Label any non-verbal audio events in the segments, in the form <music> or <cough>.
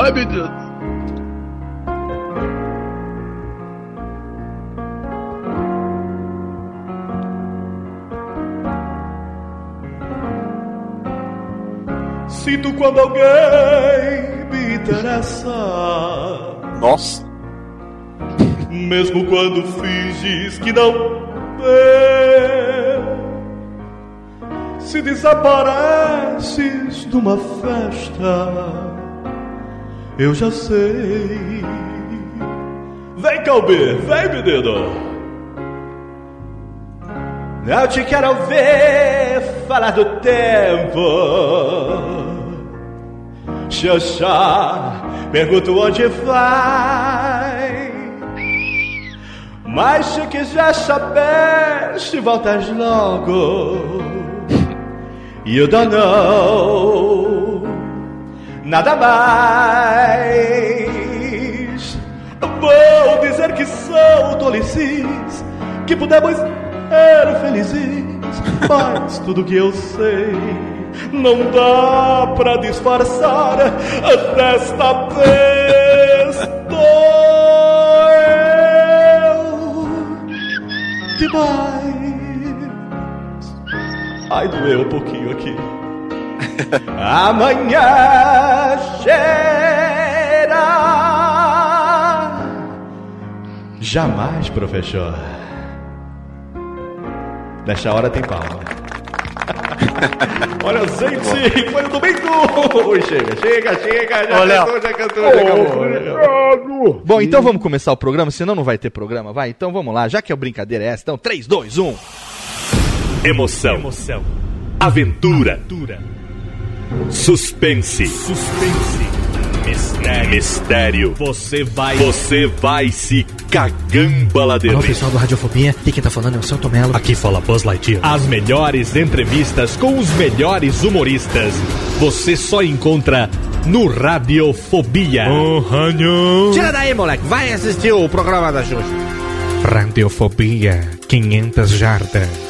Vai, menino. Sinto quando alguém me interessa. Nossa. Mesmo quando finges que não vê. Se desapareces numa festa eu já sei. Vem, Calbi, vem, menino. Eu te quero ver falar do tempo. Xoxá, pergunto onde vai. Mas se quiser saber se voltas logo, you don't know nada mais. Vou dizer que sou tolices, que pudemos ser felizes, <laughs> mas tudo que eu sei não dá pra disfarçar. Desta vez dou eu demais. Ai, doeu um pouquinho aqui. Amanhã cheira. Jamais, professor. Nesta hora tem palma. <laughs> Olha, gente, foi no domingo! Chega, chega, chega, já Olha. cantou, já cantou, já acabou. acabou. Bom, então vamos começar o programa, senão não vai ter programa, vai? Então vamos lá, já que a brincadeira é essa, então 3, 2, 1. Emoção. Aventura. Suspense. Mistério. Mistério. Você vai. Você vai se cagamba de Alô, rir. pessoal do Radiofobia. E quem tá falando é o Celto Melo. Aqui fala Buzz Lightyear. As melhores entrevistas com os melhores humoristas. Você só encontra no Radiofobia. Tira daí, moleque. Vai assistir o programa da Xuxa. Radiofobia 500 jardas.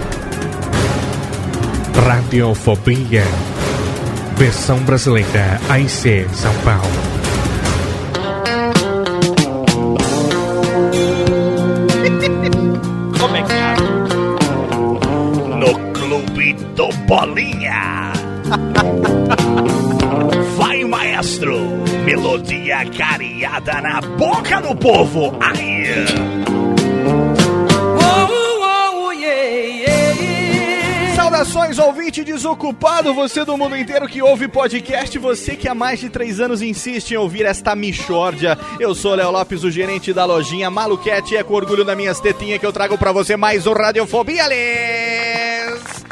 Radiofobia. Versão brasileira AIC São Paulo. <laughs> No Clube do Bolinha. <laughs> Vai, maestro. Melodia cariada na boca do povo. Ai. Saudações, ouvinte desocupado, você do mundo inteiro que ouve podcast, você que há mais de três anos insiste em ouvir esta michórdia. Eu sou Léo Lopes, o gerente da lojinha Maluquete, e é com orgulho nas minhas tetinhas que eu trago pra você mais um Radiofobia, Les!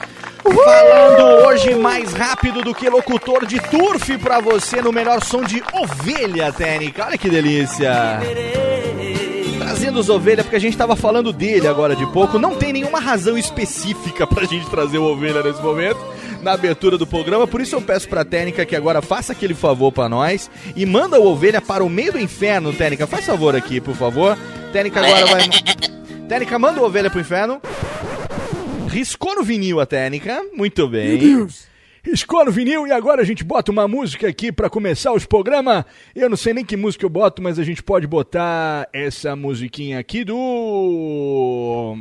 Falando hoje mais rápido do que locutor de turf pra você no melhor som de ovelha técnica. Olha que delícia! Trazendo os ovelha, porque a gente tava falando dele agora de pouco. Não tem nenhuma razão específica pra gente trazer o ovelha nesse momento, na abertura do programa. Por isso eu peço pra Técnica que agora faça aquele favor pra nós e manda o ovelha para o meio do inferno, Técnica. Faz favor aqui, por favor. Técnica agora vai. Técnica, manda o ovelha pro inferno. Riscou no vinil a técnica. Muito bem. Riscou no vinil e agora a gente bota uma música aqui pra começar os programas. Eu não sei nem que música eu boto, mas a gente pode botar essa musiquinha aqui do.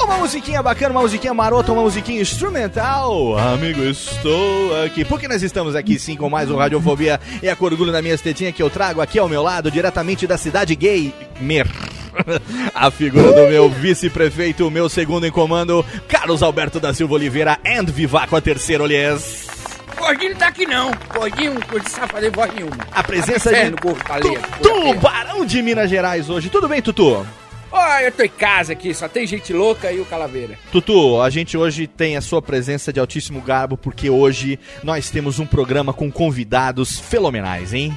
Uma musiquinha bacana, uma musiquinha marota, uma musiquinha instrumental. Amigo, estou aqui. Porque nós estamos aqui sim com mais um Radiofobia e a Corgulho na minha estetinha que eu trago aqui ao meu lado, diretamente da cidade gay. Mer. <laughs> A figura do meu vice-prefeito, o meu segundo em comando, Carlos Alberto da Silva Oliveira and Vivaco a terceiro, aliás. Gordinho não tá aqui não. Gordinho não sabe fazer voz nenhuma. A presença de Tubarão de Minas Gerais hoje. Tudo bem, Tutu? Olha, eu tô em casa aqui, só tem gente louca e o Calaveira. Tutu, a gente hoje tem a sua presença de altíssimo garbo, porque hoje nós temos um programa com convidados fenomenais, hein?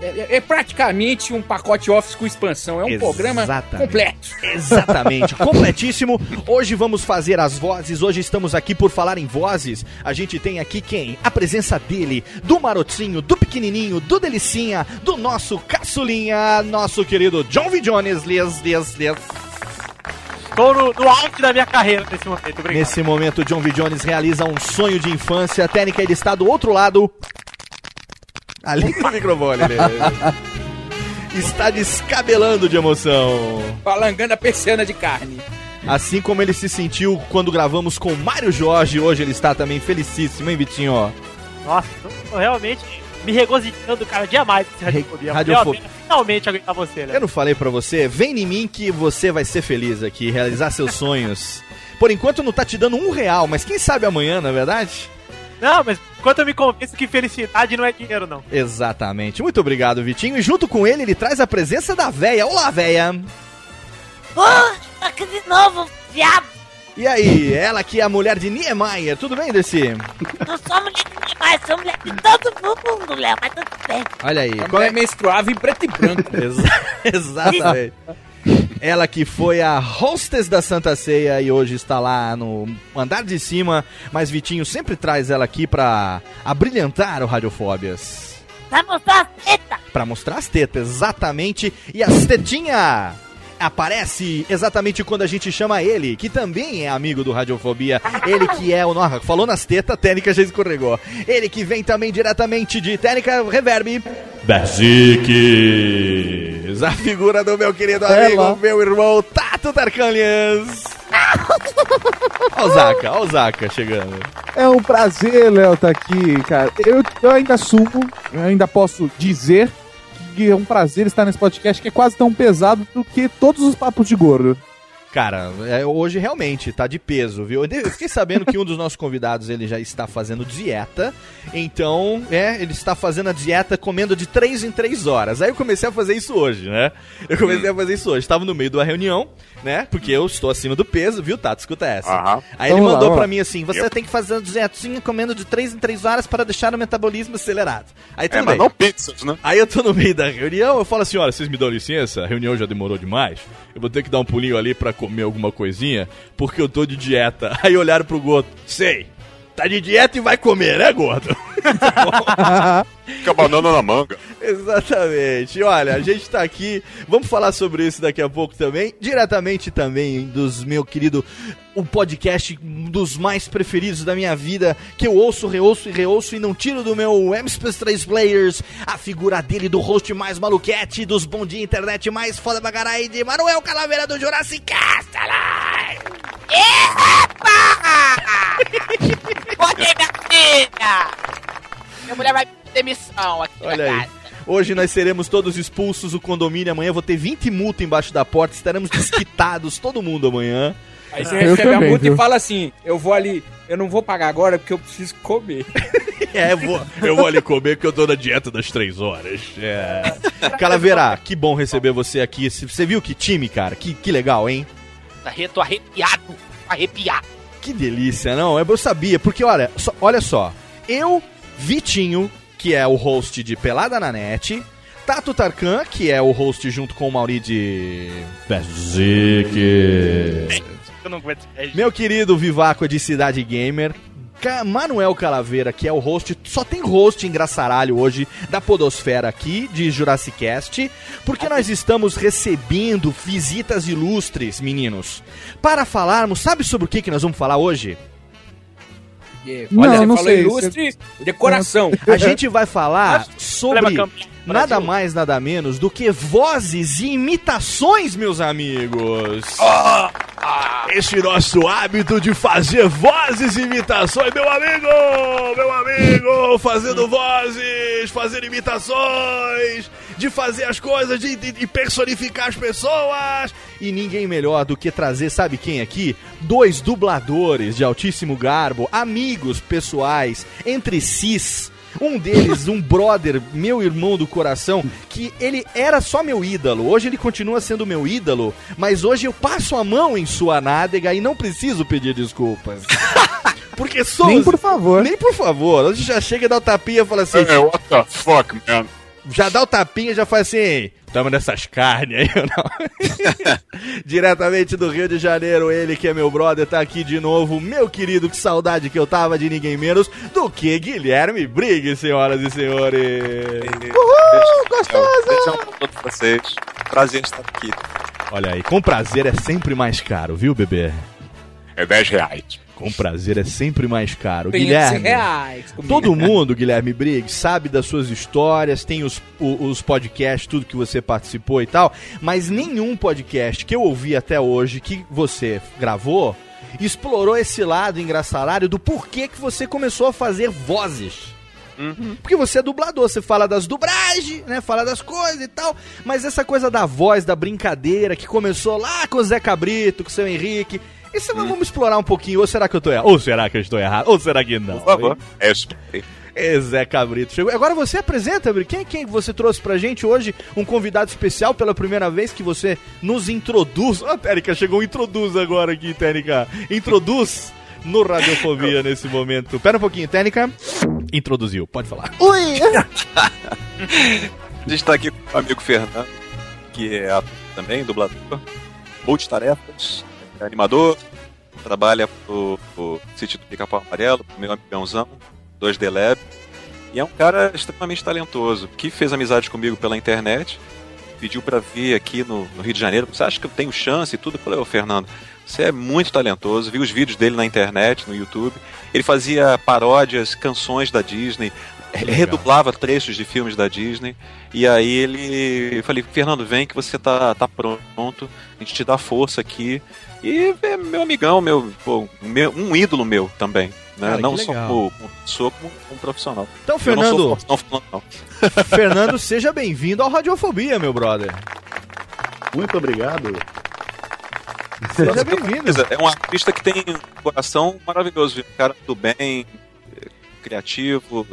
É, é, é, praticamente um pacote Office com expansão. É um Exatamente. programa completo. Exatamente, <laughs> completíssimo. Hoje vamos fazer as vozes. Hoje estamos aqui por falar em vozes. A gente tem aqui quem? A presença dele, do marotinho, do pequenininho, do delicinha, do nosso caçulinha, nosso querido John V. Jones. Lias, lias, lias. Estou no, no auge da minha carreira nesse momento. Obrigado. Nesse momento, John V. Jones realiza um sonho de infância. A técnica ele está do outro lado. Ali no microfone. Ele <laughs> está descabelando de emoção. Falangando a persiana de carne. Assim como ele se sentiu quando gravamos com Mário Jorge, hoje ele está também felicíssimo, hein, Vitinho? Nossa, tô realmente me regozijando, cara, dia mais esse radiofobia. Radiofobia. Finalmente aguentar você, né? Eu não falei pra você? Vem em mim que você vai ser feliz aqui, realizar seus sonhos. Por enquanto não tá te dando um real, mas quem sabe amanhã, não é verdade? Não, mas enquanto eu me convenço que felicidade não é dinheiro, não. Exatamente. Muito obrigado, Vitinho. E junto com ele, ele traz a presença da véia. Olá, véia! Oh, aqui de novo, viado! E aí, ela que é a mulher de Niemeyer, tudo bem, Desi? Não sou mulher de Niemeyer, sou mulher de todo mundo, Léo, mas tudo bem. Olha aí. Qual é menstruável em preto e branco. <laughs> Exatamente. Ela que foi a hostess da Santa Ceia e hoje está lá no andar de cima, mas Vitinho sempre traz ela aqui pra abrilhantar o Radiofóbias. Pra mostrar as tetas! Pra mostrar as tetas, exatamente. E as tetinhas! Aparece exatamente quando a gente chama ele, que também é amigo do Radiofobia. Ele que é o. Nossa, falou nas tetas, técnica já escorregou. Ele que vem também diretamente de técnica Reverb. Basics! A figura do meu querido amigo, meu irmão Tato Tarcanias. Olha o Zaka, olha o Zaka chegando. É um prazer, Léo, estar tá aqui, cara. Eu, eu ainda assumo, eu ainda posso dizer que é um prazer estar nesse podcast que é quase tão pesado do que todos os papos de gordo. Cara, é, hoje realmente tá de peso, viu? Eu fiquei sabendo que um dos nossos convidados ele já está fazendo dieta. Então, é, ele está fazendo a dieta comendo de 3 em 3 horas. Aí eu comecei a fazer isso hoje, né? Eu comecei a fazer isso hoje. Estava no meio uma reunião, né? Porque eu estou acima do peso, viu, Tato? Escuta essa. Uhum. Aí ele mandou para mim assim: você tem que fazer a dietinha comendo de 3 em 3 horas para deixar o metabolismo acelerado. Aí tudo é, bem. mas não pizzas, né? Aí eu tô no meio da reunião, eu falo assim: olha, vocês me dão licença, a reunião já demorou demais. Eu vou ter que dar um pulinho ali para comer alguma coisinha, porque eu tô de dieta. <laughs> Aí olharam pro Goto, sei, tá de dieta e vai comer, né, gordo? <laughs> Fica banana na manga. Exatamente. Olha, a gente tá aqui, vamos falar sobre isso daqui a pouco também, diretamente também dos meu querido o podcast dos mais preferidos da minha vida, que eu ouço, reouço e reouço e não tiro do meu MP3 Players, a figura dele do host mais maluquete, dos bom dia internet mais foda pra caralho, de Manuel Calaveira do Jurassic Castle. Epa! Botei minha filha! Minha mulher vai ter missão aqui Olha aí. Casa. Hoje nós seremos todos expulsos do condomínio. Amanhã vou ter 20 multas embaixo da porta. Estaremos desquitados, <laughs> todo mundo amanhã. Aí você recebe também, a multa viu? e fala assim: Eu vou ali, eu não vou pagar agora porque eu preciso comer. <laughs> é, eu vou, eu vou ali comer porque eu tô na dieta das três horas. É. Calaveira, que bom receber você aqui. Você viu que time, cara? Que, que legal, hein? Tô arrepiado, arrepiado. Que delícia, não? Eu sabia, porque olha, só, olha só. Eu, Vitinho, que é o host de Pelada na Net, Tato Tarkan, que é o host junto com o Mauri de. Bezique. Meu querido Vivaco de Cidade Gamer. Manuel Calaveira, que é o host, só tem host engraçaralho hoje da Podosfera aqui, de Jurassic Cast, porque nós estamos recebendo visitas ilustres, meninos, para falarmos, sabe sobre o que, que nós vamos falar hoje? Olha, não, não sei. ilustre, decoração. A gente vai falar sobre nada mais, nada menos do que vozes e imitações, meus amigos. Oh, ah. esse nosso hábito de fazer vozes e imitações, meu amigo, meu amigo, fazendo vozes, fazendo imitações, de fazer as coisas, de, de, de, personificar as pessoas. E ninguém melhor do que trazer, sabe quem aqui? Dois dubladores de altíssimo garbo, amigos pessoais, entre cis um deles, <laughs> um brother, meu irmão do coração, que ele era só meu ídolo. Hoje ele continua sendo meu ídolo, mas hoje eu passo a mão em sua nádega e não preciso pedir desculpas. <laughs> Porque somos. Nem por favor. Nem por favor. Hoje já chega e dá o tapinha e fala assim. É, what the fuck, man? Já dá o tapinha e já faz assim. Tamo nessas carnes aí, <laughs> não? <laughs> Diretamente do Rio de Janeiro, ele que é meu brother, tá aqui de novo. Meu querido, que saudade que eu tava de ninguém menos do que Guilherme Brigue, senhoras e senhores. Uhul, gostosa! Beijão pra todos vocês. Prazer estar aqui. Olha aí, com prazer é sempre mais caro, viu, bebê? É 10 reais. Com prazer é sempre mais caro. 500 Guilherme, reais comigo. todo <laughs> mundo, Guilherme Briggs, sabe das suas histórias, tem os, os podcasts, tudo que você participou e tal, mas nenhum podcast que eu ouvi até hoje que você gravou explorou esse lado engraçaralho do porquê que você começou a fazer vozes. Porque você é dublador, você fala das dublagens, né? Fala das coisas e tal. Mas essa coisa da voz, da brincadeira, que começou lá com o Zé Cabrito, com o seu Henrique. Isso nós vamos explorar um pouquinho. Ou será que eu tô errado? Ou será que eu estou errado? Ou será que não? Por favor. É isso. É, Zé Cabrito chegou. Agora você apresenta. Quem, quem você trouxe pra gente hoje? Um convidado especial pela primeira vez que você nos introduz. Ó, Térica, chegou introduz agora aqui, Térica. Introduz no Radiofobia nesse momento. Pera um pouquinho, Térica. Introduziu, pode falar. Ui! <laughs> A gente tá aqui com o amigo Fernando, que é ator também, dublador, multitarefas, é animador, trabalha pro, pro sítio do Pica-Pau Amarelo, pro meu amigãozão, 2D Lab, e é um cara extremamente talentoso, que fez amizade comigo pela internet, pediu pra vir aqui no, no Rio de Janeiro, você acha que eu tenho chance e tudo? Eu falei, ô Fernando, você é muito talentoso, vi os vídeos dele na internet, no YouTube, ele fazia paródias, canções da Disney, legal. redublava trechos de filmes da Disney. E aí ele. Eu falei, Fernando, vem que você tá, tá pronto, a gente te dá força aqui. E é meu amigão, meu, pô, meu- um ídolo meu também. Né? Cara, não só legal. como, pessoa, como, como profissional. Então, não sou Fernando, não, falando, <laughs> não. Fernando, seja bem-vindo ao Radiofobia, meu brother. Muito obrigado. Seja bem-vindo. É um artista que tem um coração maravilhoso, viu? um cara do bem, criativo.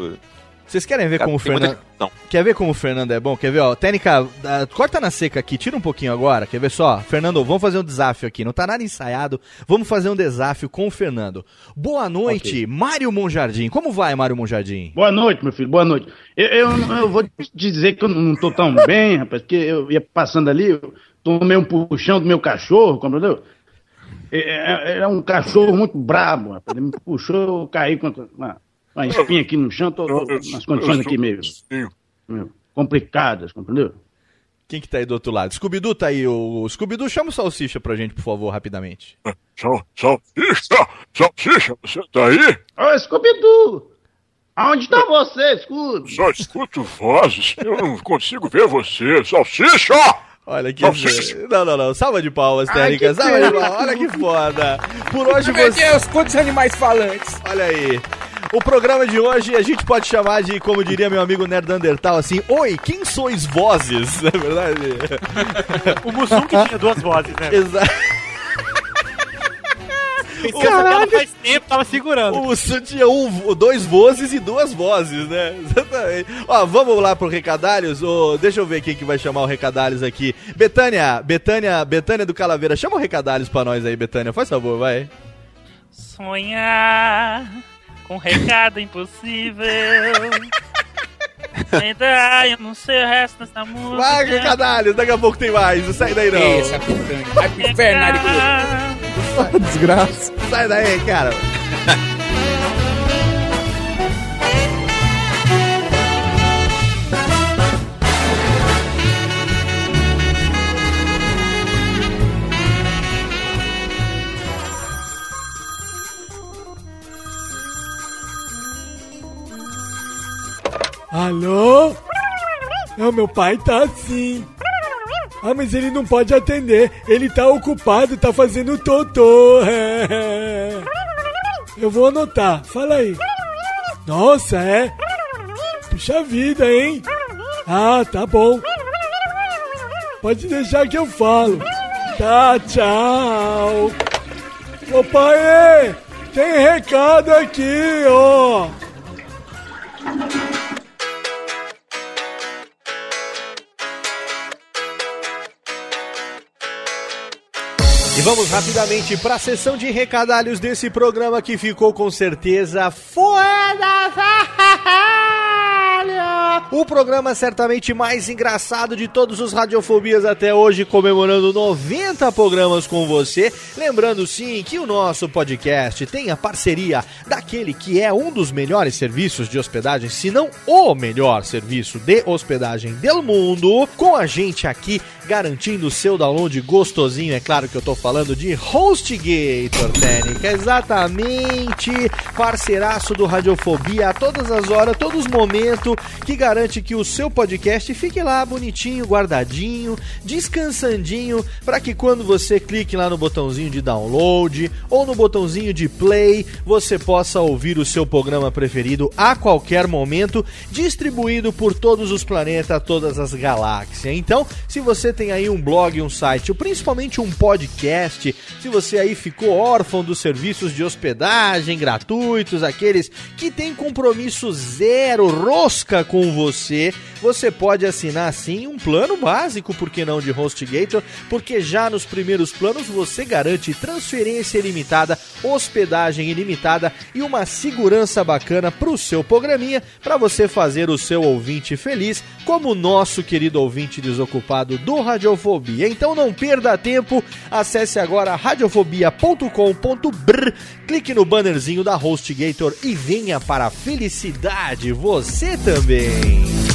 Vocês querem ver Cara, como o Fernando. Quer ver como o Fernando é bom? Quer ver, ó? Técnica, corta na seca aqui, tira um pouquinho agora. Quer ver só? Fernando, vamos fazer um desafio aqui. Não tá nada ensaiado. Vamos fazer um desafio com o Fernando. Boa noite, Mário Monjardim. Como vai, Mário Monjardim? Boa noite, meu filho, boa noite. Eu, eu, eu vou te dizer que eu não tô tão bem, rapaz, porque eu ia passando ali, eu tomei um puxão do meu cachorro, compreendeu? É, é- é um cachorro muito brabo, rapaz. Ele me puxou, eu caí com uma, uma espinha aqui no chão, tô, tô nas condições aqui meio, meio complicadas, compreendeu? Quem que tá aí do outro lado? Scooby-Doo tá aí. O Scooby-Doo, chama o Salsicha pra gente, por favor, rapidamente. Sal, salsicha! Salsicha, você tá aí? Ô, Scooby-Doo! Aonde tá você, Scooby? Só escuto vozes, eu não consigo ver você. Salsicha! Olha que. Salsicha! Não, não, não. Salva de palmas, que Salva de palmas. Olha que foda. Por hoje Meu você. Deus, quantos animais falantes? Olha aí. O programa de hoje a gente pode chamar de, como diria meu amigo Nerd Undertal, assim: Oi, quem sois vozes? Não <laughs> é verdade? O Mussum que tinha duas vozes, né? Exato. Pensei essa piada faz tempo, tava segurando. O Mussum tinha um, dois vozes e duas vozes, né? <laughs> Exatamente. Ó, vamos lá pro Recadários? Ô, deixa eu ver quem que vai chamar o Recadários aqui. Betânia, Betânia, Betânia do Calaveira, chama o Recadários pra nós aí, Betânia. Faz favor, vai. Sonhar com recado impossível. Ainda eu não sei o resto dessa música. Vai, Recadários, daqui a pouco tem mais. Não sai daí não. Essa picanha. Vai pro inferno. <laughs> Desgraça. Sai daí, cara. Alô? Não, meu pai tá assim. Ah, mas ele não pode atender. Ele tá ocupado, tá fazendo totô. <laughs> Eu vou anotar. Fala aí. Nossa, é? Puxa vida, hein? Ah, tá bom. Pode deixar que eu falo. Tá, tchau. Ô pai, tem recado aqui, ó. Vamos rapidamente para a sessão de recadalhos desse programa que ficou com certeza foda o programa certamente mais engraçado de todos os Radiofobias até hoje, comemorando 90 programas com você. Lembrando sim que o nosso podcast tem a parceria daquele que é um dos melhores serviços de hospedagem, se não o melhor serviço de hospedagem do mundo, com a gente aqui garantindo o seu download gostosinho. É claro que eu tô falando de HostGator, Técnica, exatamente, parceiraço do Radiofobia a todas as horas, todos os momentos, que garante que o seu podcast fique lá bonitinho, guardadinho, descansandinho, para que quando você clique lá no botãozinho de download ou no botãozinho de play, você possa ouvir o seu programa preferido a qualquer momento, distribuído por todos os planetas, todas as galáxias. Então, se você tem aí um blog, um site, ou principalmente um podcast, se você aí ficou órfão dos serviços de hospedagem gratuitos, aqueles que tem compromisso zero, rosca com você, você pode assinar sim um plano básico, por que não, de HostGator, porque já nos primeiros planos você garante transferência ilimitada, hospedagem ilimitada e uma segurança bacana para o seu programinha, para você fazer o seu ouvinte feliz, como o nosso querido ouvinte desocupado do Radiofobia. Então não perda tempo, acesse agora radiofobia.com.br, clique no bannerzinho da HostGator e venha para a felicidade você também.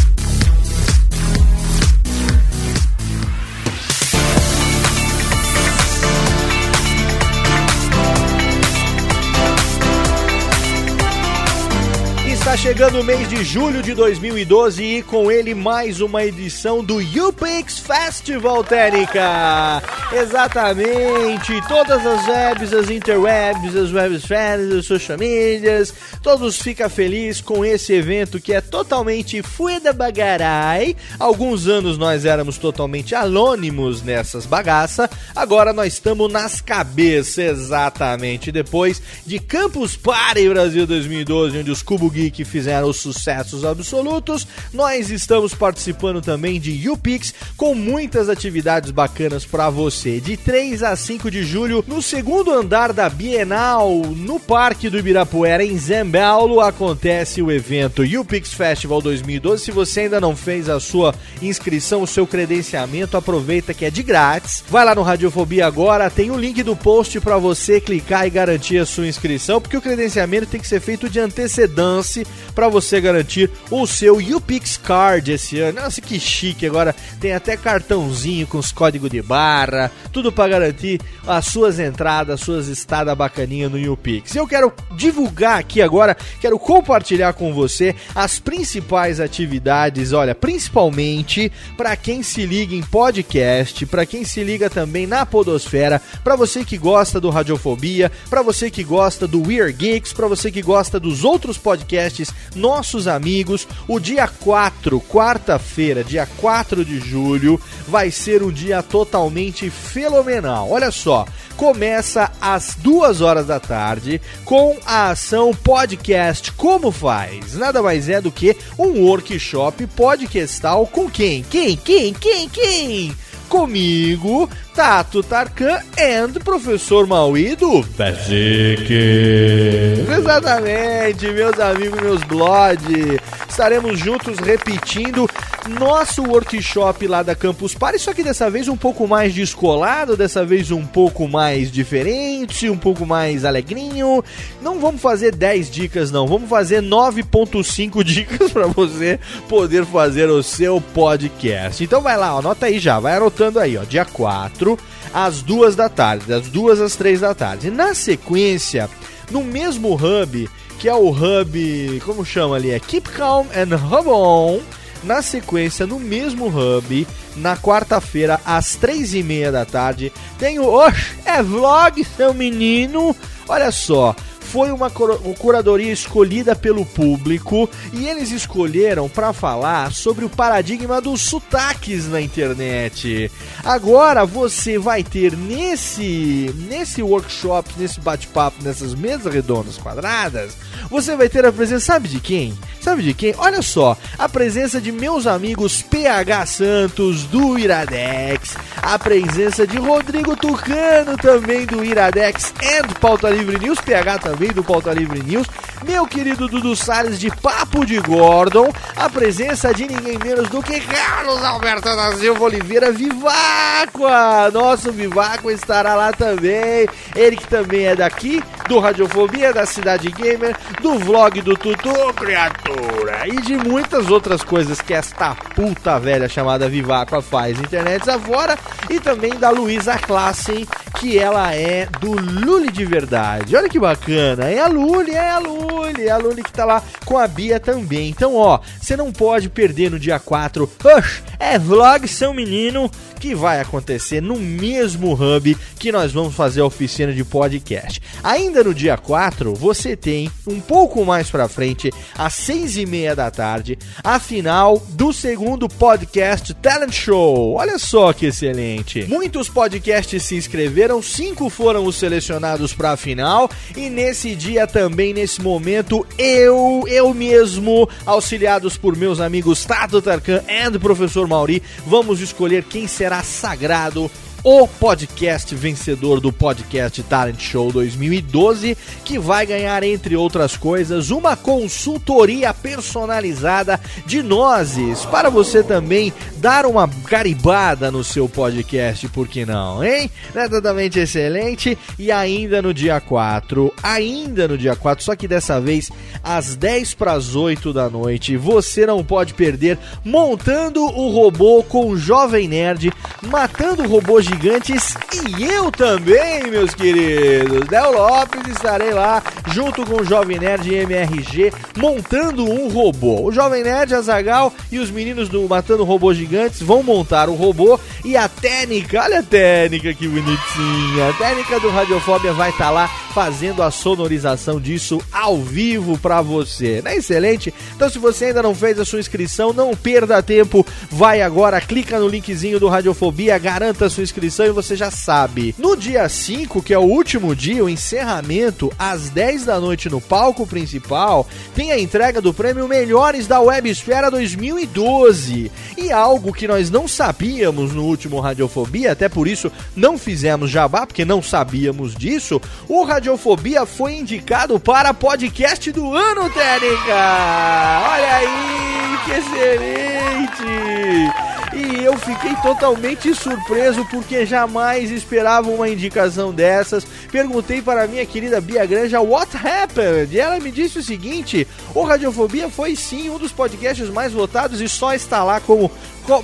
Chegando o mês de julho de 2012 e com ele mais uma edição do YouPix Festival Técnica. Exatamente, todas as webs, as interwebs, as webs fans, as social medias, todos ficam felizes com esse evento que é totalmente fueda bagarai. Alguns anos nós éramos totalmente anônimos nessas bagaças, agora nós estamos nas cabeças, exatamente. Depois de Campus Party Brasil 2012, onde os Cubo Geek fizeram os sucessos absolutos, nós estamos participando também de UPix com muitas atividades bacanas para você. De 3 a 5 de julho, no segundo andar da Bienal, no Parque do Ibirapuera, em Zembaulo, acontece o evento UPix Festival 2012. Se você ainda não fez a sua inscrição, o seu credenciamento, aproveita que é de grátis. Vai lá no Radiofobia agora, tem o link do post para você clicar e garantir a sua inscrição, porque o credenciamento tem que ser feito de antecedência para você garantir o seu UPix Card esse ano. Nossa, que chique! Agora tem até cartãozinho com os códigos de barra, tudo para garantir as suas entradas, suas estadas bacaninhas no UPix. Eu quero divulgar aqui agora, quero compartilhar com você as principais atividades, olha, principalmente para quem se liga em podcast, para quem se liga também na Podosfera, para você que gosta do Radiofobia, para você que gosta do Weird Geeks, para você que gosta dos outros podcasts nossos amigos. O dia 4, quarta-feira, dia 4 de julho, vai ser um dia totalmente fenomenal. Olha só, começa às 2 horas da tarde com a ação podcast Como Faz. Nada mais é do que um workshop podcastal com quem? Quem? Quem? Quem? Quem? Comigo, Tato Tarkan e professor Maui do. Exatamente, meus amigos, meus blood. Estaremos juntos repetindo nosso workshop lá da Campus Party, só que dessa vez um pouco mais descolado, dessa vez um pouco mais diferente, um pouco mais alegrinho. Não vamos fazer 10 dicas não, vamos fazer 9.5 dicas para você poder fazer o seu podcast. Então vai lá, anota aí já, vai anotando aí, ó, dia 4 às 2 da tarde, das 2 às 3 da tarde. Na sequência, no mesmo hub, que é o hub, como chama ali? É Keep Calm and Hub On Na sequência, no mesmo hub, na quarta-feira, às três e meia da tarde, tem o Oxe, é vlog, seu menino. Olha só, foi uma curadoria escolhida pelo público e eles escolheram para falar sobre o paradigma dos sotaques na internet. Agora você vai ter nesse nesse workshop, nesse bate-papo, nessas mesas redondas quadradas, você vai ter a presença, sabe de quem? Sabe de quem? Olha só, a presença de meus amigos PH Santos do Iradex, a presença de Rodrigo Tucano também do Iradex e do Pauta Livre News, PH também do Pauta Livre News, meu querido Dudu Salles de Papo de Gordon, a presença de ninguém menos do que Carlos Alberto da Silva Oliveira Viváqua. Nosso Viváqua estará lá também. Ele que também é daqui, do Radiofobia, da Cidade Gamer, do vlog do Tutu, criatura, e de muitas outras coisas que esta puta velha chamada Viváqua faz internet afora, e também da Luísa Klassen, que ela é do Luli de verdade. Olha que bacana, é a Luli, é a Luli, é a Luli que tá lá com a Bia também. Então, ó, você não pode perder no dia 4. Oxe, é vlog São Menino que vai acontecer no mesmo hub que nós vamos fazer a oficina de podcast. Ainda no dia 4, você tem um pouco mais pra frente, às 6 e meia da tarde, a final do segundo podcast Talent Show. Olha só que excelente. Muitos podcasts se inscreveram, cinco foram os selecionados para a final e nesse dia também, nesse momento, eu, eu mesmo, auxiliados por meus amigos Tato Tarkan e Professor Mauri, vamos escolher quem será sagrado o podcast vencedor do Podcast Talent Show 2012, que vai ganhar, entre outras coisas, uma consultoria personalizada de nozes, para você também dar uma garibada no seu podcast, por que não, hein? É totalmente excelente. E ainda no dia 4, ainda no dia 4, só que dessa vez às 10 para as 8 da noite, você não pode perder montando o robô com o Jovem Nerd, matando robôs gigantes e eu também, meus queridos. Del Lopes estarei lá junto com o Jovem Nerd e MRG montando um robô. O Jovem Nerd, Azagal e os meninos do Matando Robôs Gigantes vão montar o robô e a técnica, olha a técnica que bonitinha. A técnica do Radiofobia vai estar tá lá fazendo a sonorização disso ao vivo para você. Não é excelente? Então se você ainda não fez a sua inscrição, não perda tempo. Vai agora, clica no linkzinho do Radiofobia, garanta a sua inscrição e você já sabe. No dia 5, que é o último dia, o encerramento, às 10 da noite no palco principal, tem a entrega do prêmio Melhores da Websfera 2012. E algo que nós não sabíamos no último Radiofobia, até por isso não fizemos jabá, porque não sabíamos disso, o Radiofobia foi indicado para podcast do ano, Técnica! Olha aí, que excelente! E eu fiquei totalmente surpreso porque jamais esperava uma indicação dessas. Perguntei para minha querida Bia Granja what happened? E ela me disse o seguinte: o Radiofobia foi sim um dos podcasts mais votados e só está lá como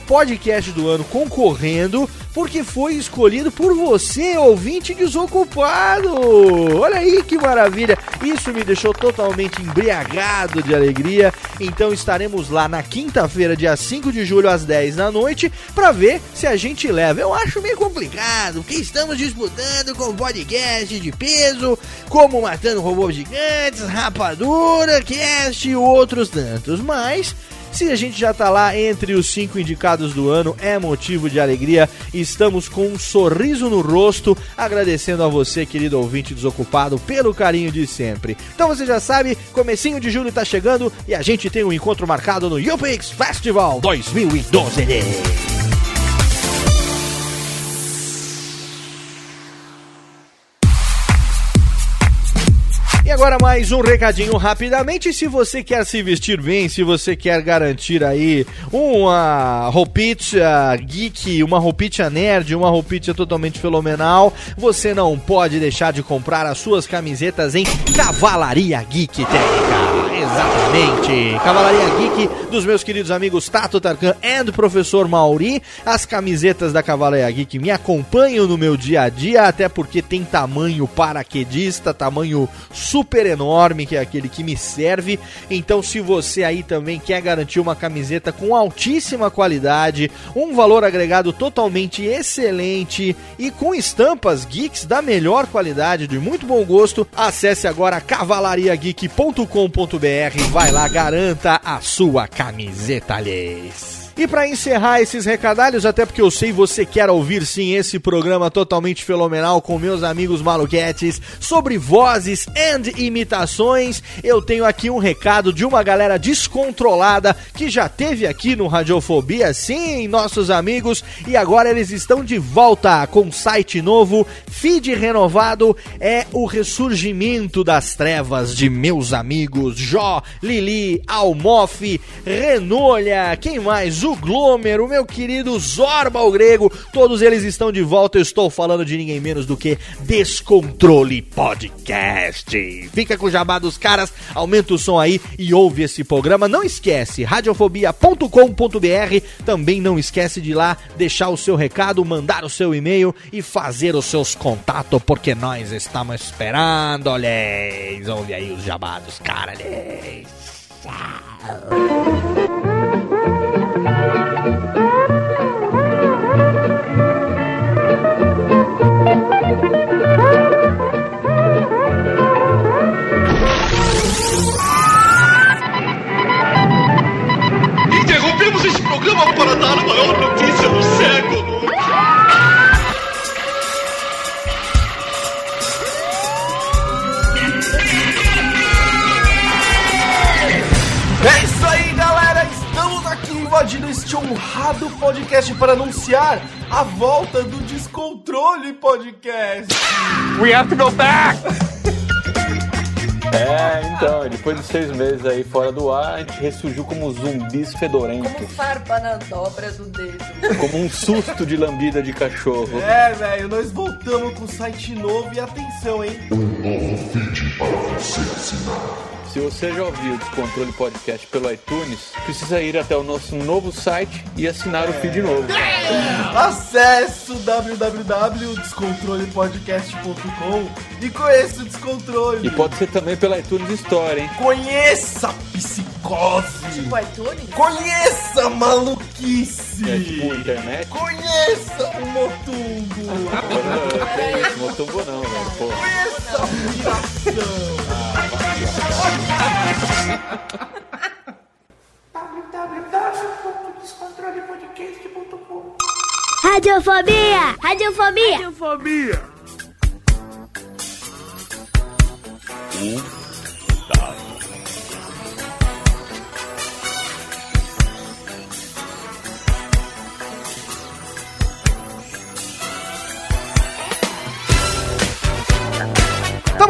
podcast do ano concorrendo porque foi escolhido por você, ouvinte desocupado. Olha aí que maravilha! Isso me deixou totalmente embriagado de alegria. Então estaremos lá na quinta-feira, dia 5 de julho, às 10 da noite, para ver se a gente leva. Eu acho meio complicado, porque estamos disputando com podcast de peso, como Matando Robôs Gigantes, Rapadura, Cast e outros tantos. Mas se a gente já tá lá entre os cinco indicados do ano, é motivo de alegria. Estamos com um sorriso no rosto, agradecendo a você, querido ouvinte desocupado, pelo carinho de sempre. Então você já sabe, comecinho de julho tá chegando e a gente tem um encontro marcado no UPix Festival 2012. Agora mais um recadinho rapidamente. Se você quer se vestir bem, se você quer garantir aí uma roupinha geek, uma roupinha nerd, uma roupinha totalmente fenomenal, você não pode deixar de comprar as suas camisetas em Cavalaria Geek Técnica Exatamente. Cavalaria Geek dos meus queridos amigos Tato Tarkan e Professor Mauri. As camisetas da Cavalaria Geek me acompanham no meu dia a dia, até porque tem tamanho paraquedista, tamanho super enorme, que é aquele que me serve. Então, se você aí também quer garantir uma camiseta com altíssima qualidade, um valor agregado totalmente excelente e com estampas geeks da melhor qualidade, de muito bom gosto, acesse agora cavalariageek.com.br. Vai lá, garanta a sua camiseta, aliás. E para encerrar esses recadalhos, até porque eu sei você quer ouvir sim esse programa totalmente fenomenal com meus amigos maluquetes sobre vozes e imitações, eu tenho aqui um recado de uma galera descontrolada que já teve aqui no Radiofobia, sim, nossos amigos, e agora eles estão de volta com site novo, feed renovado, é o ressurgimento das trevas de meus amigos Jó, Lili, Almof, Renolha, quem mais? O Glomer, o meu querido Zorba o Grego, todos eles estão de volta. Eu estou falando de ninguém menos do que Descontrole Podcast. Fica com o jabá dos caras, aumenta o som aí e ouve esse programa. Não esquece, radiofobia.com.br. Também não esquece de ir lá deixar o seu recado, mandar o seu e-mail e fazer os seus contatos, porque nós estamos esperando. Olha aí, ouve aí os jabá dos caras. Interrompemos esse programa para dar maior notícia invadindo este honrado podcast para anunciar a volta do Descontrole Podcast. We have to go back! É, então, depois de seis meses aí fora do ar, a gente ressurgiu como zumbis fedorentos. Como farpa na dobra do dedo. Como um susto de lambida de cachorro. É, velho, nós voltamos com o site novo e atenção, hein? Um novo feed para você assinar. Se você já ouviu o Descontrole Podcast pelo iTunes, precisa ir até o nosso novo site e assinar o feed novo. Acesse o www.descontrolepodcast.com e conheça o Descontrole. E pode ser também pela iTunes Store, hein? Conheça a psicose. Tipo iTunes? Conheça a maluquice. É tipo internet. Conheça o Motumbo. Que isso, Motumbo não, velho. Pô. Conheça a piração. www.descontrolepodcast.com Radiofobia! Radiofobia! Radiofobia!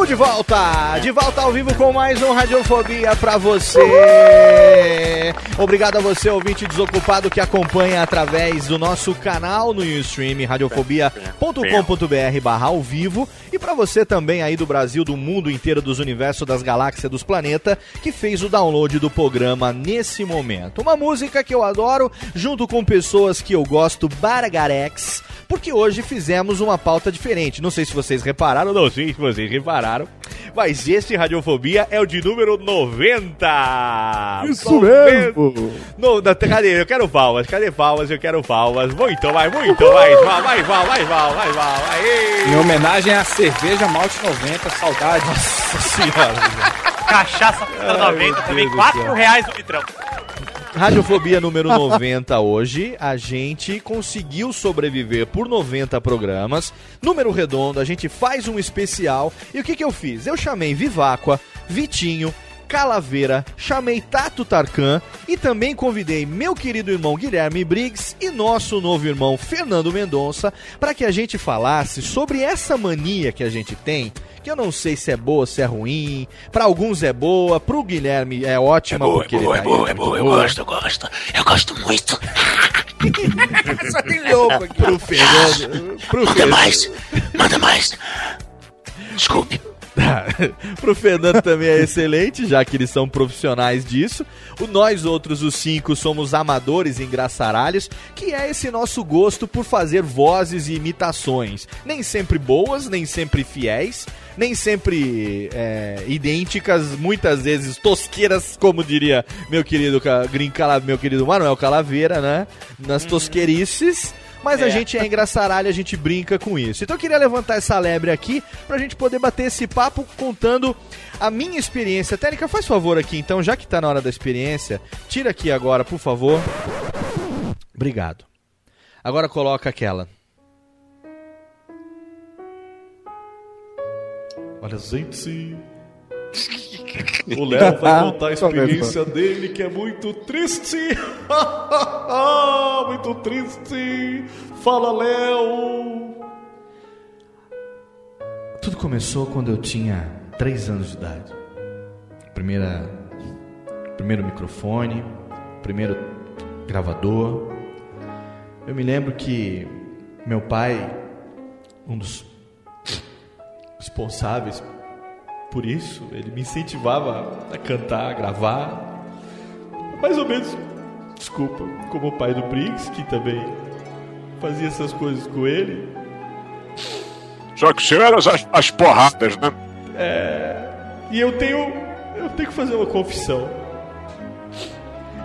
Estamos de volta! De volta ao vivo com mais um Radiofobia pra você! Obrigado a você, ouvinte desocupado, que acompanha através do nosso canal no Ustream, radiofobia.com.br barra ao vivo. E pra você também aí do Brasil, do mundo inteiro, dos universos, das galáxias, dos planetas, que fez o download do programa nesse momento. Uma música que eu adoro, junto com pessoas que eu gosto, Baragarex, porque hoje fizemos uma pauta diferente. Não sei se vocês repararam, não sei se vocês repararam, mas esse Radiofobia é o de número 90! Isso 90. mesmo! No, não, cadê? Eu quero palmas, cadê palmas? Eu quero palmas. Muito mais, muito mais, vai, vai, vai, vai, vai, vai, vai, Em homenagem à cerveja Malte 90, saudade. Nossa senhora. <laughs> Cachaça Ai, 90 meu também, Deus do 4 céu. reais o litrão. Radiofobia número 90 hoje, a gente conseguiu sobreviver por 90 programas. Número redondo, a gente faz um especial. E o que, que eu fiz? Eu chamei Viváqua, Vitinho, Calaveira, chamei Tato Tarkan e também convidei meu querido irmão Guilherme Briggs e nosso novo irmão Fernando Mendonça para que a gente falasse sobre essa mania que a gente tem, que eu não sei se é boa, se é ruim. Para alguns é boa, pro Guilherme é ótima É boa, porque é boa, ele é tá boa, aí, é boa, eu gosto, eu gosto. Eu gosto muito. <laughs> Só tem louco aqui. Pro Fernando. Pro Manda Fernando. mais, manda mais. Desculpe. <laughs> Pro Fernando também é excelente, já que eles são profissionais disso. O nós outros, os cinco, somos amadores engraçaralhos, que é esse nosso gosto por fazer vozes e imitações. Nem sempre boas, nem sempre fiéis, nem sempre é, idênticas, muitas vezes tosqueiras, como diria meu querido Cala, meu querido Manuel Calaveira, né? Nas tosqueirices. Mas é. a gente é engraçaralho, a gente brinca com isso. Então eu queria levantar essa lebre aqui pra gente poder bater esse papo contando a minha experiência. Técnica, faz favor aqui então, já que tá na hora da experiência, tira aqui agora, por favor. Obrigado. Agora coloca aquela. Olha, gente. O Léo vai <laughs> contar a experiência dele que é muito triste. <laughs> muito triste. Fala, Léo. Tudo começou quando eu tinha 3 anos de idade. Primeira, primeiro microfone, primeiro gravador. Eu me lembro que meu pai, um dos responsáveis por isso, ele me incentivava a cantar, a gravar. Mais ou menos, desculpa, como o pai do Briggs, que também fazia essas coisas com ele. Só que você era as, as porradas, né? É. E eu tenho. Eu tenho que fazer uma confissão.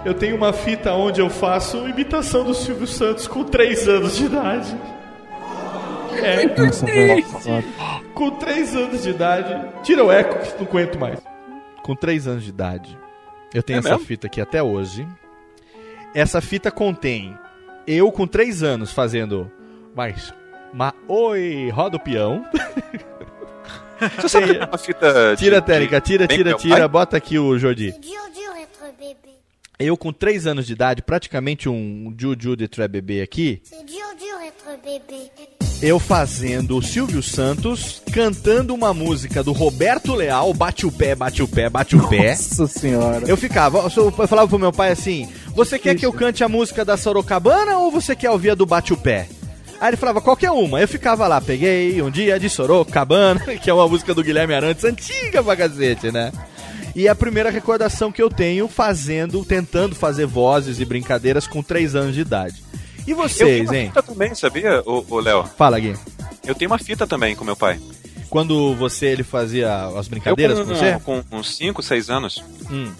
Eu tenho uma fita onde eu faço imitação do Silvio Santos com 3 anos de idade. É. Com 3 anos de idade. Tira o eco que não aguento mais. Com 3 anos de idade. Eu tenho é essa mesmo? fita aqui até hoje. Essa fita contém eu com 3 anos fazendo mais. Ma oi, roda o peão. <laughs> Você sabe uma fita. Tira a técnica, tira, tira, tira. Bota aqui o Jordi. Eu com 3 anos de idade, praticamente um Juju de Tré Bebê aqui. Eu fazendo o Silvio Santos cantando uma música do Roberto Leal, bate o pé, bate o pé, bate o pé. Nossa senhora. Eu ficava, eu falava pro meu pai assim: Você quer que eu cante a música da Sorocabana ou você quer ouvir a do Bate o Pé? Aí ele falava, qualquer uma. Eu ficava lá, peguei um dia de Sorocabana, <laughs> que é uma música do Guilherme Arantes, antiga pra cacete, né? E é a primeira recordação que eu tenho fazendo, tentando fazer vozes e brincadeiras com 3 anos de idade. E vocês, eu hein? Fita também, sabia, o Léo? Fala, Gui. Eu tenho uma fita também com meu pai. Quando você ele fazia as brincadeiras eu com, com você? Com uns 5, 6 anos. Hum.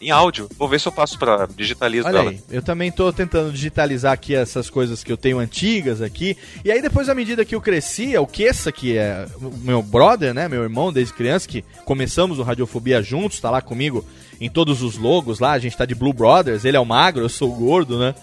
Em áudio. Vou ver se eu passo para digitalizar Olha aí, eu também tô tentando digitalizar aqui essas coisas que eu tenho antigas aqui. E aí depois, à medida que eu crescia, o Kessa, que é meu brother, né, meu irmão desde criança, que começamos o Radiofobia juntos, tá lá comigo em todos os logos lá, a gente tá de Blue Brothers, ele é o magro, eu sou o gordo, né?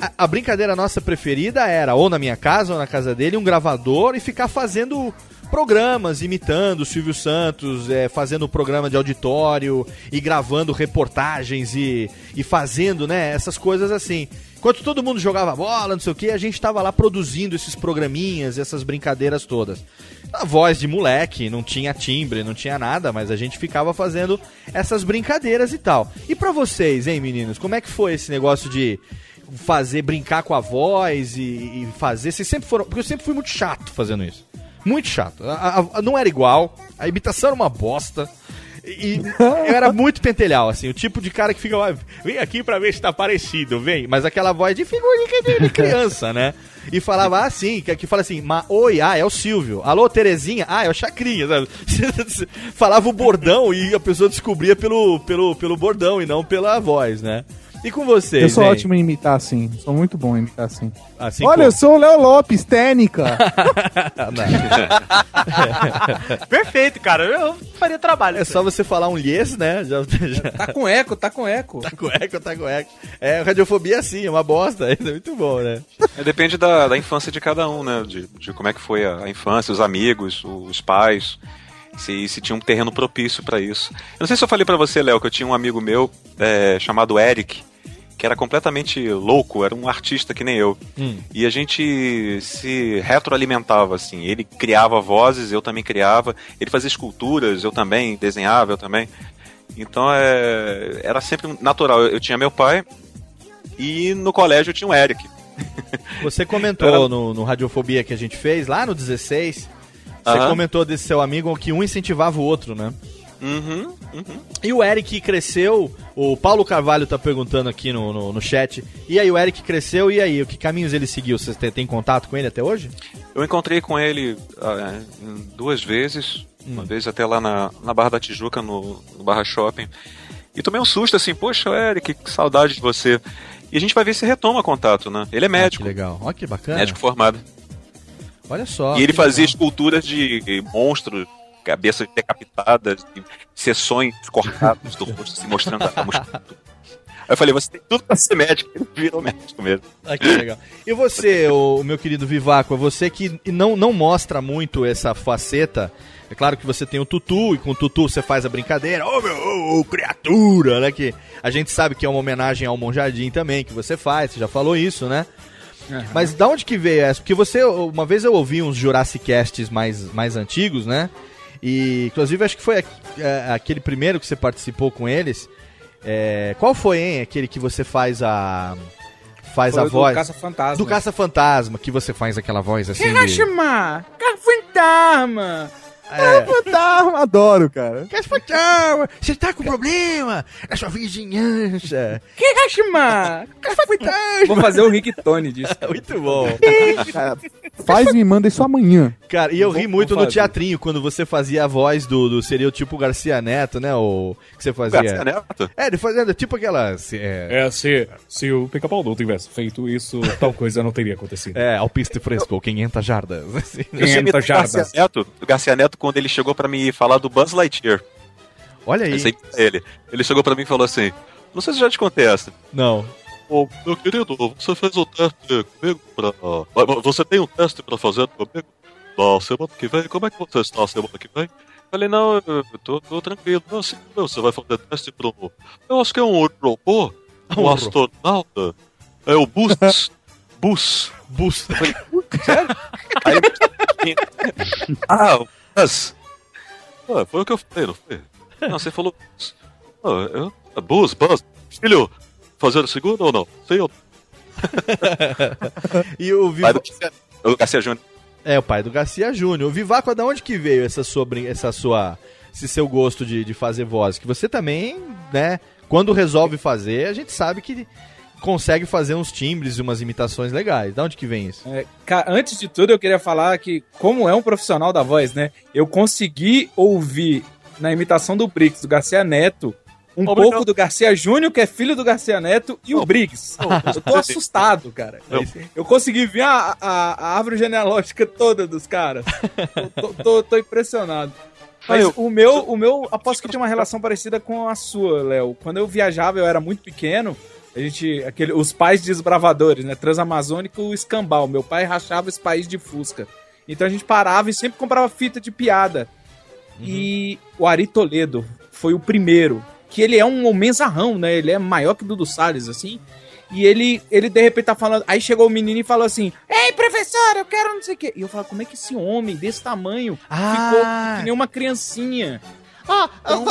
A, a brincadeira nossa preferida era ou na minha casa ou na casa dele, um gravador e ficar fazendo programas imitando o Silvio Santos, é, fazendo programa de auditório e gravando reportagens e, e fazendo, né, essas coisas assim. Enquanto todo mundo jogava bola, não sei o que, a gente estava lá produzindo esses programinhas, essas brincadeiras todas. A voz de moleque, não tinha timbre, não tinha nada, mas a gente ficava fazendo essas brincadeiras e tal. E para vocês, hein, meninos, como é que foi esse negócio de fazer, brincar com a voz e, e fazer? Vocês sempre foram. Porque eu sempre fui muito chato fazendo isso. Muito chato. A, a, não era igual, a imitação era uma bosta. E eu era muito pentelhal, assim, o tipo de cara que fica vem aqui pra ver se tá parecido, vem. Mas aquela voz de figurinha de criança, né? E falava assim, que, que fala assim, ma, oi, ah, é o Silvio. Alô, Terezinha, ah, é o Chacrinha, <laughs> falava o bordão e a pessoa descobria pelo, pelo, pelo bordão e não pela voz, né? E com vocês? Eu sou hein? ótimo em imitar assim. Sou muito bom em imitar assim. assim Olha, como? eu sou o Léo Lopes, técnica. <laughs> <laughs> Perfeito, cara. Eu faria trabalho. É só você falar um yes, né? Já, já... Tá com eco, tá com eco. Tá com eco, tá com eco. É, radiofobia sim, é uma bosta. <laughs> É muito bom, né? É, depende da, da infância de cada um, né? De, de como é que foi a, a infância, os amigos, os pais se, se tinha um terreno propício para isso. Eu não sei se eu falei para você, Léo, que eu tinha um amigo meu é, chamado Eric, que era completamente louco, era um artista que nem eu. Hum. E a gente se retroalimentava, assim. Ele criava vozes, eu também criava. Ele fazia esculturas, eu também desenhava, eu também. Então é, era sempre natural. Eu, eu tinha meu pai e no colégio eu tinha o Eric. Você comentou <laughs> era... no, no Radiofobia que a gente fez, lá no 16, Você Aham. comentou desse seu amigo que um incentivava o outro, né? Uhum, uhum. E o Eric cresceu, o Paulo Carvalho tá perguntando aqui no, no, no chat. E aí, o Eric cresceu, e aí, que caminhos ele seguiu? Vocês têm, têm contato com ele até hoje? Eu encontrei com ele ah, em duas vezes. Uma vez até lá na, na Barra da Tijuca, no, no Barra Shopping. E tomei um susto assim, poxa, Eric, que saudade de você. E a gente vai ver se retoma contato, né? Ele é médico. legal. Olha que bacana. Médico formado. Olha só. e ele fazia legal. esculturas de monstros, cabeças decapitadas, e seções cortadas do rosto, se mostrando a musculatura. <laughs> Aí eu falei, você tem tudo pra ser médico. Ele virou médico mesmo. Ah, que legal. E você, <laughs> o, meu querido Vivaco, é você que não, não mostra muito essa faceta. É claro que você tem o Tutu, e com o Tutu você faz a brincadeira, ô meu, ô, ô, criatura, né? Que a gente sabe que é uma homenagem ao Monjardim também, que você faz, você já falou isso, né? Mas da onde que veio essa? Porque você, uma vez eu ouvi uns Jurassic Casts mais, mais antigos, né? E, inclusive, acho que foi é, aquele primeiro que você participou com eles. É, qual foi, hein? Aquele que você faz a. Faz Foi a do voz. Caça-Fantasma. Do Caça-Fantasma, que você faz aquela voz assim. de- Hiroshima! Caça-Fantasma! É. Fantasma, adoro, cara. Caça-Fantasma! Você tá com problema na sua vizinhança. Hiroshima! Caça-Fantasma! Vou fazer o Rick Tony disso. Muito bom. Cara, faz e me manda isso amanhã. Cara, e eu Vou- ri muito no fazer. teatrinho, quando você fazia a voz do, do seria o tipo Garcia Neto, né? O que você fazia. Garcia Neto? É, ele fazia tipo aquela. se- É, É, se, se o Pica-Pau não tivesse feito isso, tal coisa não teria acontecido. é alpista e fresco, 500 jardas. assim. Eu sei do Garcia Neto, do Garcia Neto quando ele chegou pra me falar do Buzz Lightyear. Olha aí. Ele. Ele chegou pra mim e falou assim: Não sei se já te contei essa. Não. Ô, meu querido, você fez o teste comigo pra. Você tem um teste pra fazer comigo? Na semana que vem? Como é que você está na semana que vem? Falei, não, eu tô, tô tranquilo. Não, assim, meu, você vai fazer teste pro. Eu acho que é um robô, <laughs> um Um astronauta. É o. Bus. Bus. Eu falei, sério? Aí <laughs> ah, o Bus. Ah, foi o que eu falei, não foi? <laughs> Não, você falou Bus. Ah, eu... ah, Buzz, Buzz. Filho, fazer o segundo ou não? Sim ou <laughs> e o Pai Viva... do o Garcia Júnior. É, o pai do Garcia Júnior. O Vivaco, da onde que veio essa sua, essa sua, esse seu gosto de, de fazer voz? Que você também, né, quando resolve fazer, a gente sabe que consegue fazer uns timbres e umas imitações legais. Da onde que vem isso? É, antes de tudo, eu queria falar que, como é um profissional da voz, né? Eu consegui ouvir na imitação do Briggs, do Garcia Neto, um Obrigado. pouco do Garcia Júnior, que é filho do Garcia Neto, e o Briggs. Eu tô <laughs> assustado, cara. Eu consegui ver a, a, a árvore genealógica toda dos caras. Eu tô, tô- tô impressionado. <laughs> Mas eu- o meu, o meu, aposto que tinha uma relação parecida com a sua, Léo. Quando eu viajava, eu era muito pequeno. A gente, aquele, os pais desbravadores, né? Transamazônico e o escambau. Meu pai rachava esse país de Fusca. Então a gente parava e sempre comprava fita de piada. E o Ari Toledo foi o primeiro. Que ele é um homenzarrão, né? Ele é maior que o Dudu Salles, assim. E ele, ele de repente tá falando. Aí chegou o menino e falou assim: Ei, professor, eu quero não sei o quê. E eu falo: Como é que esse homem desse tamanho ficou que nem uma criancinha? Ó,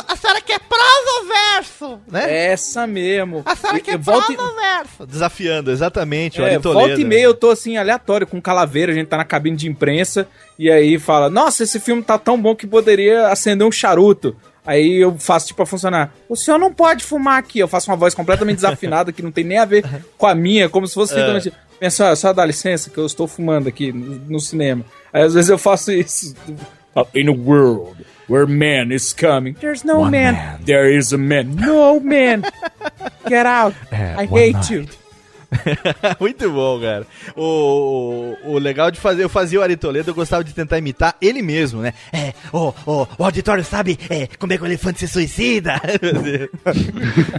a senhora quer prosa ou verso? Né? Essa mesmo. A senhora E- quer prosa e- ou verso? Desafiando, exatamente, É, volta e meia eu tô assim, aleatório, com calaveira, a gente tá na cabine de imprensa, e aí fala, nossa, esse filme tá tão bom que poderia acender um charuto. Aí eu faço tipo a funcionar, o senhor não pode fumar aqui. Eu faço uma voz completamente desafinada, que não tem nem a ver com a minha, como se fosse É. literalmente, Pensa, só dá licença que eu estou fumando aqui no, no cinema. Aí às vezes eu faço isso. In a world where man is coming, there's no man. man. There is a man. No man. Get out. É, I hate you. night. <laughs> Muito bom, cara. O, o, o legal de fazer, eu fazia o Ari Toledo, eu gostava de tentar imitar ele mesmo, né? É, o, o, o auditório sabe é, como é que o elefante se suicida? <laughs>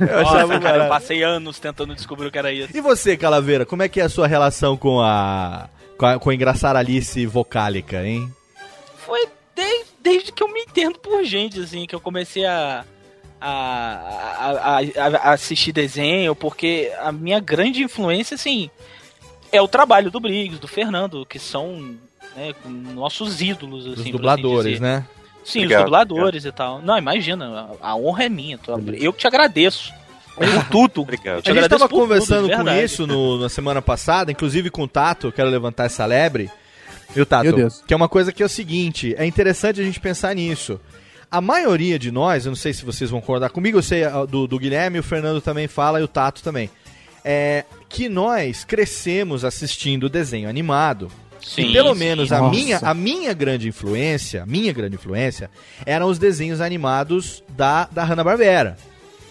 Eu achava Nossa, cara, eu passei anos tentando descobrir o que era isso. E você, Calaveira, como é que é a sua relação com a. com a, com a engraçaralice vocálica, hein? Desde, que eu me entendo por gente, assim, que eu comecei a, a, a, a- a assistir desenho, porque a minha grande influência, assim, é o trabalho do Briggs, do Fernando, que são né, nossos ídolos, assim. Os assim dubladores, dizer. né? Sim, Obrigado, os dubladores e tal. Não, imagina, a, a honra é minha. tô- Eu que te agradeço. Por tudo. <laughs> Obrigado. Te A gente agradeço tava por tudo, conversando de com isso no- na semana passada, inclusive com o Tato, eu quero levantar essa lebre. Viu, Tato? Meu Deus. Que é uma coisa que é o seguinte, é interessante a gente pensar nisso. A maioria de nós, eu não sei se vocês vão concordar comigo, eu sei ah, do, do Guilherme, o Fernando também fala e o Tato também. É que nós crescemos assistindo desenho animado. Sim, e pelo sim. menos a Nossa. minha, a minha grande influência, a minha grande influência, eram os desenhos animados da, da Hanna-Barbera,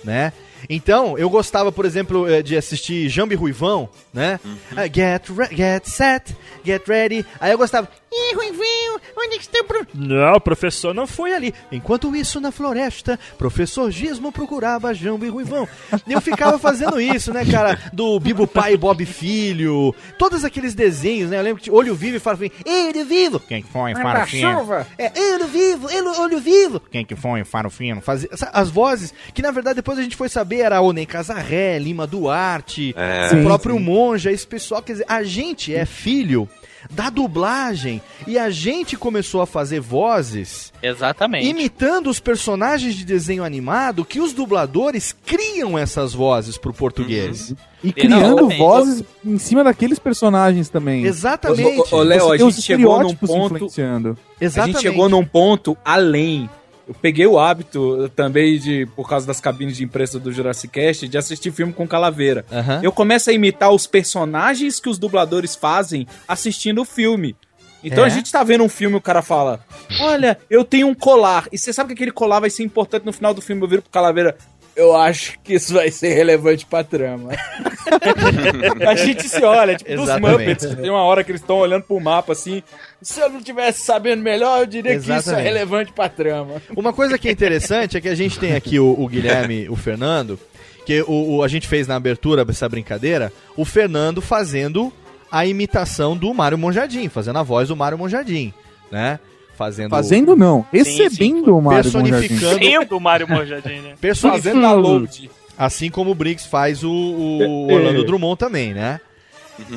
né? Então, eu gostava, por exemplo, eh, de assistir Jambi Ruivão, né? Ah, get, re- get set, get ready. Aí eu gostava. Ih, Ruivinho, onde é que está o pro... Não, o professor não foi ali. Enquanto isso, na floresta, professor Gizmo procurava Jambo e Ruivão. E eu ficava fazendo isso, né, cara? Do Bibo Pai e Bob Filho. Todos aqueles desenhos, né? Eu lembro que Olho Vivo e Faro Fino. Ei, Olho Vivo! Quem que foi, Faro Fino? É, Olho Vivo, Ei, Olho Vivo! Quem que foi, Faro Fino? Fazia, as vozes, que na verdade depois a gente foi saber, era o Ney Casarré, Lima Duarte, É. o Sim, próprio sim. Monja, esse pessoal, quer dizer, a gente é filho da dublagem e a gente começou a fazer vozes Exatamente. imitando os personagens de desenho animado que os dubladores criam essas vozes pro português. E criando vozes em cima daqueles personagens também. Exatamente. Ô, Léo, a gente chegou num ponto. influenciando. A gente chegou num ponto além. Eu peguei o hábito também de, por causa das cabines de imprensa do Jurassic Cast, de assistir filme com calaveira. Aham. Eu começo a imitar os personagens que os dubladores fazem assistindo o filme. Então É? a gente tá vendo um filme e o cara fala: Olha, eu tenho um colar. E você sabe que aquele colar vai ser importante no final do filme. Eu viro pro calaveira. Eu acho que isso vai ser relevante pra trama. <laughs> a gente se olha, tipo, dos Exatamente. Muppets. Tem uma hora que eles estão olhando pro mapa assim. Se eu não tivesse sabendo melhor, eu diria que isso é Exatamente. relevante pra trama. Uma coisa que é interessante é que a gente tem aqui o, o Guilherme e o Fernando, que o, o- a gente fez na abertura dessa brincadeira, o Fernando fazendo a imitação do Mário Monjardim, fazendo a voz do Mário Monjardim, né? Fazendo Fazendo não, recebendo o Mário personificando Tempo Mário Monjardim, né? <laughs> personificando Fazendo download. Assim como o Briggs faz o, o É. Orlando Drummond também, né?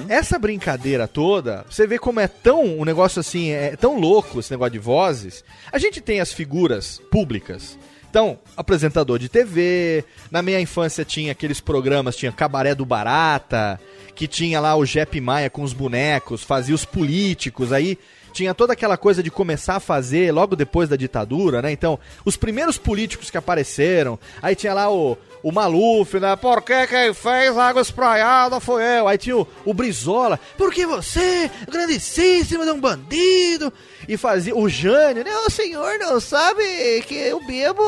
Essa brincadeira toda, você vê como é tão um negócio assim, é tão louco esse negócio de vozes. A gente tem as figuras públicas. Então, apresentador de TV, na minha infância tinha aqueles programas, tinha Cabaré do Barata, que tinha lá o Jep Maia com os bonecos, fazia os políticos, aí tinha toda aquela coisa de começar a fazer logo depois da ditadura, né? Então, os primeiros políticos que apareceram, aí tinha lá o, o Maluf, né? Porque quem fez água espraiada foi eu. Aí tinha o, o Brizola, porque você, grandíssimo, é um bandido. E fazia o Jânio, né? O senhor não sabe que eu bebo.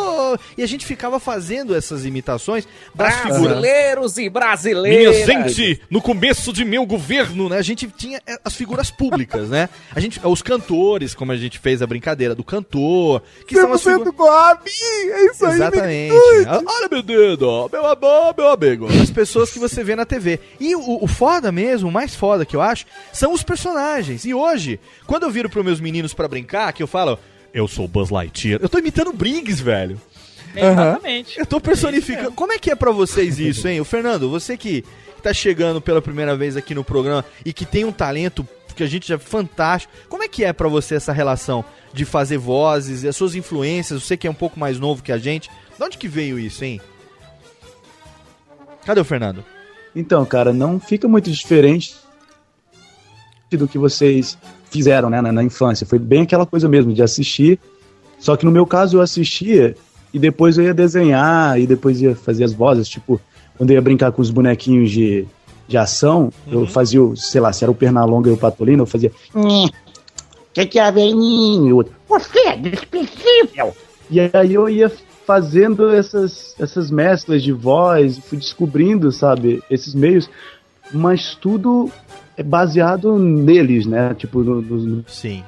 E a gente ficava fazendo essas imitações das figuras. Brasileiros e brasileiras. Minha gente, no começo de meu governo, né? A gente tinha é, as figuras públicas, né? A gente, os cantores, como a gente fez a brincadeira do cantor, que são as figuras... Gobi! É isso aí, Exatamente. Olha meu dedo, ó, meu amor, meu amigo. As pessoas que você vê na TV. E o, o foda mesmo, o mais foda que eu acho, são os personagens. E hoje, quando eu viro pros meus meninos pra brincar, que eu falo, eu sou o Buzz Lightyear, eu tô imitando o Briggs, velho. Exatamente. Eu tô personificando. Como é que é pra vocês isso, hein? O Fernando, você que tá chegando pela primeira vez aqui no programa e que tem um talento que a gente já fantástico. Como é que é pra você essa relação de fazer vozes e as suas influências? Você que é um pouco mais novo que a gente. De onde que veio isso, hein? Cadê o Fernando? Então, cara, não fica muito diferente do que vocês fizeram, né, na, na infância. Foi bem aquela coisa mesmo, de assistir. Só que no meu caso eu assistia e depois eu ia desenhar e depois ia fazer as vozes. Tipo, quando eu ia brincar com os bonequinhos de, de ação, eu fazia, o, sei lá, se era o Pernalonga e o Patolino, eu fazia. Que que é, velhinho? O Você é desprezível! E aí eu ia fazendo essas, essas mesclas de voz, fui descobrindo, sabe, esses meios, mas tudo é baseado neles, né? Tipo, no, no, Sim.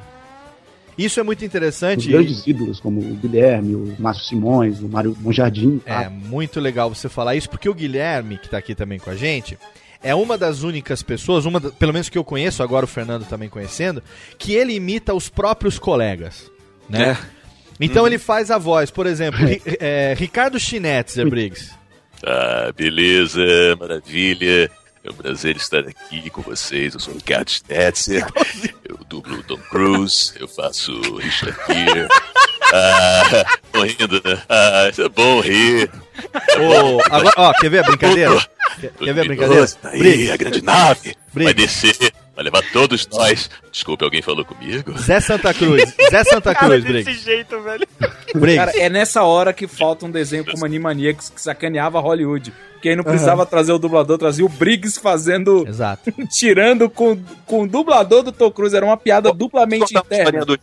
Isso é muito interessante. grandes ídolos, como o Guilherme, o Márcio Simões, o Mário Monjardim. É muito legal você falar isso, porque o Guilherme, que tá aqui também com a gente, é uma das únicas pessoas, uma pelo menos que eu conheço, agora o Fernando também conhecendo, que ele imita os próprios colegas, né? Então ele faz a voz, por exemplo, Ri- <laughs> é, Ricardo Schnetzer, Briggs. Ah, beleza, maravilha. É um prazer estar aqui com vocês. Eu sou o Ricardo Stetzer. <laughs> Eu dublo o Tom Cruise. Eu faço o Richard Gere. Ah, tô rindo, né? Ah, isso é bom rir. Ô, agora, ó, quer ver a brincadeira? Quer, quer ver a brincadeira? Tá aí, a grande nave. Vai descer. Vai levar todos nós. Desculpe, alguém falou comigo? Zé Santa Cruz. Zé Santa Cruz, Briggs. jeito, velho. Briggs. Cara, é nessa hora que falta um desenho como Animaniacs que sacaneava Hollywood. Porque aí não precisava trazer o dublador, trazia o Briggs fazendo. Exato. <laughs> tirando com, com o dublador do Tom Cruise. Era uma piada duplamente interna. do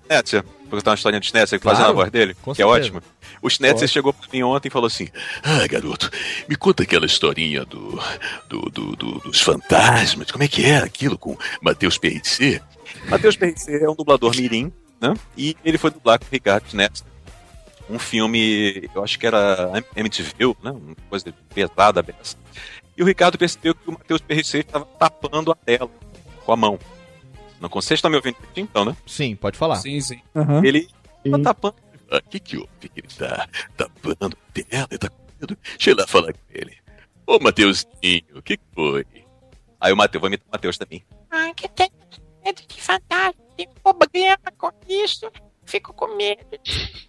vou contar uma historinha do Schnetzer, Claro, fazendo a voz dele, que é certeza. ótimo. O Schnetzer chegou pra mim ontem e falou assim: Ah, garoto, me conta aquela historinha do, do, do- do- dos fantasmas. Como é que era aquilo com Matheus PRC? Matheus PRC é um dublador mirim, né? E ele foi dublar com o Ricardo Schnetzer. Um filme, eu acho que era MTV, né? Uma coisa pesada dessa. E o Ricardo percebeu que o Matheus PRC estava tapando a tela com a mão. Não vocês estão me ouvindo então, né? Sim, pode falar. Sim, sim. Ele tá tapando. O Ah, que que houve? Que ele tá tapando tela? Ele tá com medo? Deixa eu ir lá falar com ele. Ô, Mateuzinho, o que que foi? Aí o Matheus, vou imitar o Matheus também. Ai, que tem medo de fantasma, tem problema com isso. Fico com medo de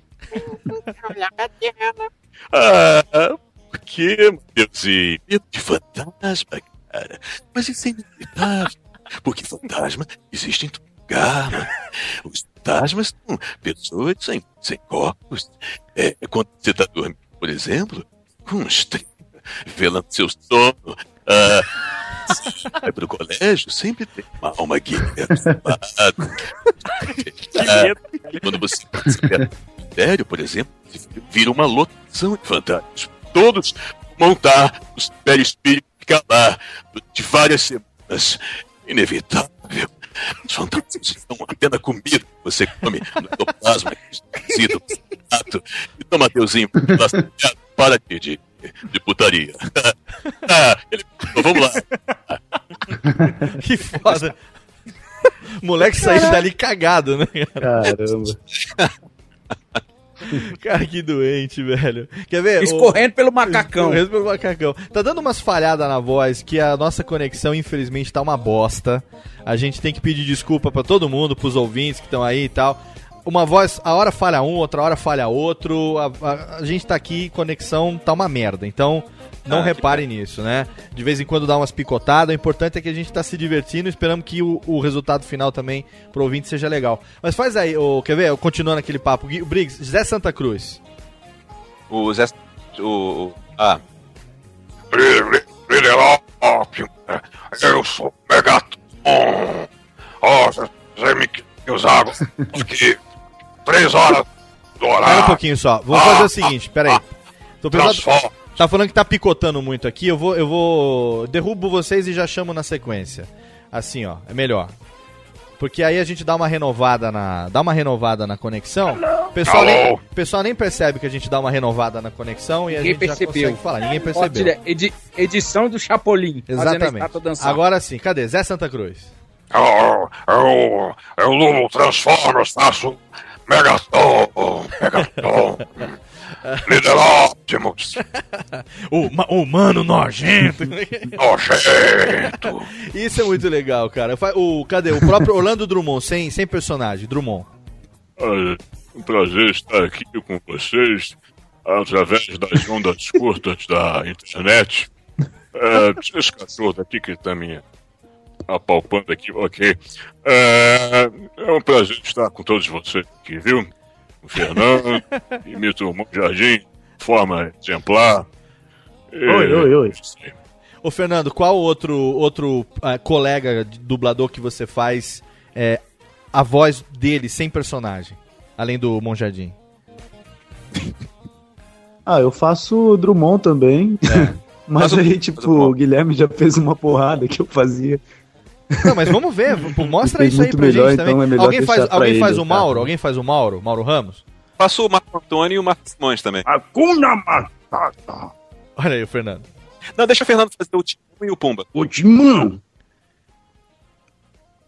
olhar pra tela. Ah, por que, Mateuzinho? Medo de fantasma, cara? Mas isso é inevitável. Porque fantasma existe em todo lugar, mano. Os fantasmas são pessoas sem, sem corpos. É, quando você tá dormindo, por exemplo, com um estreia, velando seu sono. Ah, vai pro colégio, sempre tem uma alma lado. Ah, quando você do cemitério, por exemplo, vira uma lotação de fantasmas. Todos montar o perispírito ficar lá de várias semanas. Inevitável. Os fantasmas estão apenas comida que você come no ectoplasma, esquecido, prato. Então, Mateuzinho, para de, de, de putaria. <laughs> Ah, ele, vamos lá. <laughs> que foda. O moleque saiu dali cagado, né? Caramba. <laughs> Cara, que doente, velho. Quer ver? Escorrendo pelo macacão. Escorrendo pelo macacão. Tá dando umas falhadas na voz que a nossa conexão, infelizmente, tá uma bosta. A gente tem que pedir desculpa pra todo mundo, pros ouvintes que estão aí e tal. Uma voz, a hora falha um, outra hora falha outro. A, a- a gente tá aqui, conexão tá uma merda. Então, não Ah, que reparem nisso, né? De vez em quando dá umas picotadas. O importante é que a gente tá se divertindo. Esperamos que o, o resultado final também pro ouvinte seja legal. Mas faz aí, ô, quer ver? Continuando aquele papo. Gui- Briggs, Zé Santa Cruz. O Zé. O. o- ah. Penelope, eu sou Megatron. Ó, você me usaram aqui três horas do Pera um horário. pouquinho só. Vamos fazer o seguinte, pera aí. Tô pensando... Transforma. Tá falando que tá picotando muito aqui, eu vou, eu vou. Derrubo vocês e já chamo na sequência. Assim, ó, é melhor. Porque aí a gente dá uma renovada na. Dá uma renovada na conexão. O pessoal, nem, o pessoal nem percebe que a gente dá uma renovada na conexão e a Ninguém gente já percebeu. consegue falar. Ninguém percebeu. edi- edição do Chapolin. a Exatamente. Agora sim, cadê? Zé Santa Cruz. Eu, eu, eu Transformers, faço Megatron, Megatron, Líder Optimus, <laughs> o, ma- o mano nojento. <laughs> nojento. Isso é muito legal, cara. O, cadê? O próprio Orlando Drummond, sem, sem personagem. Drummond. Um prazer estar aqui com vocês através das ondas curtas da internet. É, esse cachorro aqui que está me apalpando aqui, ok. É, é um prazer estar com todos vocês aqui, viu? O Fernando, imita o Jardim, de forma exemplar. E- Oi, oi, oi. Ô Fernando, qual outro, outro ah, colega de dublador que você faz é, a voz dele sem personagem? Além do Monjardim. <laughs> Ah, eu faço Drummond também. <laughs> Mas Faz o- aí, tipo, o Guilherme já fez uma porrada que eu fazia. Não, mas vamos ver, <laughs> mostra isso aí pra melhor, gente também. então é alguém faz, alguém ele, faz o tá? Mauro? Alguém faz o Mauro? Mauro Ramos? Passou o Marco Antônio e o Marcos Simões também. Hakuna Matata. Olha aí o Fernando. Não, deixa o Fernando fazer o Timão e o Pumba. O Timão.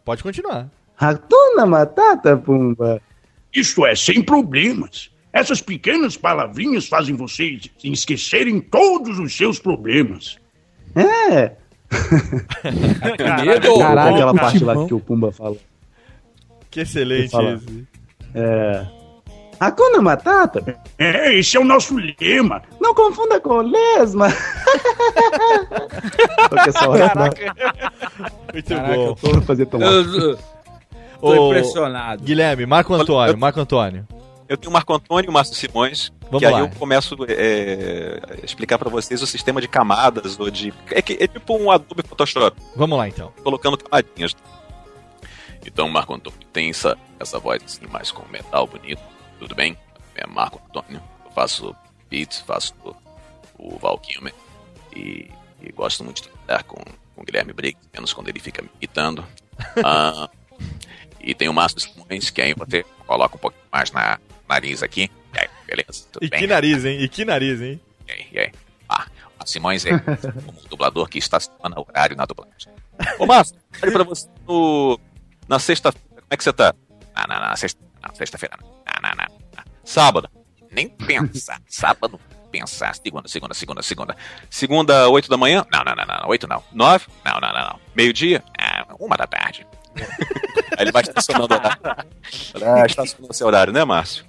Pode continuar. Ratona Matata, Pumba. Isto é, sem problemas. Essas pequenas palavrinhas fazem vocês esquecerem todos os seus problemas. É. <laughs> Caralho, aquela parte Timão. lá que o Pumba fala. Que excelente Ele fala, esse. É. Hakuna Matata? É, esse é o nosso lema. Não confunda com lesma. <laughs> Porque hora não. Muito Caraca, bom. eu tô- fazer tão Eu- Tô Ô, impressionado. Guilherme, Marco Antônio, Marco Antônio. Eu tenho o Marco Antônio e o Márcio Simões, Vamos que aí lá. eu começo é, a explicar pra vocês o sistema de camadas ou de. É, que- é tipo um Adobe Photoshop. Vamos lá então. Colocando camadinhas. Então, Marco Antônio, tem essa, essa voz assim, mais com metal bonito, tudo bem? É Marco Antônio, eu faço beats, faço o, o Val Kilmer e, e gosto muito de trabalhar com, com o Guilherme Briggs, menos quando ele fica me imitando. <laughs> Ah, e tem o Márcio Simões, que aí você coloca um pouquinho mais na nariz aqui. E aí, beleza, tudo E bem? que nariz, hein? E que nariz, hein? E aí, e aí? Ah, o Simões é <laughs> o dublador que estaciona o horário na dublagem. Ô, Márcio, <laughs> olha pra você no, na sexta-feira. Como é que você tá? Ah, não, não, sexta, não, sexta-feira não. Ah, não, não, não. Sábado. Nem pensar. <laughs> Sábado, pensar. Segunda, segunda, segunda, segunda. Segunda, oito da manhã? Não, não, não, não. Oito não. Nove? Não, não, não, não. Meio-dia? Ah, uma da tarde. Aí ele vai estacionando o horário. Ah, estacionando seu horário, né, Márcio?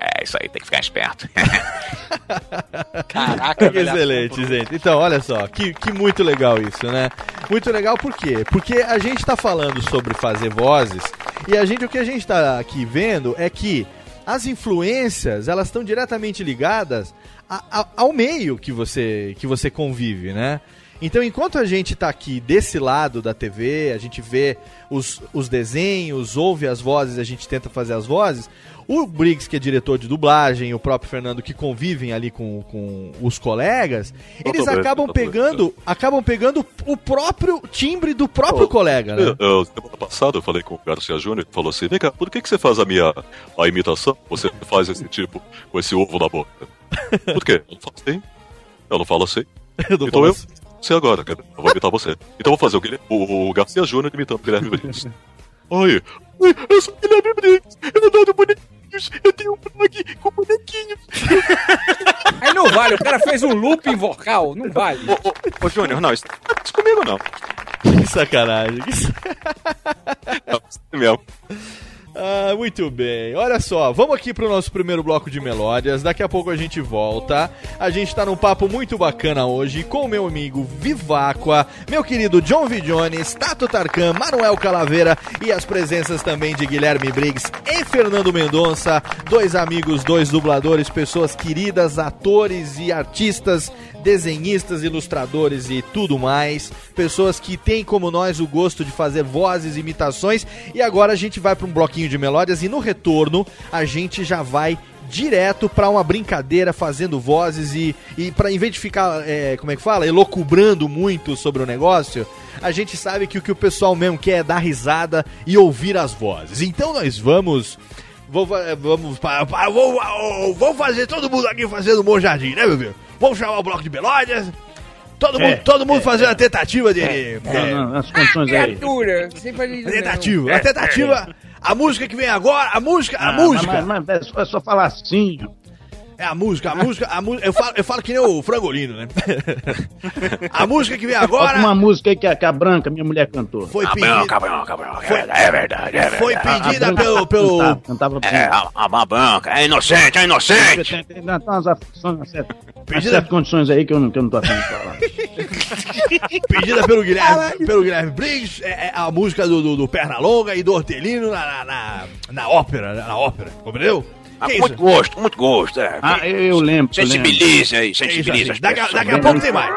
É, isso aí, tem que ficar esperto. <laughs> Caraca, <laughs> Que excelente, gente. Então, olha só, que, que muito legal isso, né? Muito legal por quê? Porque a gente tá falando sobre fazer vozes e a gente, o que a gente tá aqui vendo é que as influências, elas estão diretamente ligadas a- a- ao meio que você, que você convive, né? Então, enquanto a gente tá aqui desse lado da TV, a gente vê os, os desenhos, ouve as vozes, a gente tenta fazer as vozes, o Briggs, que é diretor de dublagem, o próprio Fernando, que convivem ali com, com os colegas, eles bem, acabam tô bem. pegando, acabam pegando o próprio timbre do próprio colega, né? É, semana passada eu falei com o Garcia Júnior e falou assim: Vem cá, por que, que você faz a minha a imitação? Você faz esse tipo, com esse ovo na boca. <laughs> Por quê? Eu não falo assim. Eu não falo assim. <laughs> Eu não então eu assim. você agora, cara. Eu vou imitar você. Então eu vou fazer o, Guilherme- o, o Garcia Júnior imitando o Guilherme <laughs> Briggs. Oi, oi, eu sou o Guilherme Briggs. Eu adoro bonequinhos. Eu tenho um blog com bonequinhos. <laughs> Aí não vale, o cara fez um looping vocal, não vale. Ô, ô Júnior, não, isso, isso comigo não. Que sacanagem. Que sa- Não, isso mesmo. Ah, muito bem. Olha só, vamos aqui pro nosso primeiro bloco de melódias. Daqui a pouco a gente volta. A gente tá num papo muito bacana hoje com o meu amigo Viváqua, meu querido John V. Jones, Tato Tarkan, Manuel Calaveira e as presenças também de Guilherme Briggs e Fernando Mendonça, dois amigos, dois dubladores, pessoas queridas, atores e artistas, desenhistas, ilustradores e tudo mais, pessoas que têm como nós o gosto de fazer vozes, imitações. E agora a gente vai para um bloquinho de melódias e no retorno a gente já vai direto pra uma brincadeira fazendo vozes e, e para em vez de ficar, é, como é que fala, elocubrando muito sobre o negócio, a gente sabe que o que o pessoal mesmo quer é dar risada e ouvir as vozes. Então nós vamos Vou, vamos, vou- vou fazer todo mundo aqui fazendo um bom jardim, né, meu filho? Vamos chamar o bloco de melódias. Todo mundo, É, todo mundo é, fazendo é. a tentativa de. É, de- não, as condições aí. Criatura, você faz isso a não. tentativa, a tentativa. A música que vem agora, a música, a Ah, música. Mas, mas é, só, é só falar assim. É a música, a música, a música. Eu falo, eu falo que nem o frangolino, né? a música que vem agora uma música aí que a, que a Branca, minha mulher, cantou. foi pedida. branca, branca, branca. É verdade, é verdade. Foi A pedida Branca pelo. pelo Cantava, cantava É, a, a, a banca, é inocente, é inocente. Tem, umas aflições, certas, Pedida- certas condições aí que eu não, que eu não tô afim de falar. <laughs> pedida pelo Guilherme, pelo Guilherme Briggs, é, é a música do, do, do Pernalonga e do Hortelino na, na, na, na ópera, na ópera, compreendeu? Ah, Que muito isso? gosto, muito gosto. É. Ah, eu, eu lembro. eu lembro. Sensibilize aí, sensibilize as Daqui, daqui a pouco tem mais.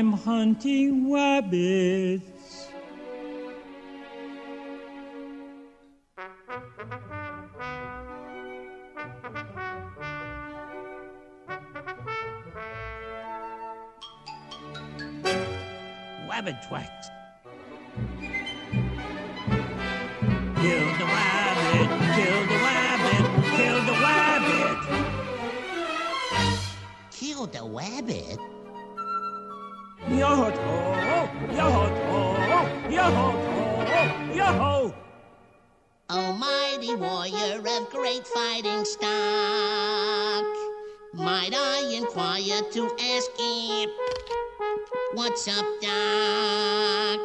I'm hunting rabbits. Rabbit tracks. Kill the rabbit, kill the rabbit, kill the rabbit. Kill the rabbit? Yo-ho, yo-ho, yo-ho, yo-ho. Almighty warrior of great fighting stock, might I inquire to ask him, what's up, Doc?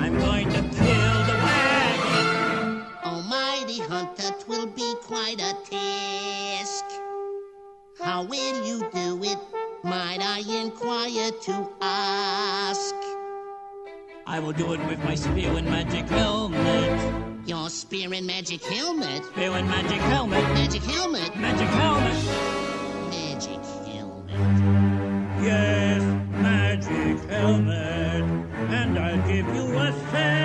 I'm going to kill the rabbit. Almighty hunter, 'twill be quite a task. How will you do it? Might I inquire to ask? I will do it with my spear and magic helmet. Your spear and magic helmet? Spear and magic helmet. Magic helmet? Magic helmet. Magic helmet. Yes, magic helmet. And I'll give you a sample.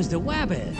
Was the rabbit.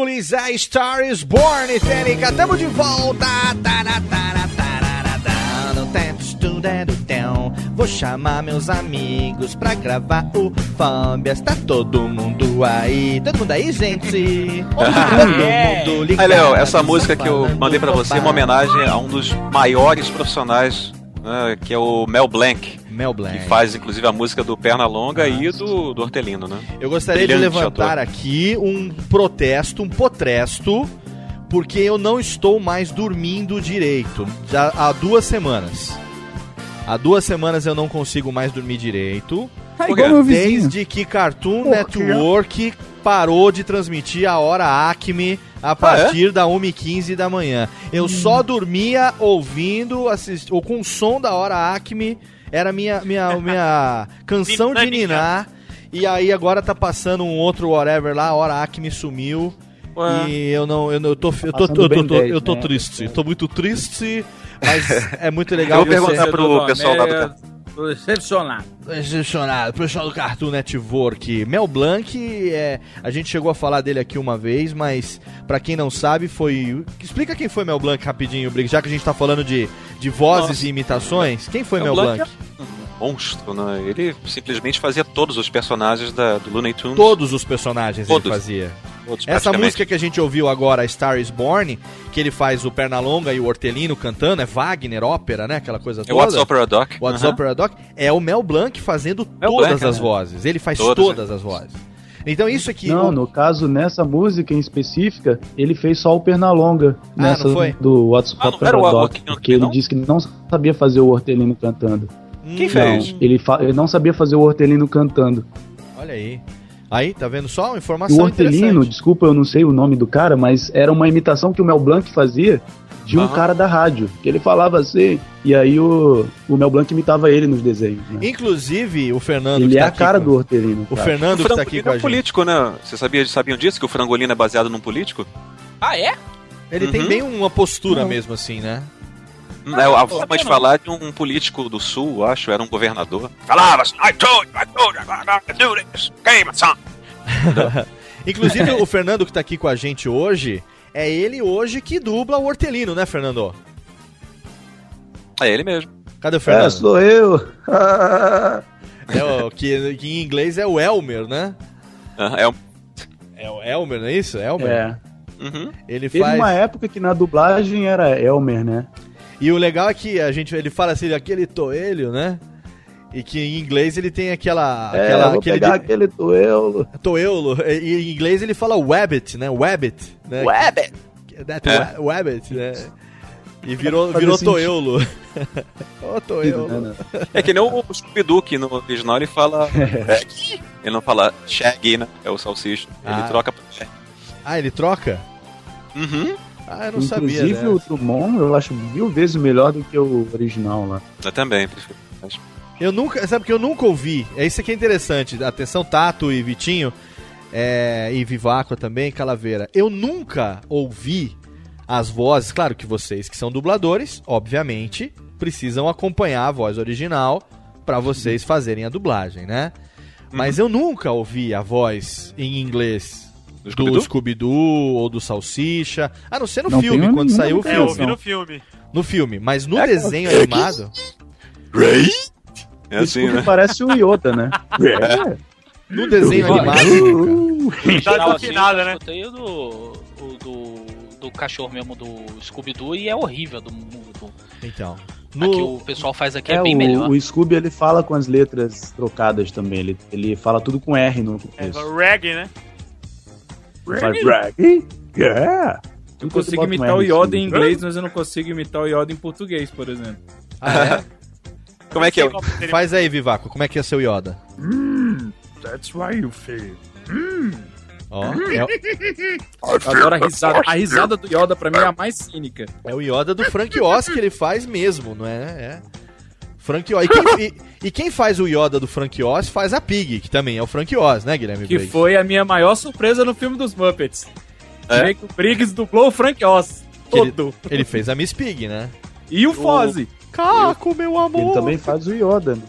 Hércules, a Star is Born, Técnica, tamo de volta. Vou chamar meus amigos pra gravar o Fábias. Tá todo mundo aí? Todo mundo aí, gente? Todo mundo ligado. Aí, Léo, essa música que eu mandei pra você é uma homenagem a um dos maiores profissionais, né, que é o Mel Blanc. Mel Blanc. Que faz, inclusive, a música do Pernalonga e do, do Hortelino, né? Eu gostaria de Brilhante levantar ator. aqui um protesto, um potresto, porque eu não estou mais dormindo direito. Já há duas semanas. Há duas semanas eu não consigo mais dormir direito. Ah, igual. Desde que Cartoon Por quê? Network parou de transmitir a hora Acme a partir da 1h15 da manhã. Eu só dormia ouvindo, assist... ou com o som da hora Acme. Era minha, minha, <laughs> minha canção de ninar. E aí agora tá passando um outro whatever lá, a hora Acme sumiu. Ué. E eu não. Eu, não- eu tô, eu tô, eu tô, eu tô, 10, eu tô né? triste. Tô muito triste. Mas é muito legal Eu vou perguntar pro pessoal lá do É, tô decepcionado. Decepcionado. Pessoal do Cartoon Network. Mel Blanc, é, a gente chegou a falar dele aqui uma vez, mas pra quem não sabe, foi. Explica quem foi Mel Blanc rapidinho, já que a gente tá falando de, de vozes Nossa. e imitações. Quem foi Mel, Mel Blanc? Blanc Monstro, né? Ele simplesmente fazia todos os personagens da, do Looney Tunes. Todos os personagens Todos. ele fazia. Todos, Essa música que a gente ouviu agora, Star is Born, que ele faz o Pernalonga e o Hortelino cantando, é Wagner, ópera, né? Aquela coisa É toda. What's Opera Doc. What's Aham. Opera Doc. É o Mel Blanc fazendo Mel todas Blanc, as né? vozes. Ele faz Todas, todas as vozes. Então isso aqui... Não, o- no caso, nessa música em específica, ele fez só o Pernalonga. Ah, nessa não foi? do What's Ah, o Doc, porque ele não? disse que não sabia fazer o Hortelino cantando. Quem Não, fez? ele, fa- ele não sabia fazer o Hortelino cantando. Olha aí. Aí, tá vendo só? Uma O informação Hortelino, interessante. desculpa, eu não sei o nome do cara, mas era uma imitação que o Mel Blanc fazia Tinha um Ah. cara da rádio, que ele falava assim, e aí o, o Mel Blanc imitava ele nos desenhos. Né? Inclusive, o Fernando. Ele que é tá a cara com- do Hortelino. O cara. Fernando o que tá aqui com é a um gente. político, né? Vocês sabia, sabiam disso? Que o Frangolino é baseado num político? Ah, é? Ele tem Uhum. bem uma postura Não. mesmo, assim, né? É, a forma de falar de um político do sul, acho, era um governador. Falava assim, I told you, I told you, I'm gonna do this. Okay, my son. Inclusive, o Fernando que tá aqui com a gente hoje, é ele hoje que dubla o Hortelino, né, Fernando? É ele mesmo. Cadê o Fernando? É, sou eu. <laughs> É o, que, que em inglês é o Elmer, né? É o... É o Elmer, não é isso? Elmer? É. Uhum. Ele Teve faz. uma época que na dublagem era Elmer, né? E o legal é que a gente, ele fala assim, aquele toelho, né? E que em inglês ele tem aquela. É, aquela vou pegar aquele toelo. Toelo. E em inglês ele fala wabbit, né? Wabbit. Né? Wabbit. That É. wa- wabbit, né? <laughs> E virou, virou toelo. <laughs> Ô, toelo. É que nem o Scooby-Doo, que no original ele fala. <laughs> Ele não fala Shaggy, né? É o salsicha. Ele Ah. troca. Ah, ele troca? Uhum. Ah, eu não sabia, Inclusive né? o Drummond eu acho mil vezes melhor do que o original lá. Eu também, prefiro. Eu nunca, sabe que eu nunca ouvi. É isso que é interessante. Atenção, Tato e Vitinho, é, e Viváqua também, Calaveira. Eu nunca ouvi as vozes. Claro que vocês que são dubladores, obviamente, precisam acompanhar a voz original pra vocês fazerem a dublagem, né? Mas eu nunca ouvi a voz em inglês Do do Scooby-Doo? Scooby-Doo ou do Salsicha. A não ser no Não filme, quando saiu o É, filme. eu vi no filme. No filme, mas no É, desenho é, animado. Ray? É O assim, Scooby né? parece o Yoda, né? <laughs> É. No desenho animado. <laughs> Tá Não, assim, desafinada, eu né? o do, do, do cachorro mesmo do Scooby-Doo e é horrível do mundo. Então. A que o pessoal faz aqui é, É, bem o, melhor. o Scooby ele fala com as letras trocadas também. Ele, ele fala tudo com R no É, começo. reggae, né? Fala drag? Yeah! Eu consigo imitar o Yoda em inglês, mas eu não consigo imitar o Yoda em português, por exemplo. Ah, Como é que é? o- é? Faz aí, Vivaco, como é que é seu Yoda? Hum, that's why you feel. Hum. Ó, é, Eu adoro a risada. A risada do Yoda pra mim é a mais cínica. é o Yoda do Frank Oz que ele faz mesmo, não é? É. Frank Oz. E quem, e- e quem faz o Yoda do Frank Oz faz a Pig, que também é o Frank Oz, né, Guilherme Que Briggs? foi a minha maior surpresa no filme dos Muppets. É? Que o Briggs dublou o Frank Oz. Que ele, Todo. ele fez a Miss Pig, né? E o Fozzie. Caco, meu amor! Ele também faz o Yoda. né?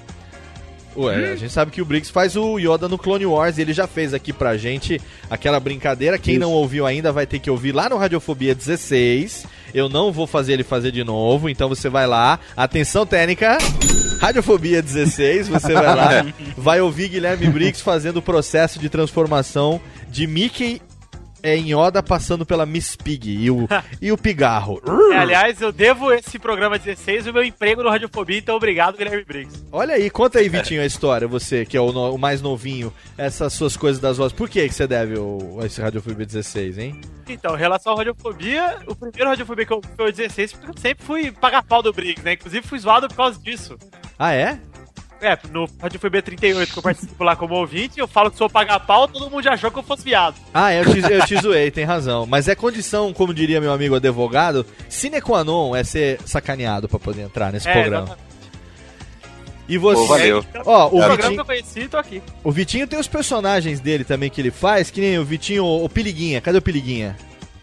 Ué, a gente sabe que o Briggs faz o Yoda no Clone Wars e ele já fez aqui pra gente aquela brincadeira. Quem Isso. não ouviu ainda vai ter que ouvir lá no Radiofobia 16. Eu não vou fazer ele fazer de novo, então você vai lá. Atenção técnica. Radiofobia 16, você vai lá, <laughs> vai ouvir Guilherme Briggs fazendo o processo de transformação de Mickey em Yoda passando pela Miss Pig e o, <laughs> e o pigarro. É, aliás, eu devo esse programa 16 o meu emprego no Radiofobia, então obrigado, Guilherme Briggs. Olha aí, conta aí, Vitinho, a história, você que é o, no- o mais novinho, essas suas coisas das vozes. Por que, que você deve o, esse Radiofobia 16, hein? Então, em relação à Radiofobia, o primeiro Radiofobia que eu foi o 16, porque eu sempre fui pagar pau do Briggs, né? Inclusive fui zoado por causa disso. Ah, é? É, no Radiofobia 38, que eu participo lá como ouvinte, eu falo que sou pagar pau, todo mundo já achou que eu fosse viado. Ah, eu te, eu te <laughs> zoei, tem razão. Mas é condição, como diria meu amigo advogado, sine qua non é ser sacaneado pra poder entrar nesse É, programa. exatamente. E você. Pô, valeu. Ó, o programa Vitinho, que eu conheci, tô aqui. o Vitinho tem os personagens dele também que ele faz, que nem o Vitinho, o Piliguinha. Cadê o Piliguinha?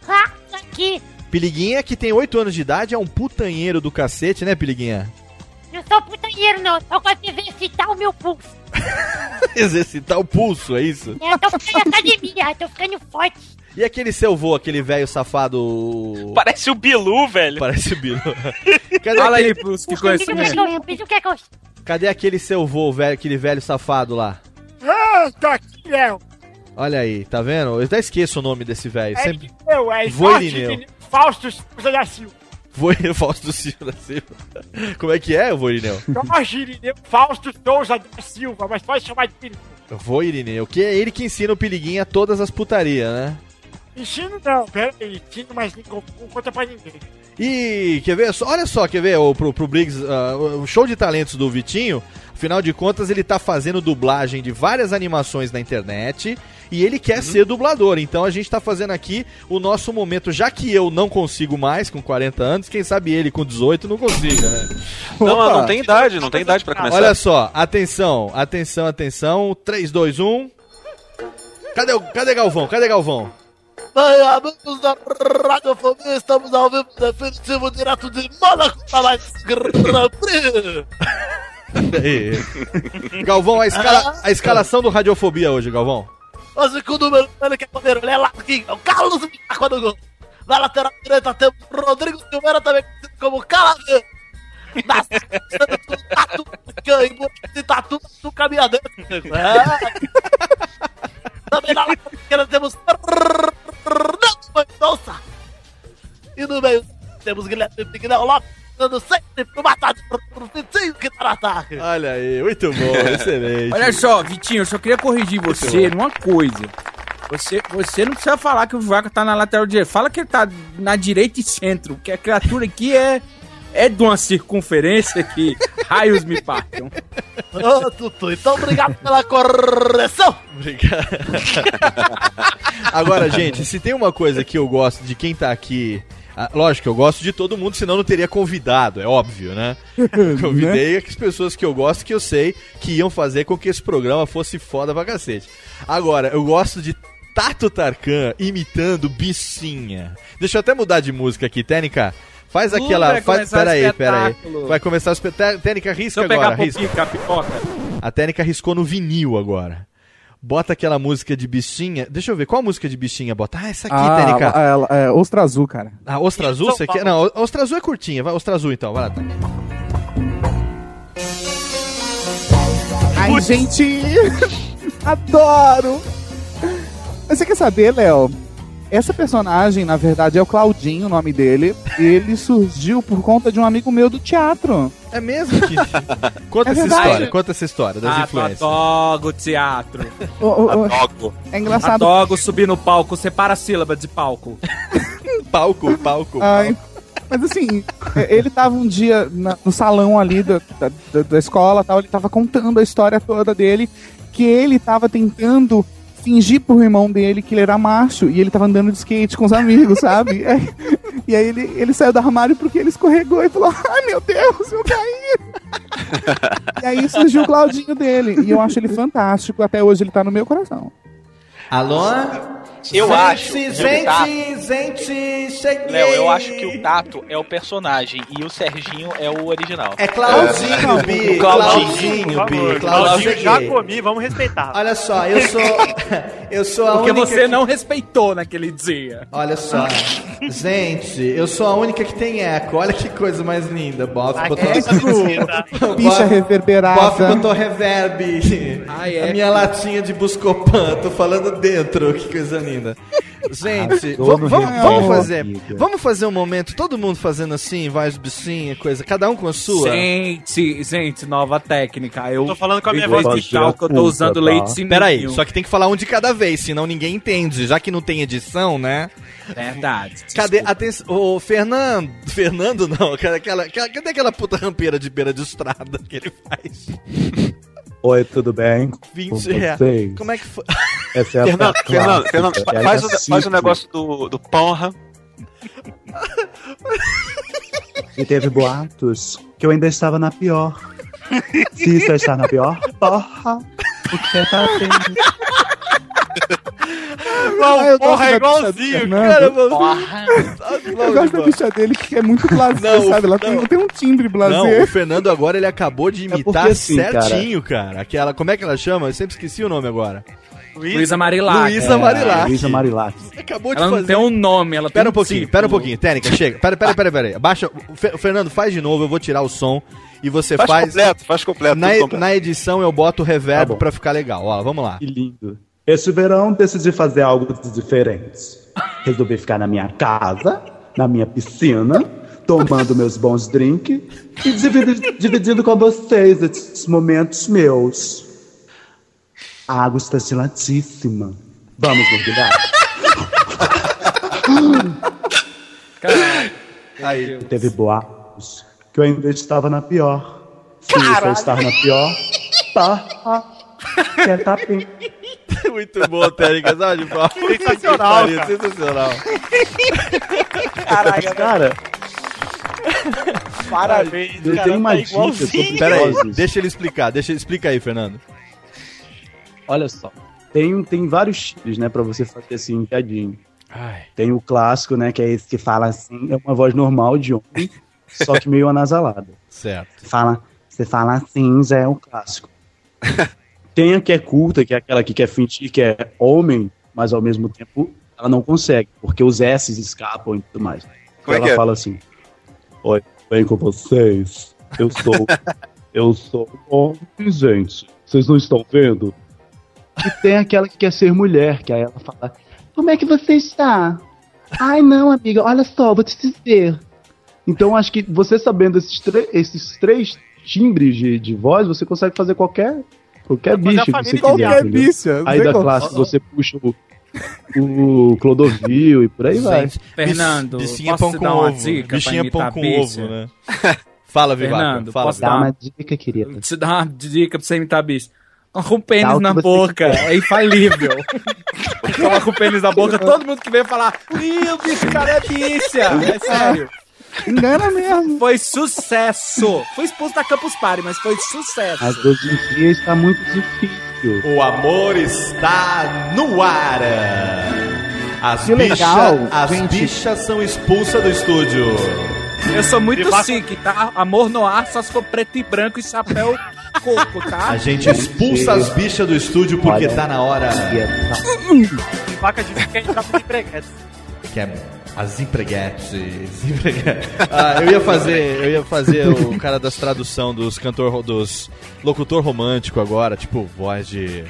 Ah, aqui. Piliguinha, que tem 8 anos de idade, é um putanheiro do cacete, né, Piliguinha? Não sou putanheiro, não. Só gosto de exercitar o meu pulso. <laughs> Exercitar o pulso, é isso? É, Eu tô ficando em academia, tô ficando forte. E aquele seu vô, aquele velho safado. Parece o Bilu, velho. Parece o Bilu. <laughs> Cadê, Fala aí aquele... pros que conhecem eu é eu... Cadê aquele seu vô, velho, aquele velho safado lá? Ah, tô aqui, Léo. Olha aí, tá vendo? Eu até esqueço o nome desse velho. É Sempre. eu, é Vô Jorge Irineu. Irineu Fausto Souza da Silva. Vô Fausto Silva da Silva. Como é que é, vô Irineu? Jorge Irineu Fausto Souza da Silva, mas pode chamar de Irineu. Vô Irineu, que é ele que ensina o Piliguinha todas as putarias, né? Ensino não, pera aí, ensino, mas não con- não conta pra ninguém. E quer ver? Olha só, quer ver? O, pro, pro Briggs, ah, o show de talentos do Vitinho, afinal de contas, ele tá fazendo dublagem de várias animações na internet e ele quer ser dublador. Então a gente tá fazendo aqui o nosso momento, já que eu não consigo mais com 40 anos, quem sabe ele com 18 não consiga, né? Não, Opa. não tem idade, não tem idade pra começar. Olha só, atenção, atenção, atenção. 3, 2, 1. Cadê, o, cadê Galvão? Cadê Galvão? Bem, amigos da Radiofobia, estamos ao vivo definitivo direto de Mônaco para mais Grand Prix. <laughs> Galvão, a, escala, a escalação do Radiofobia hoje, Galvão. Hoje com o número que é poder, ele é Larguinho, é o Carlos Bicaco no gol. Na lateral direita temos Rodrigo Silveira, também conhecido como Calaveiro. Na Tatu e Tatu do Caminhadeiro. É. Também na lateral esquerda temos Fernando Mendonça. E no meio temos Guilherme Miguel Lopes, dando sempre pro Matado pro Vitinho que tá no ataque. Olha aí, muito bom, <laughs> excelente. Olha só, Vitinho, eu só queria corrigir você numa coisa. Você, você não precisa falar que o Vaca tá na lateral direita. Fala que ele tá na direita e centro, porque a criatura aqui é, é de uma circunferência que <laughs> raios me partam. Ô, Tutu, então obrigado pela correção. Obrigado. <laughs> Agora, gente, se tem uma coisa que eu gosto de quem tá aqui. Ah, Lógico eu gosto de todo mundo, senão não teria convidado, é óbvio, <laughs> né? Convidei as pessoas que eu gosto, que eu sei que iam fazer com que esse programa fosse foda pra cacete. Agora, eu gosto de Tato Tarkan imitando Bicinha. Deixa eu até mudar de música aqui, Tênica. Faz aquela. vai Faz, começar o pera aí, pera aí. Vai começar o espetáculo. Tênica, risca Deixa eu agora. risca. A técnica riscou no vinil agora. Bota aquela música de bichinha. Deixa eu ver, qual música de bichinha bota? Ah, essa aqui, Ah, Tênica. é, é, Ostra Azul, cara. Ah, Ostra Azul? Você quer? Não, Ostra Azul é curtinha. Vai, Ostra Azul então, vai lá. Tá. Ai, gente! <laughs> Adoro! Mas você quer saber, Léo? Essa personagem, na verdade, é o Claudinho, o nome dele. E ele surgiu por conta de um amigo meu do teatro. É mesmo. Conta É essa verdade. história, conta essa história das Ah, influências. adoro teatro. Ô, ô, ô, Adoro. É engraçado. Adoro subir no palco, separa a sílaba de palco. <laughs> palco, palco. Ai, mas assim, é, ele tava um dia na- no salão ali da, da, da- da escola tal, ele tava contando a história toda dele, que ele tava tentando fingir pro irmão dele que ele era macho e ele tava andando de skate com os amigos, sabe? E <laughs> aí, e aí ele, ele saiu do armário porque ele escorregou e falou: Ai meu Deus, eu caí! <laughs> e aí surgiu o Claudinho dele. E eu acho ele fantástico. Até hoje ele tá no meu coração. Alô? Eu acho que o Gente, Tato- gente, cheguei. Léo, eu acho que o Tato é o personagem e o Serginho é o original. É Claudinho, Bi. O Claudinho. Claudinho, Bi. Claudinho. Claudinho, já comi, vamos respeitar. Olha só, eu sou. <laughs> Eu sou a Porque única. você que- não respeitou naquele dia. Olha só. Gente, eu sou a única que tem eco. Olha que coisa mais linda, Bob. Botou... eco. Bicha reverberada. Bob botou reverb. Ai, é. A minha latinha de Buscopan. Tô falando dentro. Que coisa linda. <laughs> Gente, Tô vamos, fazer. Vamos fazer um momento, todo mundo fazendo assim, voz bichinha, coisa, cada um com a sua. Gente, gente, nova técnica. Eu Tô falando com a minha voz explicar que eu tô usando leite sininho. Pera aí, só que tem que falar um de cada vez, senão ninguém entende, já que não tem edição, né? Verdade. Cadê, atenção, ô Fernando, <laughs> Fernando não, cadê aquela, aquela- cadê aquela puta rampeira de beira de estrada que ele faz? <laughs> Oi, tudo bem? 20 Com reais. vocês? Como é que foi? Essa é a Fernando, parte Fernando, Fernando, que é faz, o, faz o negócio do, do Porra. E teve boatos que eu ainda estava na pior. Se isso é estar na pior, porra, o que tá tendo? Ah, eu porra, é igualzinho, do Cara, Fernando. mano. <laughs> Eu gosto da bicha dele que é muito blasé, Não, sabe? Ela não. tem, tem um timbre blasé. Não, o Fernando agora ele acabou de imitar porque assim, certinho, cara. Aquela, como é que ela chama? Eu sempre esqueci o nome agora. Luísa Marilac. Luísa É, Marilac. Luísa Marilac. Acabou de Ela não fazer. tem um nome, ela tem Pera um pouquinho, título. pera um pouquinho. Técnica, chega. Pera, pera, pera, pera aí. Abaixa. O Fe- o Fernando, faz de novo, eu vou tirar o som. E você Faz, faz. completo, faz completo. na, completo. na edição eu boto o reverb Tá bom. pra ficar legal. Ó, vamos lá. Que lindo. Esse verão decidi fazer algo de diferente. Resolvi ficar na minha casa, na minha piscina, tomando meus bons drinks e dividi- dividindo com vocês esses momentos meus. A água está geladíssima. Vamos mergulhar? Aí. Teve boatos que eu ainda estava na pior. Se isso é estar na pior, tá. <laughs> Quer tapinha. <laughs> Muito bom, Técnica, sabe? Sensacional, Que pariu, cara. Sensacional. Caraca, Cara, <laughs> Parabéns, eu cara, tenho uma tá dica Pera aí, deixa ele explicar. Deixa, explica aí, Fernando. Olha só. Tem, tem vários tipos, né, pra você fazer assim, piadinho. Tem o clássico, né, que é esse que fala assim, é uma voz normal de homem, só que meio anasalada. Certo. Você fala, você fala assim, já é um clássico. <laughs> Tem a que é curta, que é aquela que quer fingir que é homem, mas ao mesmo tempo ela não consegue, porque os S escapam e tudo mais. Como é ela é? fala assim: Oi, bem com vocês. Eu sou. <laughs> eu sou homem, gente. Vocês não estão vendo? E tem aquela que quer ser mulher, que aí ela fala: Como é que você está? Ai, não, amiga, olha só, vou te dizer. Então, acho que você sabendo esses, esses três timbres de, de voz, você consegue fazer qualquer, qualquer a bicho que você quiser. Qualquer bicha, não Aí da como. classe você puxa o, o Clodovil e por aí vai. Gente, Fernando, Bichinha posso pão te com uma ovo. dica Bichinha pra pão com bicha? ovo, né? <laughs> Fala, Vivaco. Fernando, Fala, posso Dá dar uma dica, querida. Te dar uma dica pra você imitar bicho. Com o pênis na boca, quiser. é infalível. <laughs> Coloca o pênis na boca, todo mundo que vem falar, ih, o bicho cara é bicha. É sério. Engana mesmo. Foi sucesso. Foi expulso da Campus Party, mas foi sucesso. Mas hoje em dia está muito difícil. O amor está no ar. As, Que bicha- legal, as gente. bichas são expulsas do estúdio. Eu sou muito Vivaco- chique, tá? Amor no ar só se for preto e branco e chapéu coco, tá? A gente expulsa as bichas do estúdio porque Olha. tá na hora. Vaca de quer entrar pro empreguetes. Que é as empreguetes. empreguetes. Ah, eu ia fazer, eu ia fazer o cara das tradução dos cantor dos locutor romântico agora, tipo voz de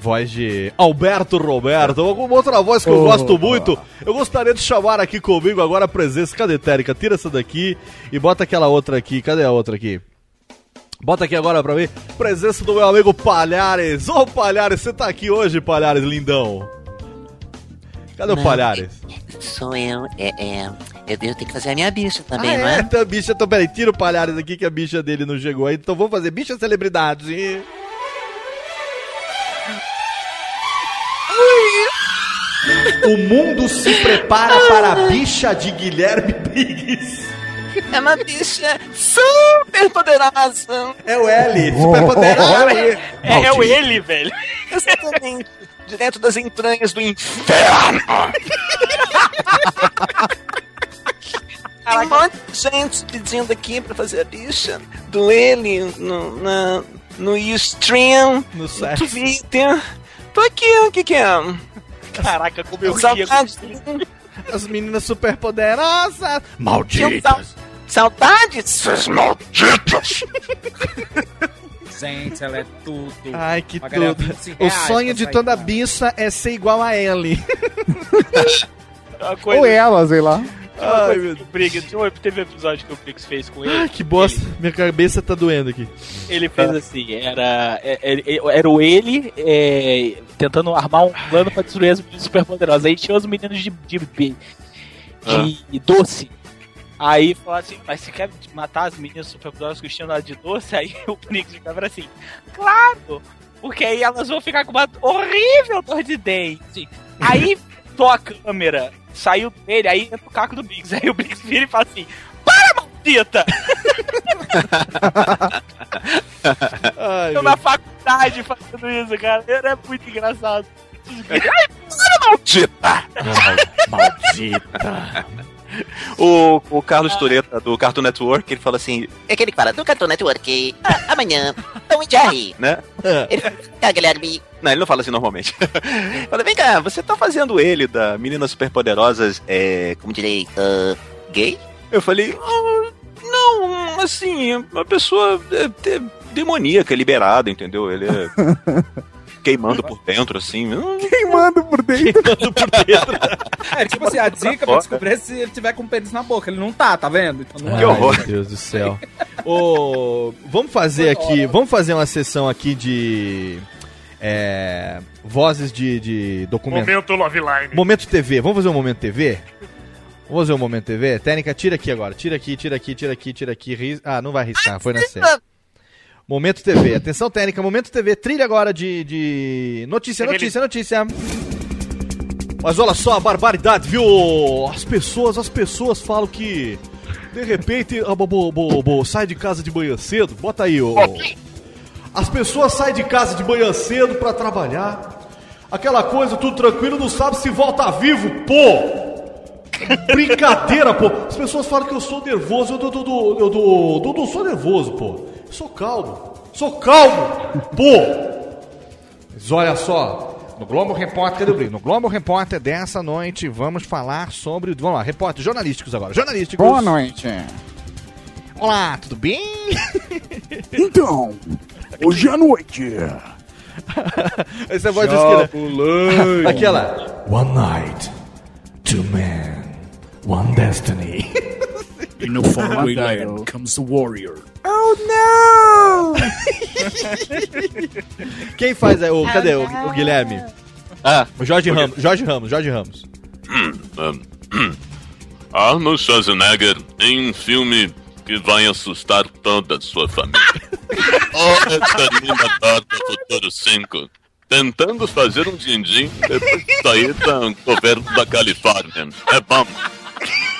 voz de Alberto Roberto, ou alguma outra voz que eu Oh. gosto muito. Eu gostaria de chamar aqui comigo agora a presença. Cadê Térica? Tira essa daqui e bota aquela outra aqui. Cadê a outra aqui? Bota aqui agora pra mim. Presença do meu amigo Palhares. Ô Palhares, você tá aqui hoje, Palhares, lindão. Cadê o Não. Palhares? Sou eu, é, é, eu, tenho que fazer a minha bicha também, ah, não é? é? Então, bicha, então, peraí, tira o Palhares aqui que a bicha dele não chegou aí. Então vamos fazer bicha celebridade. O mundo se prepara para a bicha de Guilherme Briggs. É uma bicha super poderosa. É o L, super poderosa. É, é o ele, velho. Exatamente. Direto das entranhas do inferno. <laughs> Tem um monte de gente pedindo aqui pra fazer a bicha do ele no, na, no Ustream, no no. Twitter. Tô aqui, o que que é? Caraca, como eu ria. Saudades. As meninas super poderosas. Malditas. Saudades, suas malditas. <laughs> Gente, ela é tudo. Ai, que Pagaria tudo. 25 O sonho de toda ela. bicha é ser igual a. <laughs> Uma coisa, Ou ela, sei lá. Ai, meu Briggs, tinha um- teve um episódio que o Briggs fez com ele. Ai, que bosta. Minha cabeça tá doendo aqui. Ele fez assim, era, é- é- era o ele é, tentando armar um plano pra destruir as meninas superpoderosas. Aí tinha os meninos de, de, de, de doce. Aí falou assim, mas você quer matar as meninas superpoderosas que tinham lá de doce? Aí <laughs> o Briggs ficava assim, claro! Porque aí elas vão ficar com uma horrível dor de dente. Aí <laughs> tô a câmera, saiu dele, aí entra o caco do Briggs. Aí o Briggs vira e fala assim, para, maldita! Ai, Eu na faculdade fazendo isso, cara. Era muito engraçado. Ai, para, maldita! Maldita. <laughs> O, o Carlos Tureta, do Cartoon Network, ele fala assim, É aquele que fala do Cartoon Network. Ah, amanhã, Tom e Jerry. <laughs> né? Ele fala, ah, Guilherme. Não, ele não fala assim normalmente. <laughs> fala, vem cá, você tá fazendo ele da Meninas Superpoderosas, é, como direi, ah, gay? Eu falei, "Ah, não, assim, uma pessoa é, é, demoníaca, liberada, entendeu? Ele é queimando por dentro, assim. Não- Queimando por dentro. Queimando por dentro. É, tipo assim, a dica pra descobrir é se ele tiver com o pênis na boca. Ele não tá, tá vendo? Então não Ai, é. Meu Deus do céu. Ô, vamos fazer aqui, vamos fazer uma sessão aqui de é, vozes de, de documento. Momento Love Line. Momento TV. Vamos fazer um momento TV? Vamos fazer um momento TV? Técnica, tira aqui agora. Tira aqui, tira aqui, tira aqui, tira aqui. ris- Ah, não vai riscar, foi na série. Momento TV. Atenção técnica, Momento TV. Trilha agora de, de notícia, notícia, notícia. Mas olha só a barbaridade, viu? As pessoas, as pessoas falam que de repente, ah, bo, bo, bo, sai de casa de manhã cedo. Bota aí, ô. As pessoas saem de casa de manhã cedo pra trabalhar. Aquela coisa, tudo tranquilo, não sabe se volta vivo, pô! Brincadeira, pô! As pessoas falam que eu sou nervoso, eu, eu não sou nervoso, pô. Eu sou calmo. Sou calmo, pô! Mas olha só, no Globo Repórter? No Globo Repórter dessa noite vamos falar sobre. Vamos lá, repórter, jornalísticos agora. Jornalísticos. Boa noite. Olá, tudo bem? <laughs> Então, hoje à noite. <laughs> Essa é a voz de esquina. Aquela. One night, two men, one destiny. <laughs> In <laughs> no faraway land comes the warrior. Oh, não! <laughs> Quem faz é o. Cadê o, o Guilherme? Ah, o Jorge Ramos. Jorge Ramos, Jorge Ramos. Hum, hum. Arnold Schwarzenegger em um filme que vai assustar toda a sua família. <laughs> o Exterminador do Futuro 5. Tentando fazer um din-din depois de sair do governo da Califórnia. É bom.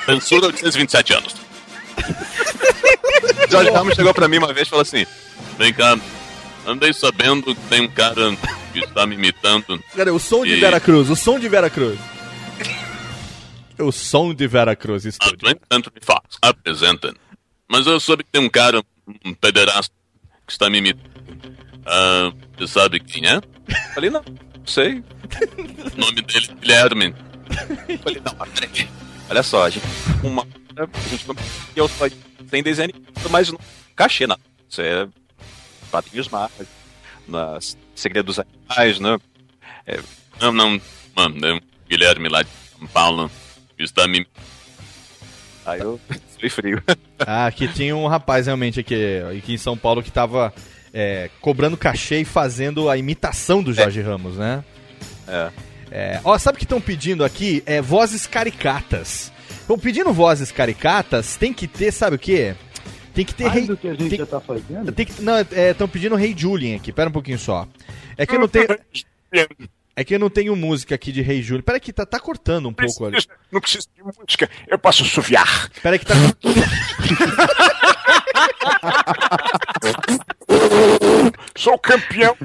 Censura 827 anos. <laughs> George Ramos chegou pra mim uma vez e falou assim: Vem cá, andei sabendo que tem um cara que está me imitando. Cadê o som de E- Vera Cruz? O som de Vera Cruz. O som de Vera Cruz, estúdio. No entanto, me faz. Apresenta. Mas eu soube que tem um cara, um pederasta, que está me imitando. Ah, você sabe quem é? Falei, não, sei. O nome dele é Guilherme. Falei, não. Olha só, a gente uma. A gente não. Eu só tem desenho animado, mas não cachê, não. Isso é quadrinhos mágicos, nas Segredos dos Animais, né? É, não, não, mano, é um Guilherme lá de São Paulo está me. Aí eu fui frio. <laughs> Ah, aqui tinha um rapaz realmente aqui, aqui em São Paulo que tava é, cobrando cachê e fazendo a imitação do Jorge Ramos, né? É. É, ó, sabe o que estão pedindo aqui? É vozes caricatas. Estão pedindo vozes caricatas, tem que ter, sabe o quê? Tem que ter Mais rei. do que a gente tem- já tá fazendo? Tem que, não, estão pedindo Rei Julien aqui. Pera um pouquinho só. É que eu não tenho. É que eu não tenho música aqui de Rei Julien. Pera que tá, tá cortando um pouco ali. Não preciso de música, eu posso assoviar. Pera que tá. <laughs> Sou campeão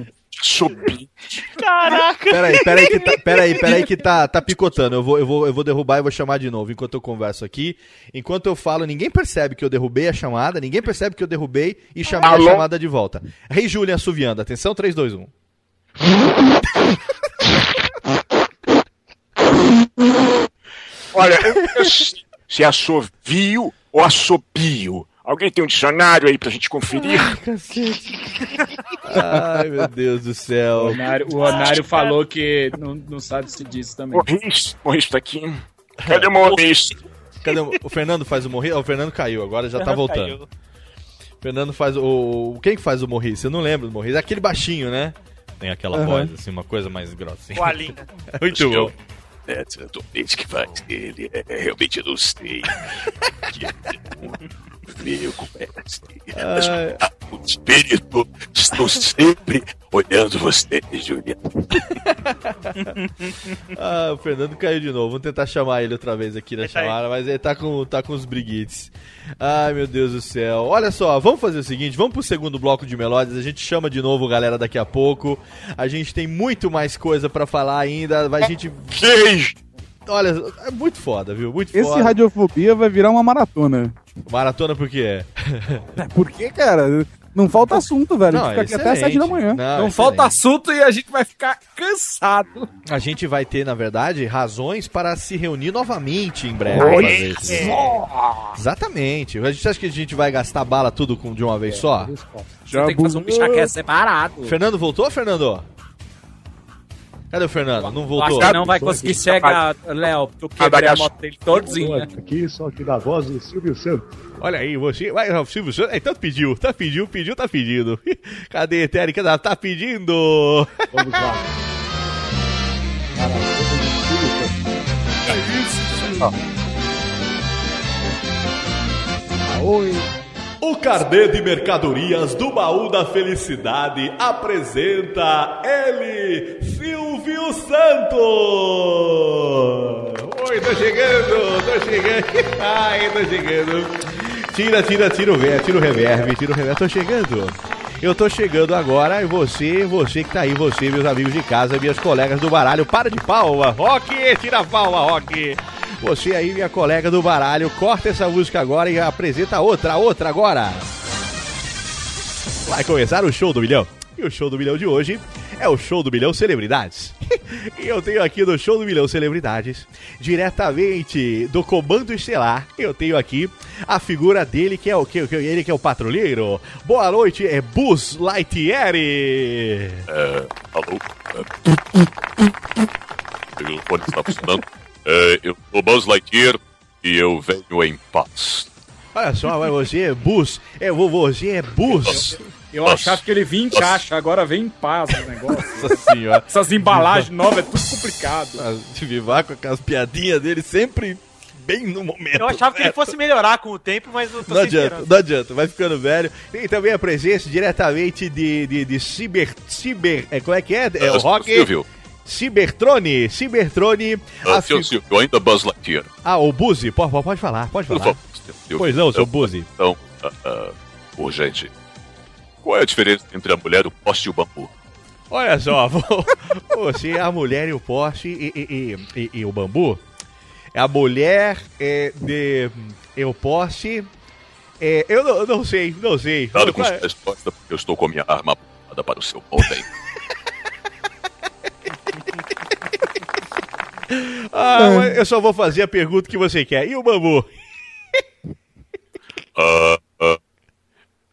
subir. Caraca! Pera aí, pera aí que tá, pera aí, pera aí que tá, tá picotando. Eu vou, eu, vou, eu vou derrubar e vou chamar de novo enquanto eu converso aqui. Enquanto eu falo, ninguém percebe que eu derrubei a chamada, ninguém percebe que eu derrubei e chamei Alô? a chamada de volta. Rei Julian assoviando. Atenção, 3, 2, 1. Olha, eu, eu sei se assovio ou assobio. Alguém tem um dicionário aí pra gente conferir? Ai, meu Deus do céu. O Onário, o Onário falou que não, não sabe se disso também. Morris, Morris tá aqui. Cadê o Morris? Cadê o, o Fernando faz o morrer? o Fernando caiu, agora já tá voltando. caiu. Fernando faz o. Quem que faz o Morris? Eu não lembro do Morris. É aquele baixinho, né? Tem aquela Aham. voz, assim, uma coisa mais grossa. O Alinho. <laughs> Muito bom. É, atualmente que faz ele, é, realmente eu não sei. <laughs> É um Meu, como é. O espírito, estou sempre olhando você, Juliana. Ah, o Fernando caiu de novo. Vamos tentar chamar ele outra vez aqui na chamada, mas ele tá com, tá com os briguites. Ai, meu Deus do céu. Olha só, vamos fazer o seguinte: vamos pro segundo bloco de melódias. A gente chama de novo, galera, daqui a pouco. A gente tem muito mais coisa pra falar ainda. Vai a gente. Olha, é muito foda, viu? Muito Esse foda. Radiofobia vai virar uma maratona. Maratona por quê? Por quê, cara? Não falta assunto, velho. Não, a gente fica aqui até as excelente. 7 da manhã. Não, Não falta assunto e a gente vai ficar cansado. A gente vai ter, na verdade, razões para se reunir novamente em breve. Isso. só! Exatamente. A gente acha que a gente vai gastar bala tudo com- de uma vez só? Você tem que fazer um bichaqué separado. Fernando voltou, Fernando? Cadê o Fernando? Não voltou? Acho que não vai conseguir chegar, Léo, porque eu quebrei a moto dele todinha. Aqui, só aqui da voz do Silvio Santos. Olha aí, você. Vai, o Silvio Santos. Então pediu, tá pediu, pediu, tá pedindo. Cadê a Etérica? Tá- Tá pedindo. Vamos lá. Oi. O carnê de mercadorias do baú da felicidade apresenta ele, Silvio Santos! Oi, tô chegando, tô chegando. <laughs> Ai, tô chegando. Tira, tira, tira o tira o reverb, tira o reverb. Tô chegando. Eu tô chegando agora e você, você que tá aí, você, meus amigos de casa, minhas colegas do baralho, para de palma. Rock, tira a palma, Rock. Você aí, minha colega do baralho, corta essa música agora e apresenta outra, outra agora. Vai começar o show do milhão. E o show do milhão de hoje é o show do milhão celebridades. <laughs> e eu tenho aqui no show do milhão celebridades, diretamente do Comando Estelar, eu tenho aqui a figura dele que é o que, ele que é o patrulheiro. Boa noite, é Buzz Lightyear. É, alô? É, o telefone está funcionando. É, eu sou Buzz Lightyear e eu venho em paz. Olha só, você é Buzz, é você é Buzz. Eu achava que ele vinha em caixa, agora vem em paz o negócio. <laughs> Nossa senhora. Essas embalagens novas é tudo complicado. De vivar com aquelas piadinhas dele sempre bem no momento. Eu achava que ele certo. fosse melhorar com o tempo, mas eu tô Não adianta, esperança. não adianta, vai ficando velho. Tem também a presença diretamente de, de, de Ciber. Ciber. É, como é que é? É o Ah, Rock. Silvio. Cibertrone. Cibertrone. Ah, a seu Silvio, ainda Buzz Lightyear. Ah, o Buzi. Pode, pode falar, pode falar. Pois não, seu Eu- Buzi. Então, ah, ah, urgente. Qual é a diferença entre a mulher, o poste e o bambu? Olha só, <laughs> vo- você, a mulher e o poste e, e- e- e- e o bambu. A mulher é, de. E o poste. É, eu não, não sei, não sei. Cuidado com sua é? resposta, porque eu estou com a minha arma apontada para o seu bem. <laughs> Ah, mas eu só vou fazer a pergunta que você quer. E o bambu? Ah, ah,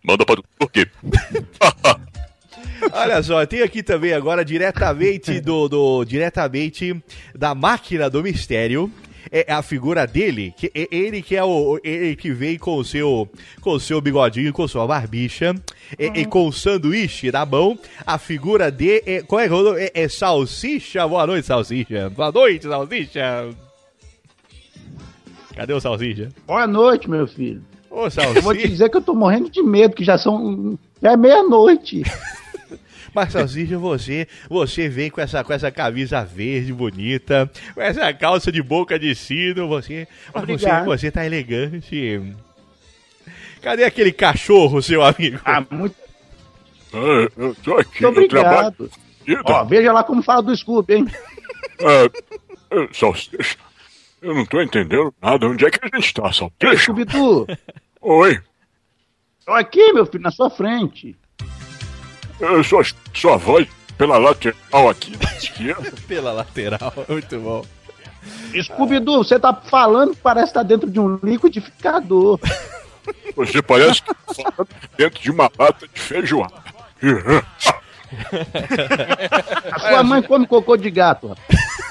manda para o por quê? <laughs> Olha só, tem aqui também agora diretamente do, do diretamente da máquina do mistério. É a figura dele, que é ele que é o ele que vem com o seu com o seu bigodinho, com sua barbicha, e, e com o sanduíche na mão. A figura de é, qual é, que é o nome? é, é salsicha. Boa noite, salsicha. Boa noite, salsicha. Cadê o salsicha? Boa noite, meu filho. Ô, Eu vou te dizer que eu tô morrendo de medo, que já são. Já é meia-noite. <laughs> Mas Salsicha, você, você vem com essa, com essa camisa verde bonita, com essa calça de boca de sino, você, você, você tá elegante. Cadê aquele cachorro, seu amigo? Ah, muito Ah, eu tô aqui, Muito obrigado. Ó, veja lá como fala do Scooby, hein? Ah, ah, Salsicha, eu não tô entendendo nada. Onde é que a gente tá, Salsicha? Scooby-Doo. <laughs> Oi, Tô aqui, meu filho, na sua frente. eu sou sua voz pela lateral aqui da esquerda. <laughs> Pela lateral, muito bom. Scooby-Doo, você tá falando que parece estar dentro de um liquidificador. <laughs> Você parece que tá falando dentro de uma lata de feijoada. A sua mãe come cocô de gato. rapaz.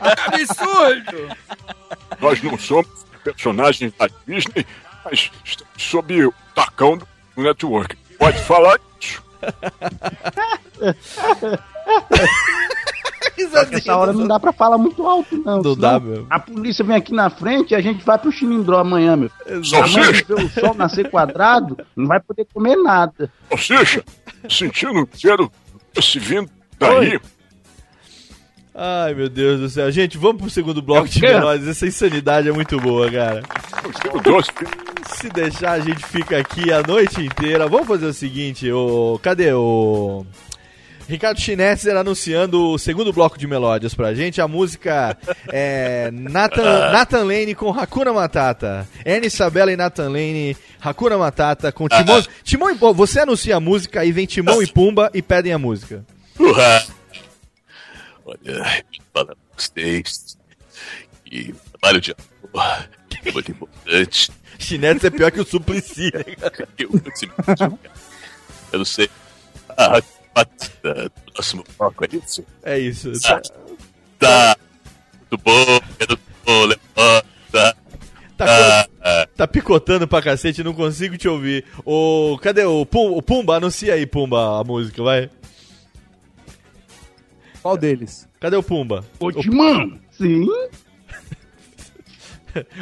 Absurdo! Nós não somos personagens da Disney, mas estamos sob o tacão do network. Pode falar isso. <laughs> Só que essa hora não dá pra falar muito alto, não. Não dá mesmo. A polícia vem aqui na frente e a gente vai pro Chilindró amanhã, meu. Amanhã que vê o sol nascer quadrado, não vai poder comer nada. Salsicha, sentindo o cheiro desse vindo daí. Ai, meu Deus do céu. Gente, vamos pro segundo bloco de quê? menores. Essa insanidade é muito boa, cara. Se deixar, a gente fica aqui a noite inteira. Vamos fazer o seguinte, o... cadê o... Ricardo Schnetzer anunciando o segundo bloco de melódias pra gente. A música é Nathan, Nathan Lane com Hakuna Matata. Ernie Sabella e Nathan Lane, Hakuna Matata com Timão. Timão e Pumba. Você anuncia a música e vem Timão e Pumba e pedem a música. Uhá. Olha, fala pra vocês que o trabalho de amor é muito importante. Schnetzer é pior que o Suplicy. né, cara? Eu, eu não sei. Ah, próximo bloco, é isso? É isso. Ah, tá. Muito bom, muito bom, levanta. Tá, Ah, tá picotando pra cacete, não consigo te ouvir. O, cadê o, Pum, o Pumba? Anuncia aí, Pumba, a música, vai. Qual deles? Cadê o Pumba? Ô, Timão! Sim? <laughs>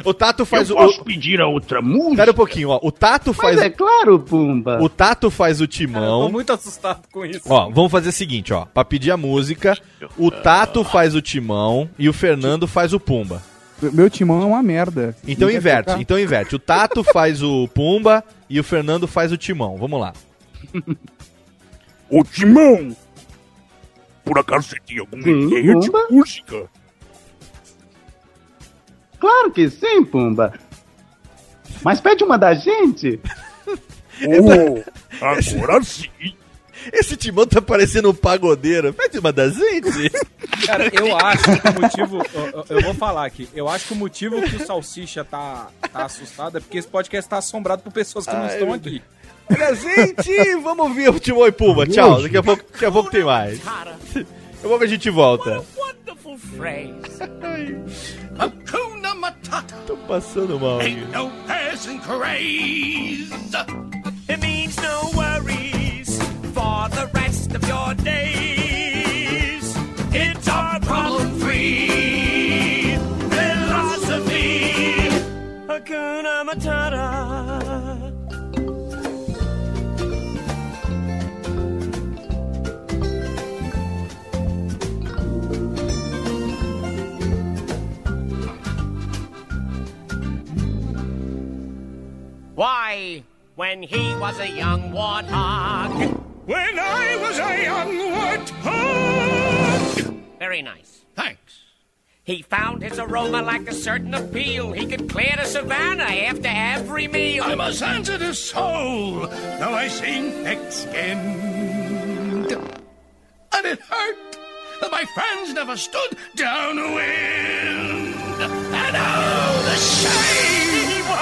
O Tato faz Eu o. posso pedir a outra música? Espera um pouquinho, ó. O Tato faz. é claro, Pumba. O Tato faz o Eu timão. tô muito assustado com isso. Ó, vamos fazer o seguinte, ó. Pra pedir a música, o Tato faz o timão e o Fernando faz o Pumba. Meu timão é uma merda. Então Não inverte, então inverte. O Tato <laughs> faz o Pumba e o Fernando faz o timão. Vamos lá. O Timão! Por acaso você tem alguma Sim, ideia de Pumba. música? Claro que sim, Pumba. Mas pede uma da gente. <laughs> Oh, agora sim. Esse timão tá parecendo um pagodeiro. Pede uma da gente. Cara, eu acho que o motivo. eu- eu, vou falar aqui. Eu acho que o motivo que o Salsicha tá, tá assustado é porque esse podcast tá assombrado por pessoas que não Ai, estão meu aqui. Olha, gente, vamos ver o timão e Pumba. Tchau. Daqui a pouco, daqui a pouco tem mais. Daqui a pouco a gente volta. Hakuna Matata. Tô passando mal. Ain't no passing craze. It means no worries for the rest of your days. It's our problem-free philosophy. Hakuna Matata. Why, when he was a young warthog. When I was a young warthog. Very nice. Thanks. He found his aroma like a certain appeal. He could clear the savannah after every meal. I'm a sensitive soul, though I seem thick-skinned. And it hurt that my friends never stood downwind. And oh, the shame!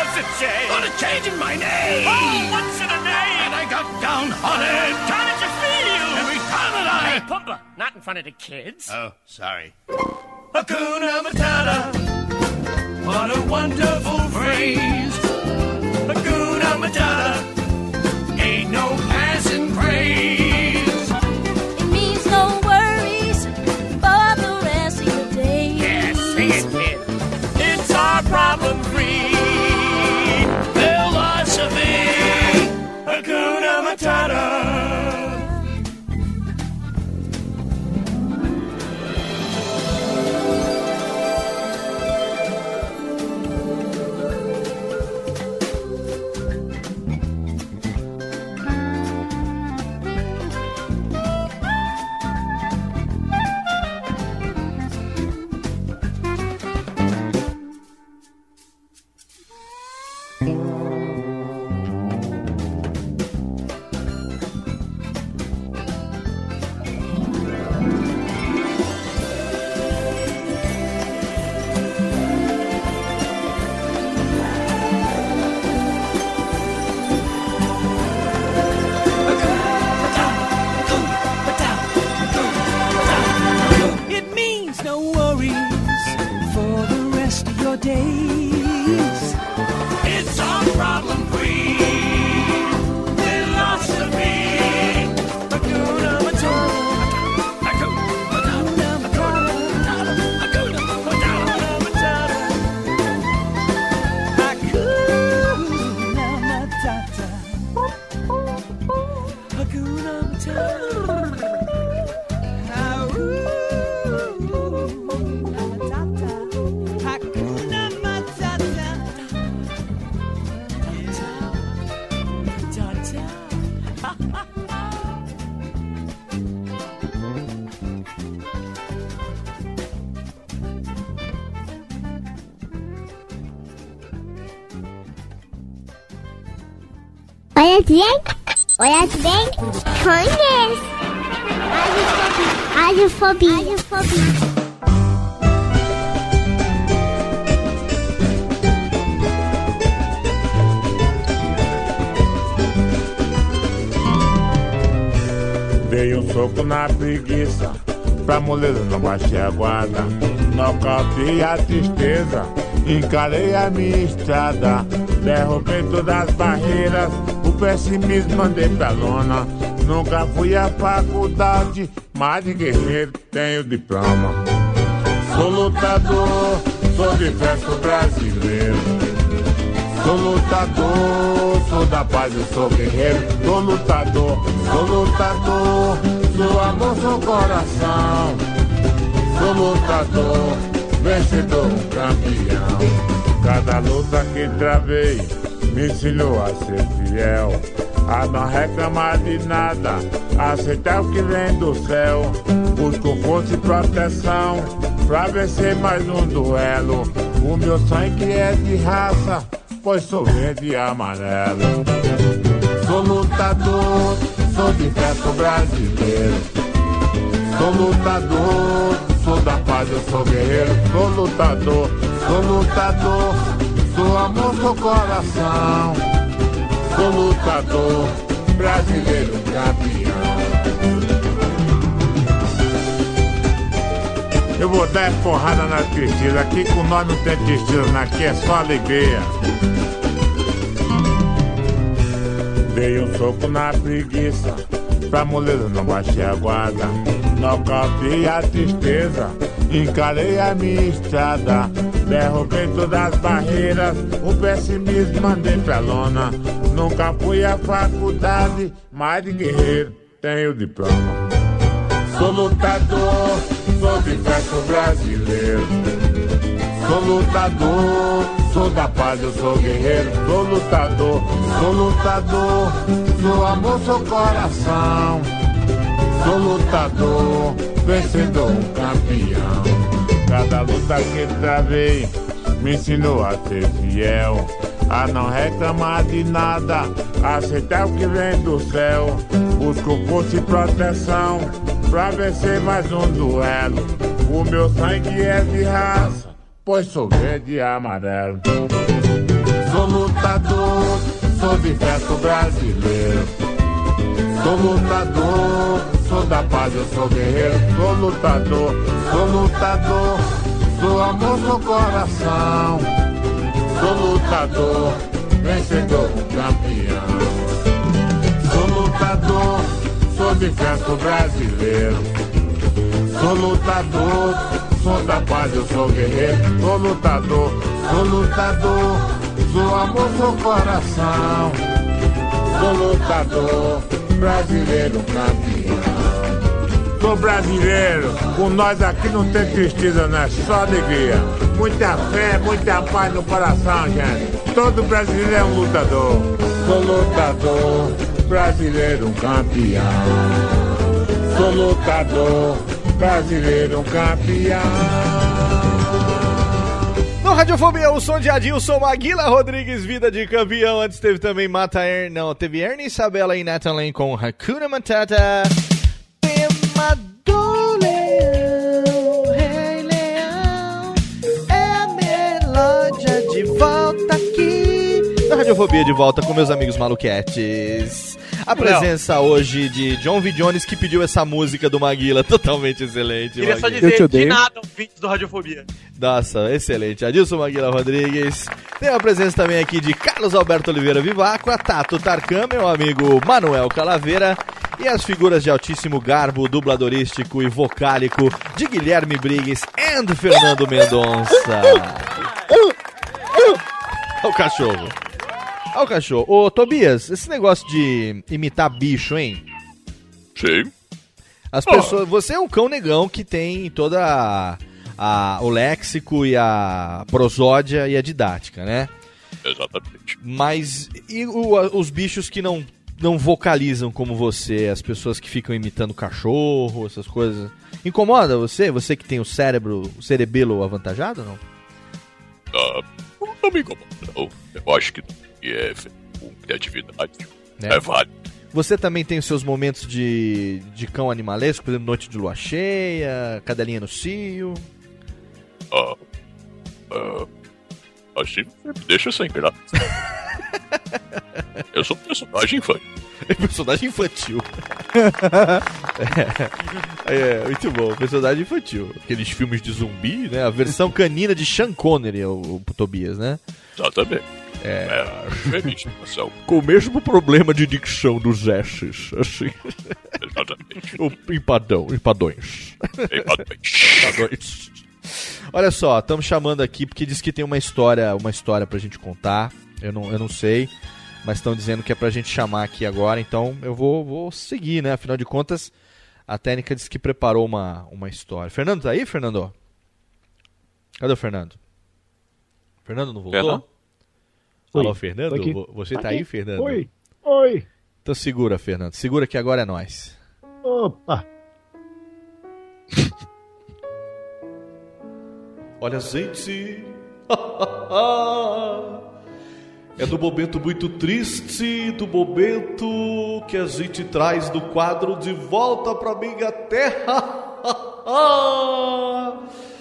What's a shame? For the change in my name! Oh, what's in a name? And I got downhearted. How did you feel? Every time that I... Hey, Pumba, not in front of the kids. Oh, sorry. Hakuna Matata. What a wonderful phrase. Hakuna Matata. Ain't no passing craze. It means no worries for the rest of your days. Yeah, sing it, Olha bem, conhece. Radiofobia. Radiofobia. Dei um soco na preguiça, pra moleza não baixar a guarda. Nocautei a tristeza, encarei a minha estrada. Derrubei todas as barreiras, pessimismo mandei pra lona. Nunca fui à faculdade, mas de guerreiro tenho diploma. Sou lutador, sou de verso brasileiro. Sou lutador, sou da paz, eu sou guerreiro. Sou lutador, sou lutador, sou amor, sou coração. Sou lutador, vencedor, campeão. Cada luta que travei me ensinou a ser fiel. A não reclamar de nada, aceitar o que vem do céu. Busco força e proteção pra vencer mais um duelo. O meu sangue é de raça, pois sou verde e amarelo. Sou lutador, sou de verso brasileiro. Sou lutador, sou da paz, eu sou guerreiro. Sou lutador, sou lutador, sou amor, sou coração. Sou lutador, brasileiro campeão. Eu vou dar porrada na Cristina. Aqui com nós não tem tristeza, aqui é só alegria. Dei um soco na preguiça, pra moleza não baixei a guarda. Nocauteei a tristeza, encarei a minha estrada. Derrubei todas as barreiras, o pessimismo mandei pra lona. Nunca fui à faculdade, mas de guerreiro tenho diploma. Sou lutador, sou de verso brasileiro. Sou lutador, sou da paz, eu sou guerreiro. Sou lutador, sou lutador, sou amor, sou coração. Sou lutador, vencedor, campeão. Cada luta que travei me ensinou a ser fiel. A não reclamar de nada, aceitar o que vem do céu. Busco força e proteção pra vencer mais um duelo. O meu sangue é de raça, pois sou verde e amarelo. Sou lutador, sou de verso brasileiro. Sou lutador, sou da paz, eu sou guerreiro. Sou lutador, sou lutador, sou amor, sou coração. Sou lutador, vencedor, campeão. Sou lutador, sou de verso brasileiro. Sou lutador, sou da paz, eu sou guerreiro. Sou lutador, sou lutador, sou amor, sou coração. Sou lutador, brasileiro campeão. Sou brasileiro, com nós aqui não tem tristeza, né? Só alegria. Muita fé, muita paz no coração, gente. Todo brasileiro é um lutador. Sou lutador, brasileiro campeão. Sou lutador, brasileiro campeão. No Radiofobia, o som de Adilson Maguila Rodrigues, vida de campeão. Antes teve também Mata Er... Não, teve Ernie Isabela e Nathan com Hakuna Matata. Radiofobia, de volta com meus amigos maluquetes. A presença hoje de John V. Jones, que pediu essa música do Maguila, <laughs> totalmente excelente. Queria só Maguila. dizer de nada ouvintes do Radiofobia. Nossa, excelente. Adilson Maguila Rodrigues. Tem a presença também aqui de Carlos Alberto Oliveira Vivaco, a Tato Tarkan, meu amigo Manuel Calaveira e as figuras de altíssimo garbo, dubladorístico e vocálico de Guilherme Briggs e Fernando Mendonça. Olha <laughs> o cachorro. Olha o cachorro. Ô, Tobias, esse negócio de imitar bicho, hein? Sim. As pessoas. Você é um cão negão que tem toda a, a- o léxico e a prosódia e a didática, né? Exatamente. Mas e o- os bichos que não, não vocalizam como você, as pessoas que ficam imitando cachorro, essas coisas. Incomoda você? Você que tem o cérebro, o cerebelo avantajado ou não? Ah, não me incomoda, não. Eu acho que é feito com criatividade. Né? É válido. Você também tem os seus momentos de, de cão animalesco, por exemplo, noite de lua cheia, cadelinha no cio. Ah, ah, assim deixa sem graça. <laughs> Eu sou um personagem infantil. <laughs> personagem infantil. <laughs> é, é, muito bom, personagem infantil. Aqueles filmes de zumbi, né? A versão canina de Sean Connery, é o, o Tobias, né? Exatamente. É. É. Com o mesmo problema de dicção dos S's, assim. Exatamente. o empadão, empadões. Empadões. Empadões. Olha só, estamos chamando aqui porque diz que tem uma história, uma história pra gente contar. Eu não, eu não sei, mas estão dizendo que é pra gente chamar aqui agora, então eu vou, vou seguir, né? Afinal de contas, a técnica disse que preparou uma, uma história. Fernando tá aí, Fernando? Cadê o Fernando? Fernando não voltou? Fernando? Alô, Fernando? aqui. Você tá aqui. aí, Fernando? Oi, oi. Então segura, Fernando. Segura que agora é nós. Opa. <laughs> Olha, gente. <laughs> é do momento muito triste, do momento que a gente traz do quadro de volta pra minha terra. <laughs>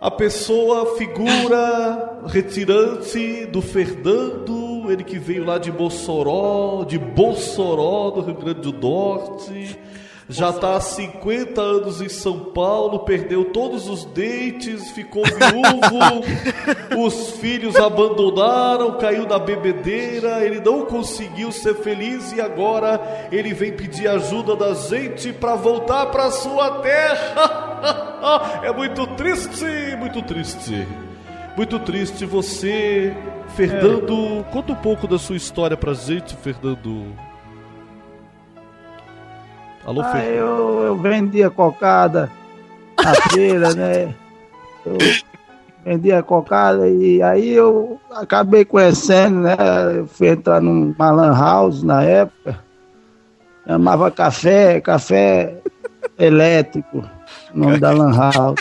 a pessoa, figura retirante do Fernando, ele que veio lá de Mossoró, de Mossoró, do Rio Grande do Norte. Já está há 50 anos em São Paulo, perdeu todos os dentes, ficou viúvo, <laughs> os filhos abandonaram, caiu na bebedeira, ele não conseguiu ser feliz e agora ele vem pedir ajuda da gente para voltar para sua terra. <laughs> É muito triste, muito triste. Muito triste você, Fernando. Conta um pouco da sua história pra gente, Fernando. Alô, Ah, Fernando. eu, eu vendia cocada na feira, <laughs> né? Eu vendia cocada e aí eu acabei conhecendo, né? Eu fui entrar numa lan house na época. Chamava café, café elétrico, o nome da lan house.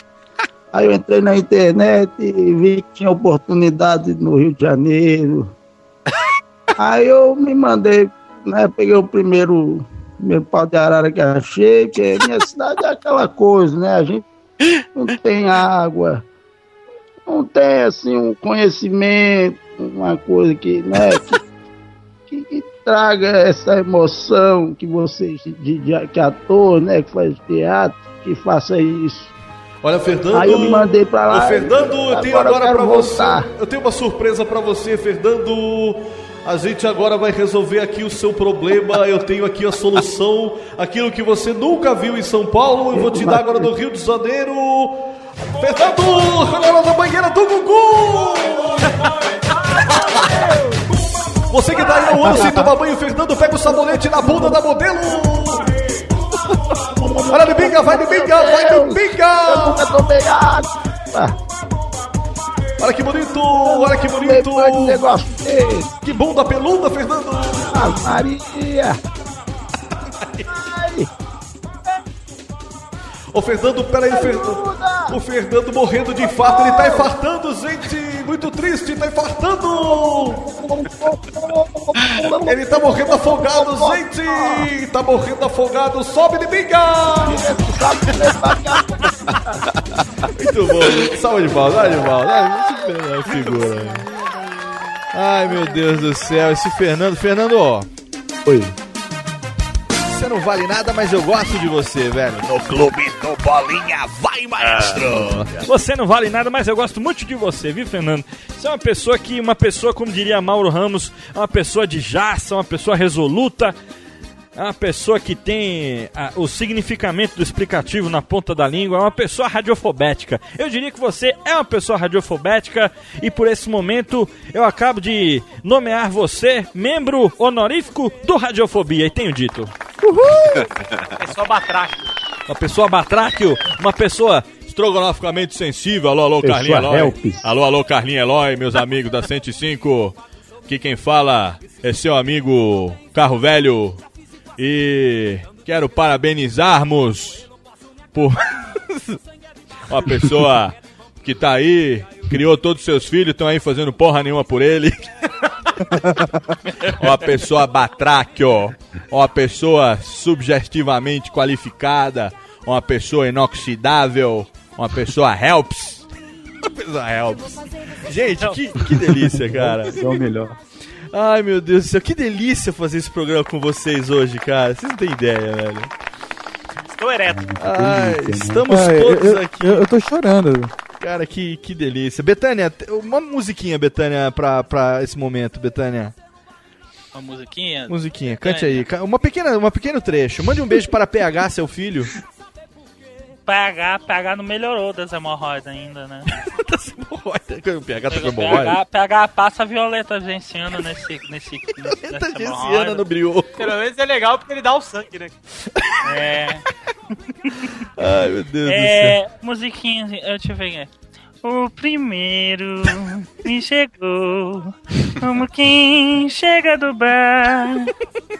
Aí eu entrei na internet e vi que tinha oportunidade no Rio de Janeiro. Aí eu me mandei, né? Peguei o primeiro, primeiro pau de arara que achei, que minha cidade é aquela coisa, né? A gente não tem água, não tem assim um conhecimento, uma coisa que, né? Que, que- que traga essa emoção que vocês, de, de, que ator, né? Que faz teatro, que faça isso. Olha, Fernando. Aí eu me mandei pra lá. Fernando, eu tenho agora agora voltar. você. Eu tenho uma surpresa pra você, Fernando. A gente agora vai resolver aqui o seu problema. Eu tenho aqui a solução. Aquilo que você nunca viu em São Paulo, eu vou te dar agora no Rio de Janeiro. Fernando, agora da banheira do Gugu! Você que tá aí no ano sem tomar banho, Fernando, pega o sabonete na bunda da modelo. Olha de binga, vai de binga, vai de binga! Eu nunca tomei água. Olha que bonito, olha que bonito. um negócio desse. Que bunda peluda, Fernando. Ah, Maria. <laughs> Ô Fernando, peraí, Fernando. O Fernando morrendo de infarto, ele tá infartando, gente. Muito triste, tá infartando. Ele tá morrendo afogado, gente. Tá morrendo afogado, sobe de binga. Muito bom, salva de palmas, salva de é figura. Ai, meu Deus do céu, esse Fernando. Fernando, ó. Oi. Você não vale nada, mas eu gosto de você, velho. No clube do Bolinha, vai, maestro! Você não vale nada, mas eu gosto muito de você, viu, Fernando? Você é uma pessoa que, uma pessoa, como diria Mauro Ramos, é uma pessoa de jaça, uma pessoa resoluta, é uma pessoa que tem ah, o significamento do explicativo na ponta da língua, é uma pessoa radiofobética. Eu diria que você é uma pessoa radiofobética e por esse momento eu acabo de nomear você membro honorífico do Radiofobia e tenho dito. Pessoa batráquio. Uma pessoa batráquio, uma pessoa estrogonoficamente sensível. Alô, alô, Pessoa Carlinha Eloy. Alô, alô, Carlinha Eloy, meus amigos da 105. Aqui quem fala é seu amigo Carro Velho. E quero parabenizarmos por <laughs> uma pessoa que tá aí, criou todos os seus filhos, estão aí fazendo porra nenhuma por ele. <laughs> uma pessoa batráquio, uma pessoa subjetivamente qualificada, uma pessoa inoxidável, uma pessoa helps. Uma pessoa helps. Gente, que, que delícia, cara. É o melhor. Ai, meu Deus do céu, que delícia fazer esse programa com vocês hoje, cara. Vocês não têm ideia, velho. Estou ereto. Ai, estamos Ah, eu- todos eu, aqui. Eu, eu tô chorando. Cara, que, que delícia. Betânia, uma musiquinha, Betânia, pra, pra esse momento, Betânia. Uma musiquinha. Musiquinha, cante aí. Uma pequena, uma pequeno trecho. Mande um beijo para PH, seu filho. PH, PH não melhorou das hemorroidas ainda, né? <laughs> O PH tá com PH, hemorroida? PH passa a Violeta Genciano nesse, nesse, <laughs> nessa Genciano no brioco. Pelo menos é legal porque ele dá o sangue, né? É. <laughs> Ai, meu Deus É, musiquinha, eu te ver. O primeiro me chegou como quem chega do bar.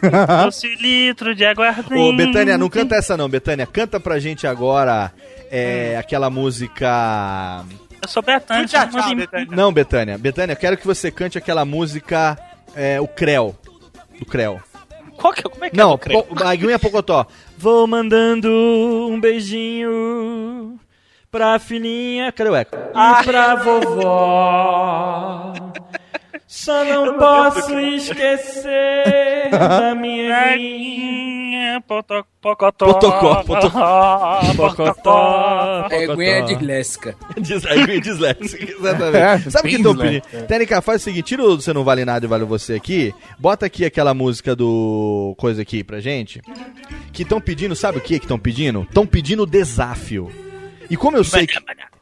<laughs> Trouxe um litro de aguardente. Ô, Betânia, não canta essa não, Betânia. Canta pra gente agora é, aquela música... Eu sou Betânia. Tchau, tchau, em- Betânia. Não, Betânia. Betânia, eu quero que você cante aquela música, é, o Creu. Do Creu. Qual que, como é que Não, é do Creu? a Aguinha Pocotó. Vou mandando um beijinho pra filhinha. Cadê o eco? E pra vovó. Só não posso esquecer <laughs> da minha Minha poto- pocotó. Potocó, <laughs> potocó, pocotó. <laughs> É, é disléxica. Aguinha disléxica, exatamente. É, Sabe o que disléxica. pedindo? Técnica, faz o seguinte, tira o Você Não Vale Nada e Vale Você aqui, bota aqui aquela música do coisa aqui pra gente, que estão pedindo, sabe o que que estão pedindo? Estão pedindo desafio. E como eu sei que...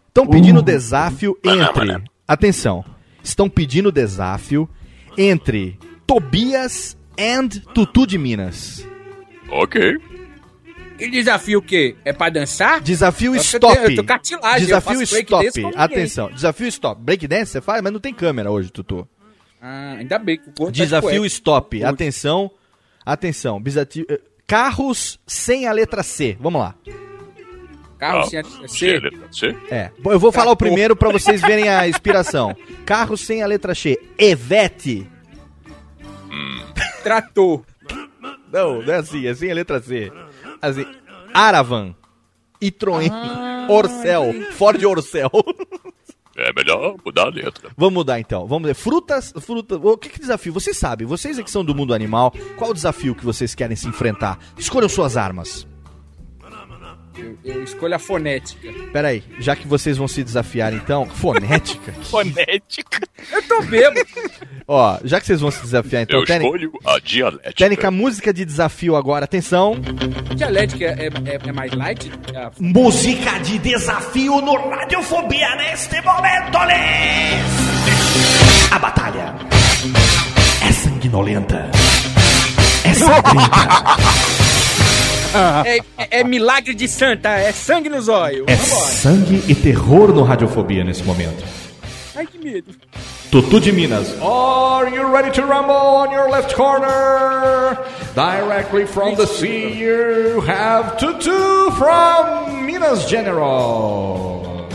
Estão pedindo desafio entre... Atenção. Estão pedindo desafio entre Tobias and Tutu de Minas. Ok. E desafio o quê? É pra dançar? Desafio Eu tô- stop. eu tô cartilagem, Desafio eu faço break dance stop. Atenção. Desafio stop. Breakdance você faz, mas não tem câmera hoje, Tutu. Ah, ainda bem que o tá de Desafio cueca. stop. Atenção. Atenção. Eh, carros sem a letra C. Vamos lá. Carro Ah, sem a C, letra C. É. Bom, Eu vou falar o primeiro pra vocês verem a inspiração. Carros sem a letra C. Evete. Trator. Não, não é assim. É sem a letra C. Assim. Aravan. Citroën. Orcel. Ford Orcel. É melhor mudar a letra. Vamos mudar então. Vamos ver. Frutas, frutas. O que, que desafio? Vocês sabem, vocês é que são do mundo animal, qual o desafio que vocês querem se enfrentar? Escolham suas armas. Eu, eu escolho a fonética. Pera aí, já que vocês vão se desafiar então, fonética. <laughs> Fonética. Eu tô bêbado. Ó, já que vocês vão se desafiar então, Eu Técnica- escolho a dialética. Técnica, música de desafio agora, atenção. Dialética é, é, é mais light? É, Música de desafio no Radiofobia neste momento, Lês! A batalha é sanguinolenta. É <laughs> sangrenta. É, é- é milagre de santa, é sangue nos olhos. É sangue e terror no Radiofobia nesse momento. Ai, que medo. Tutu de Minas. Are you ready to rumble on your left corner? Directly from the sea, you have Tutu from Minas General.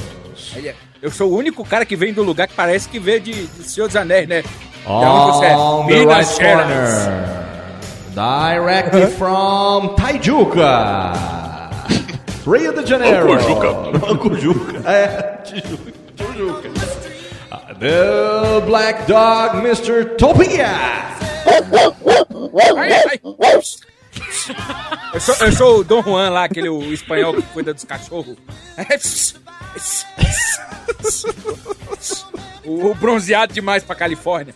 Eu sou o único cara que vem do lugar que parece que veio de, do Senhor dos Anéis, né? Onde você é? On the Minas right Gerais. Directly from Taijuca. Rio de Janeiro. Cujuca. Cujuca. <laughs> É, Tijuca. Tijuca. The Black Dog, Mr. Topia. Eu sou, eu sou o Dom Juan lá, aquele o espanhol que cuida dos cachorros. O, o bronzeado demais pra Califórnia.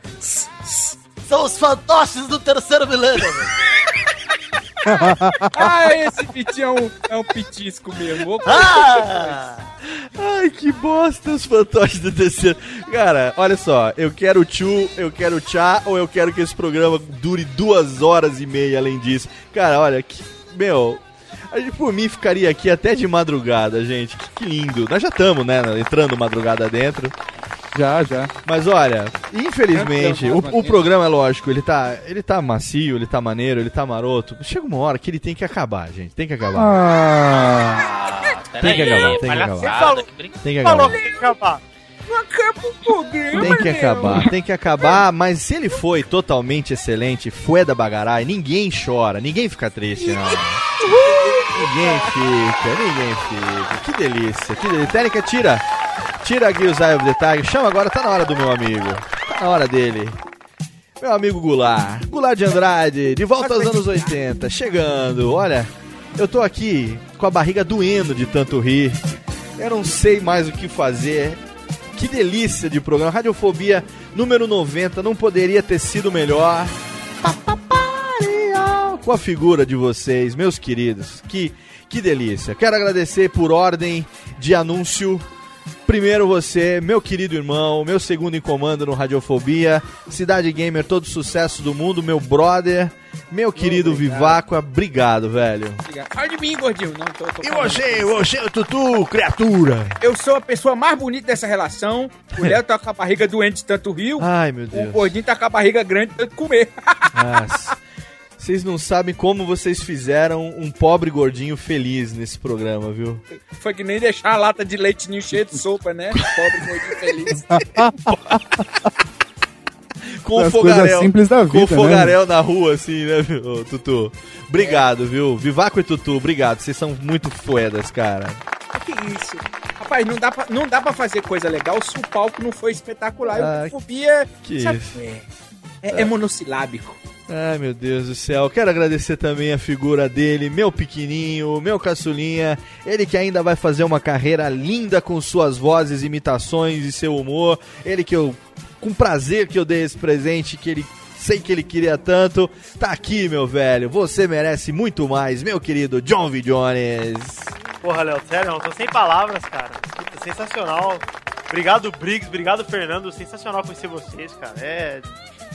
São os fantoches do terceiro milênio. <laughs> ah, esse pitinho é um, é um pitisco mesmo. Ah! Ai, que bosta os fantoches do terceiro. Cara, olha só, eu quero tchu, eu quero tchá, ou eu quero que esse programa dure duas horas e meia além disso. Cara, olha, que, meu, a gente por mim ficaria aqui até de madrugada, gente. Que, que lindo. Nós já estamos, né, entrando madrugada dentro. Já, já. Mas olha, infelizmente, o, o programa é lógico, ele tá, ele tá macio, ele tá maneiro, ele tá maroto. Chega uma hora que ele tem que acabar, gente. Tem que acabar. Ah. Tem que acabar, tem que acabar. Tem que Falou acabar. que tem que acabar. Não acaba o programa, Tem que acabar, tem que acabar, mas se ele foi totalmente excelente, foi da bagarai, ninguém chora, ninguém fica triste, não. Ninguém fica, ninguém fica. Que delícia, que delícia. Técnica, tira. Tira aqui os Eye of the Tiger. Chama agora, tá na hora do meu amigo. Tá na hora dele. Meu amigo Goulart. Goulart de Andrade, de volta aos anos 80. Chegando, olha. Eu tô aqui com a barriga doendo de tanto rir. Eu não sei mais o que fazer. Que delícia de programa. Radiofobia número 90 não poderia ter sido melhor. Com a figura de vocês, meus queridos. Que, que delícia. Quero agradecer por ordem de anúncio. Primeiro você, meu querido irmão, meu segundo em comando no Radiofobia, Cidade Gamer, todo sucesso do mundo, meu brother, meu querido Viváqua, obrigado, velho. Obrigado. Fala de mim, gordinho. Não, tô, tô E você, você, o Tutu, criatura? Eu sou a pessoa mais bonita dessa relação. O Léo tá com a barriga doente de tanto rio. Ai, meu O Deus. gordinho tá com a barriga grande de tanto comer. Nossa. Vocês não sabem como vocês fizeram um pobre gordinho feliz nesse programa, viu? Foi que nem deixar a lata de leite ninho cheia de sopa, né? Pobre gordinho feliz. <laughs> Com o fogaréu. simples da com o vida, né? na rua, assim, né, viu, Tutu? Obrigado, viu? Vivaco e Tutu, obrigado. Vocês são muito foedas, cara. que isso? Rapaz, não dá, pra, não dá pra fazer coisa legal se o palco não for espetacular. Ah, Eu fobia. que sabe, isso. É, é, é monossilábico. Ai, meu Deus do céu. Quero agradecer também a figura dele, meu pequenininho, meu caçulinha. Ele que ainda vai fazer uma carreira linda com suas vozes, imitações e seu humor. Ele que eu, com prazer que eu dei esse presente, que ele sei que ele queria tanto. Tá aqui, meu velho. Você merece muito mais, meu querido John V. Jones. Porra, Léo, sério, eu tô sem palavras, cara. Puta, sensacional. Obrigado, Briggs. Obrigado, Fernando. Sensacional conhecer vocês, cara. É,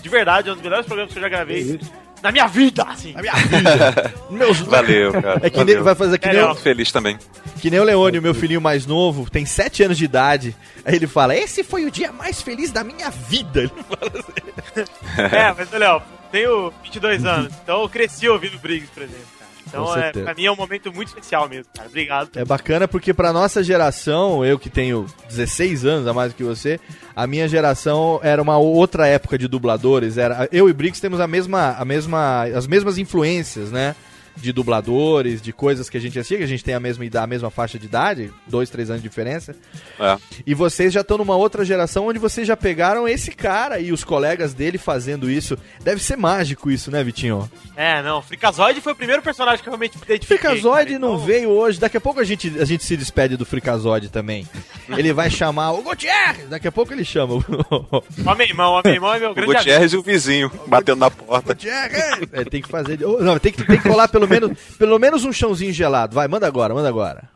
de verdade, é um dos melhores programas que eu já gravei na minha vida, assim. Na minha vida. <laughs> Meus... <laughs> Valeu, cara. É que valeu. nem, vai fazer que nem, Eu feliz também. que nem o Leone, o meu filhinho mais novo, tem 7 anos de idade. Aí ele fala: Esse foi o dia mais feliz da minha vida. Ele fala assim. <laughs> É, mas, Léo, tenho 22 anos, então eu cresci ouvindo Briggs, por exemplo. Então, é, pra mim é um momento muito especial mesmo, cara. Obrigado. É bacana porque pra nossa geração, eu que tenho 16 anos a mais do que você, a minha geração era uma outra época de dubladores. Era eu e Briggs temos a mesma, a mesma, as mesmas influências, né? De dubladores, de coisas que a gente assistia, que a gente tem a mesma idade, a mesma faixa de idade, dois, três anos de diferença. É. E vocês já estão numa outra geração onde vocês já pegaram esse cara e os colegas dele fazendo isso. Deve ser mágico isso, né, Vitinho? É, não, Frikazoid foi o primeiro personagem que eu realmente me identifiquei. Fricazoide cara, não então- veio hoje. Daqui a pouco a gente, a gente se despede do Fricazoide também. <laughs> Ele vai chamar o Gutierrez. Daqui a pouco ele chama o <laughs> Ó, meu irmão, ó, meu irmão é meu O grande amigo. Gutierrez e o vizinho batendo na porta. Gutierrez. É, tem que fazer. Não, tem que, tem que colar pelo menos, pelo menos um chãozinho gelado. Vai, manda agora, manda agora.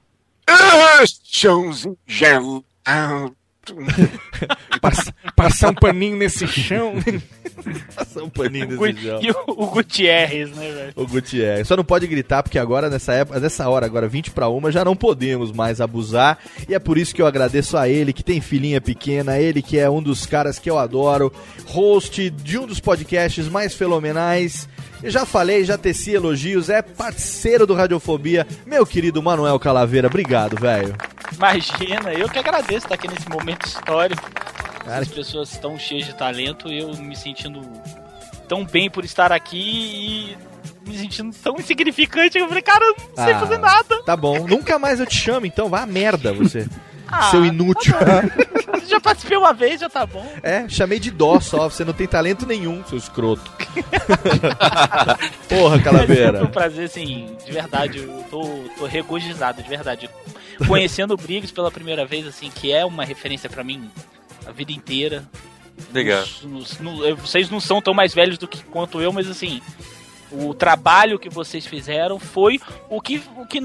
Chãozinho gelado. <laughs> Passa- passar um paninho nesse chão. <laughs> Passar um paninho Gu- nesse chão. E o, o Gutierrez, né, velho? O Gutierrez. Só não pode gritar, porque agora, nessa época, nessa hora, agora 20 para uma, já não podemos mais abusar. E é por isso que eu agradeço a ele, que tem filhinha pequena, ele que é um dos caras que eu adoro, host de um dos podcasts mais fenomenais. Eu já falei, já teci elogios, é parceiro do Radiofobia, meu querido Manuel Calaveira. Obrigado, velho. Imagina, eu que agradeço estar aqui nesse momento histórico. Cara, As pessoas tão cheias de talento, eu me sentindo tão bem por estar aqui e me sentindo tão insignificante. Eu falei, cara, eu não sei Ah, fazer nada. Tá bom, nunca mais eu te chamo, então vá merda você. <laughs> Ah, Seu inútil. <laughs> Já participei uma vez, já tá bom. É, chamei de dó só, você não tem talento nenhum, seu escroto. <laughs> Porra, Foi Calaveira. um prazer, assim, de verdade. Eu tô, tô regozijado, de verdade. Conhecendo o Briggs pela primeira vez, assim, que é uma referência pra mim a vida inteira. Obrigado. Nos- nos- no- vocês não são tão mais velhos do que quanto eu, mas assim, o trabalho que vocês fizeram foi o que, o que,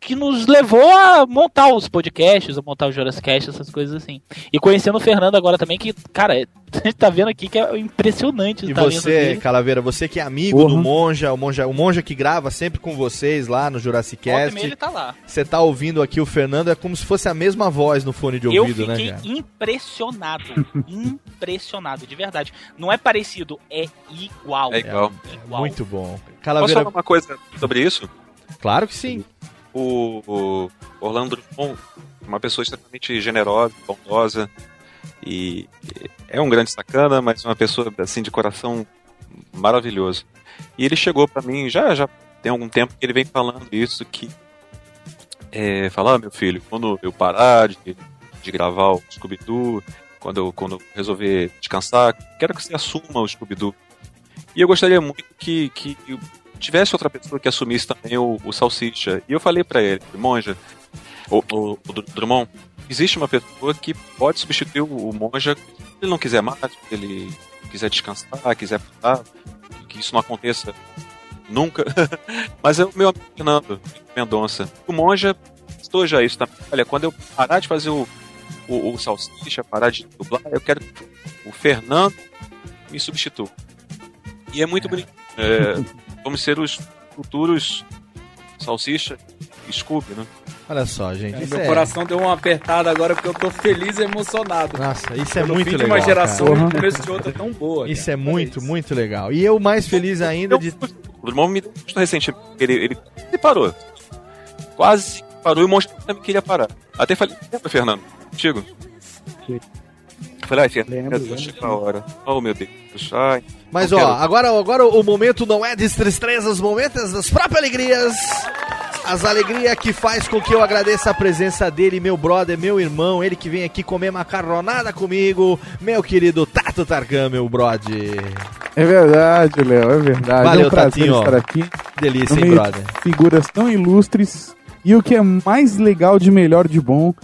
que nos levou a montar os podcasts, a montar o Jurassicast, essas coisas assim. E conhecendo o Fernando agora também, que, cara, <laughs> a gente tá vendo aqui que é impressionante o E você, dele. Calaveira, você que é amigo do Monja, o Monja, o Monja que grava sempre com vocês lá no Jurassic Cast. ele tá lá. Você tá ouvindo aqui o Fernando, é como se fosse a mesma voz no fone de Eu ouvido, né, fiquei cara? impressionado. <laughs> impressionado, de verdade. Não é parecido, é igual. É igual. Muito bom. Posso Calaveira, falar uma coisa sobre isso? claro que sim. O, o Orlando Drummond uma pessoa extremamente generosa, bondosa e é um grande sacana, mas uma pessoa assim de coração maravilhoso. E ele chegou pra mim já já tem algum tempo que ele vem falando isso que é, falar, ah, meu filho, quando eu parar de, de gravar o Scooby-Doo, quando eu, quando eu resolver descansar, quero que você assuma o Scooby-Doo. E eu gostaria muito que, que tivesse outra pessoa que assumisse também o, o Salsicha. E eu falei pra ele, Monja, o, o, o Dr- Drummond, existe uma pessoa que pode substituir o, Monja se ele não quiser mais, se ele quiser descansar, quiser parar, que isso não aconteça Nunca. <laughs> Mas é o meu amigo Fernando Mendonça. O Monja estou já isso, tá? Olha, quando eu parar de fazer o, o, o salsicha, parar de dublar, eu quero que o Fernando me substitua. E é muito bonito. É, <laughs> vamos ser os futuros salsicha e Scooby, né? Olha só, gente. Cara, isso meu é- coração deu uma apertada agora porque eu tô feliz e emocionado. Nossa, isso é muito fim de legal. uma geração cara. no começo de outra tão boa. Isso é muito, muito legal. E eu mais feliz ainda de. O irmão me recentemente. Ele, ele, ele parou. Quase parou e o monstro também queria parar. Até falei, lembra, Fernando? Contigo? Sim. Falei, Fernando, Lembro, lembro, lembro. a hora. Oh, meu Deus. Ai, Mas ó, quero. agora, agora o momento não é de tristezas, o momento é das próprias alegrias. As alegrias que faz com que eu agradeça a presença dele, meu brother, meu irmão, ele que vem aqui comer macarronada comigo, meu querido Tato Tarkan, meu brother. É verdade, Léo, é verdade. Valeu, é um prazer Tatinho. estar aqui. Delícia, hein, brother? Figuras tão ilustres. E o que é mais legal de melhor de bom,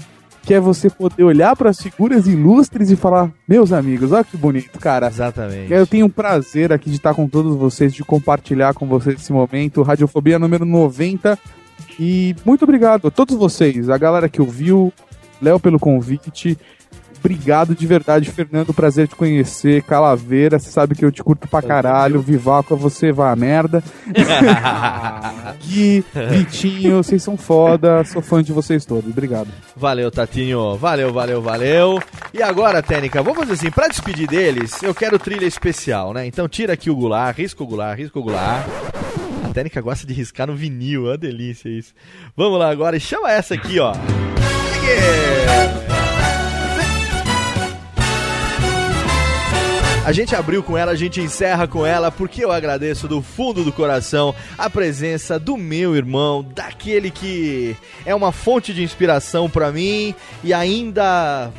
que é você poder olhar para as figuras ilustres e falar: Meus amigos, olha que bonito, cara. Exatamente. Eu tenho um prazer aqui de estar com todos vocês, de compartilhar com vocês esse momento. Radiofobia número 90. E muito obrigado a todos vocês, a galera que ouviu, Léo pelo convite. Obrigado de verdade, Fernando. Prazer te conhecer. Calaveira, você sabe que eu te curto pra caralho. Vivaco, você vai a merda. <laughs> Gui, Vitinho, vocês são foda. Sou fã de vocês todos. Obrigado. Valeu, Tatinho. Valeu, valeu, valeu. E agora, Técnica, vamos fazer assim, pra despedir deles, eu quero trilha especial, né? Então tira aqui o Goulart, risca o Goulart, risca o Goulart. A Técnica gosta de riscar no vinil, é uma delícia isso. Vamos lá agora e chama essa aqui, ó. A gente abriu com ela, a gente encerra com ela, porque eu agradeço do fundo do coração a presença do meu irmão, daquele que é uma fonte de inspiração pra mim e ainda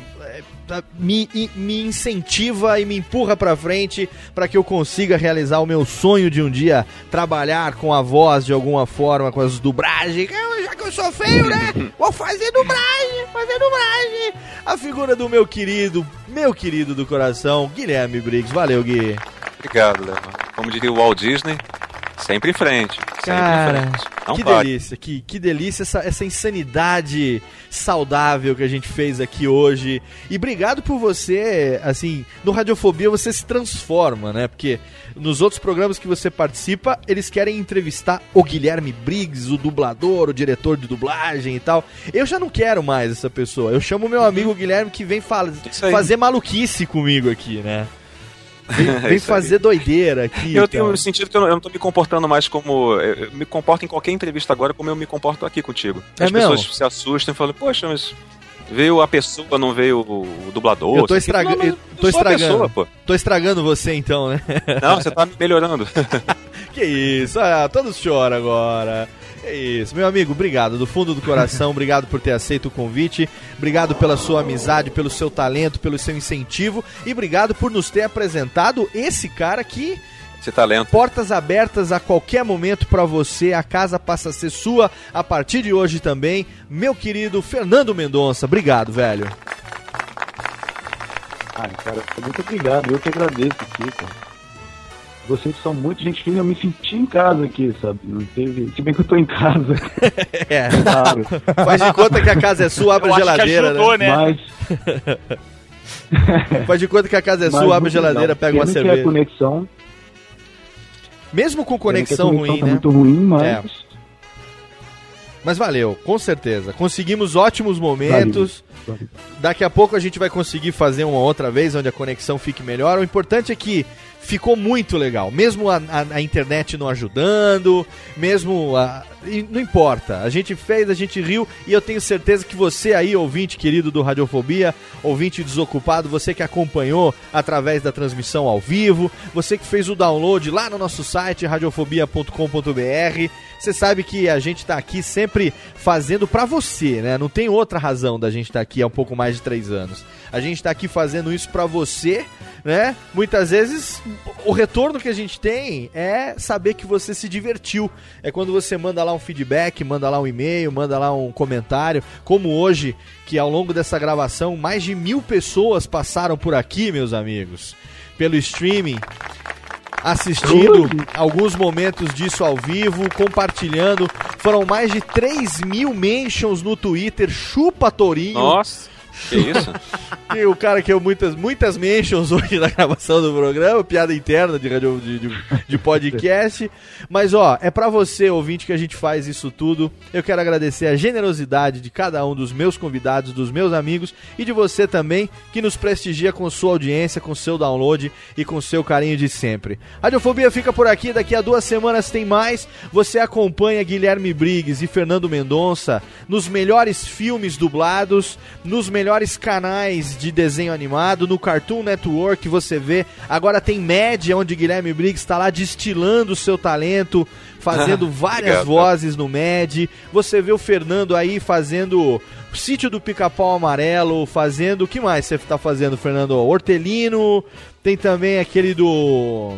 me, me incentiva e me empurra pra frente pra que eu consiga realizar o meu sonho de um dia trabalhar com a voz de alguma forma, com as dublagens. Eu, Já que eu sou feio, né? <laughs> Vou fazer dublagem, fazer dublagem. A figura do meu querido, meu querido do coração, Guilherme Briggs. Valeu, Gui. Obrigado, Léo. Como diria o Walt Disney, sempre em frente. Sempre Cara, em frente. Não que pare. delícia, que, que delícia essa, essa insanidade saudável que a gente fez aqui hoje. E obrigado por você, assim, no Radiofobia você se transforma, né? Porque nos outros programas que você participa, eles querem entrevistar o Guilherme Briggs, o dublador, o diretor de dublagem e tal. Eu já não quero mais essa pessoa. Eu chamo meu amigo Guilherme que vem fa- aí. fazer maluquice comigo aqui, né? Vem, <laughs> É vem fazer doideira aqui. Eu e tenho tal. sentido que eu não, eu não tô me comportando mais como. Eu me comporto em qualquer entrevista agora como eu me comporto aqui contigo. É As mesmo? pessoas se assustam e falam, poxa, mas veio a pessoa, não veio o, o dublador. Eu tô, o quê." estraga... Não, eu eu tô estragando. pessoa, pô. tô estragando você então, né? Não, você tá me melhorando. <laughs> que isso, ah, todos choram agora. É isso, meu amigo, obrigado do fundo do coração, obrigado por ter aceito o convite, obrigado pela sua amizade, pelo seu talento, pelo seu incentivo e obrigado por nos ter apresentado esse cara que Esse talento. Portas abertas a qualquer momento pra você, a casa passa a ser sua a partir de hoje também. Meu querido Fernando Mendonça, obrigado, velho. Ai, cara, muito obrigado. Eu que agradeço aqui, cara. Vocês são muito gente fina, eu me senti em casa aqui, sabe? Não teve. Se bem que eu tô em casa. <laughs> É. Claro. Faz de conta que a casa é sua, abre a geladeira, né? Mas. <laughs> Faz de conta que a casa é mas sua, abre a geladeira, legal. pega uma cerveja. conexão. Mesmo com pena que a conexão conexão ruim, tá né? muito ruim, mas. É. Mas valeu, com certeza. Conseguimos ótimos momentos. Valeu. Daqui a pouco a gente vai conseguir fazer uma outra vez onde a conexão fique melhor. O importante é que ficou muito legal. Mesmo a, a- a internet não ajudando, mesmo. a- não importa. A gente fez, a gente riu e eu tenho certeza que você aí, ouvinte querido do Radiofobia, ouvinte desocupado, você que acompanhou através da transmissão ao vivo, você que fez o download lá no nosso site radiofobia.com.br, você sabe que a gente tá aqui sempre fazendo pra você, né? Não tem outra razão da gente estar aqui há um pouco mais de três anos. A gente tá aqui fazendo isso pra você, né? Muitas vezes o retorno que a gente tem é saber que você se divertiu. É quando você manda lá um feedback, manda lá um e-mail, manda lá um comentário. Como hoje, que ao longo dessa gravação, mais de mil pessoas passaram por aqui, meus amigos, pelo streaming. Assistindo alguns momentos disso ao vivo, compartilhando. Foram mais de 3 mil mentions no Twitter. Chupa Tourinho. Nossa, que isso? <laughs> E o cara que eu muitas, muitas mentions hoje na gravação do programa, piada interna de, radio, de, de, de podcast. Mas ó, é pra você, ouvinte, que a gente faz isso tudo. Eu quero agradecer a generosidade de cada um dos meus convidados, dos meus amigos e de você também, que nos prestigia com sua audiência, com seu download e com seu carinho de sempre. Radiofobia fica por aqui, daqui a duas semanas tem mais. Você acompanha Guilherme Briggs e Fernando Mendonça nos melhores filmes dublados, nos melhores canais de desenho animado, no Cartoon Network você vê. Agora tem Média, onde Guilherme Briggs está lá destilando o seu talento, fazendo <laughs> várias Obrigado. vozes no Med. Você vê o Fernando aí fazendo o Sítio do Pica-Pau Amarelo, fazendo. O que mais você tá fazendo, Fernando? Hortelino. Tem também aquele do.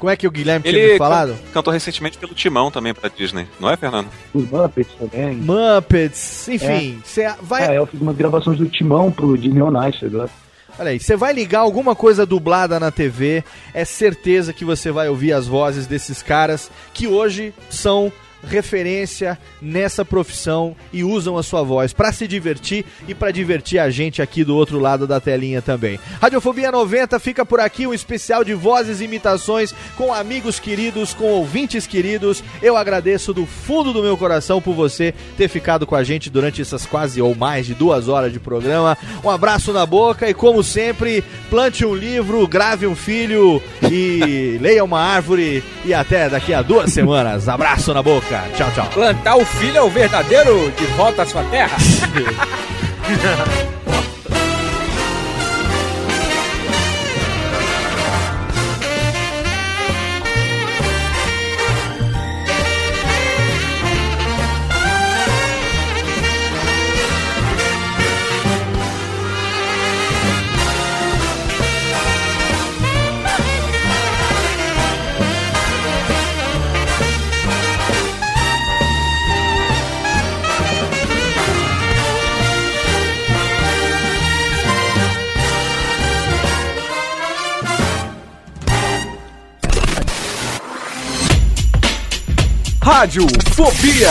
Como é que o Guilherme tinha me Ele falado? can- cantou recentemente pelo Timão também pra Disney, não é, Fernando? Os Muppets também. Muppets, enfim, você vai. É, eu fiz umas gravações do Timão pro Disney On Ice agora. Olha aí, você vai ligar alguma coisa dublada na TV, é certeza que você vai ouvir as vozes desses caras que hoje são referência nessa profissão e usam a sua voz pra se divertir e pra divertir a gente aqui do outro lado da telinha também. Radiofobia 90 fica por aqui um especial de vozes e imitações com amigos queridos, com ouvintes queridos. Eu agradeço do fundo do meu coração por você ter ficado com a gente durante essas quase ou mais de duas horas de programa. Um abraço na boca e como sempre, plante um livro, grave um filho e <laughs> leia uma árvore e até daqui a duas semanas. Abraço na boca. Tchau, tchau. Plantar o filho é o verdadeiro de volta à sua terra. <laughs> Rádio Fobia.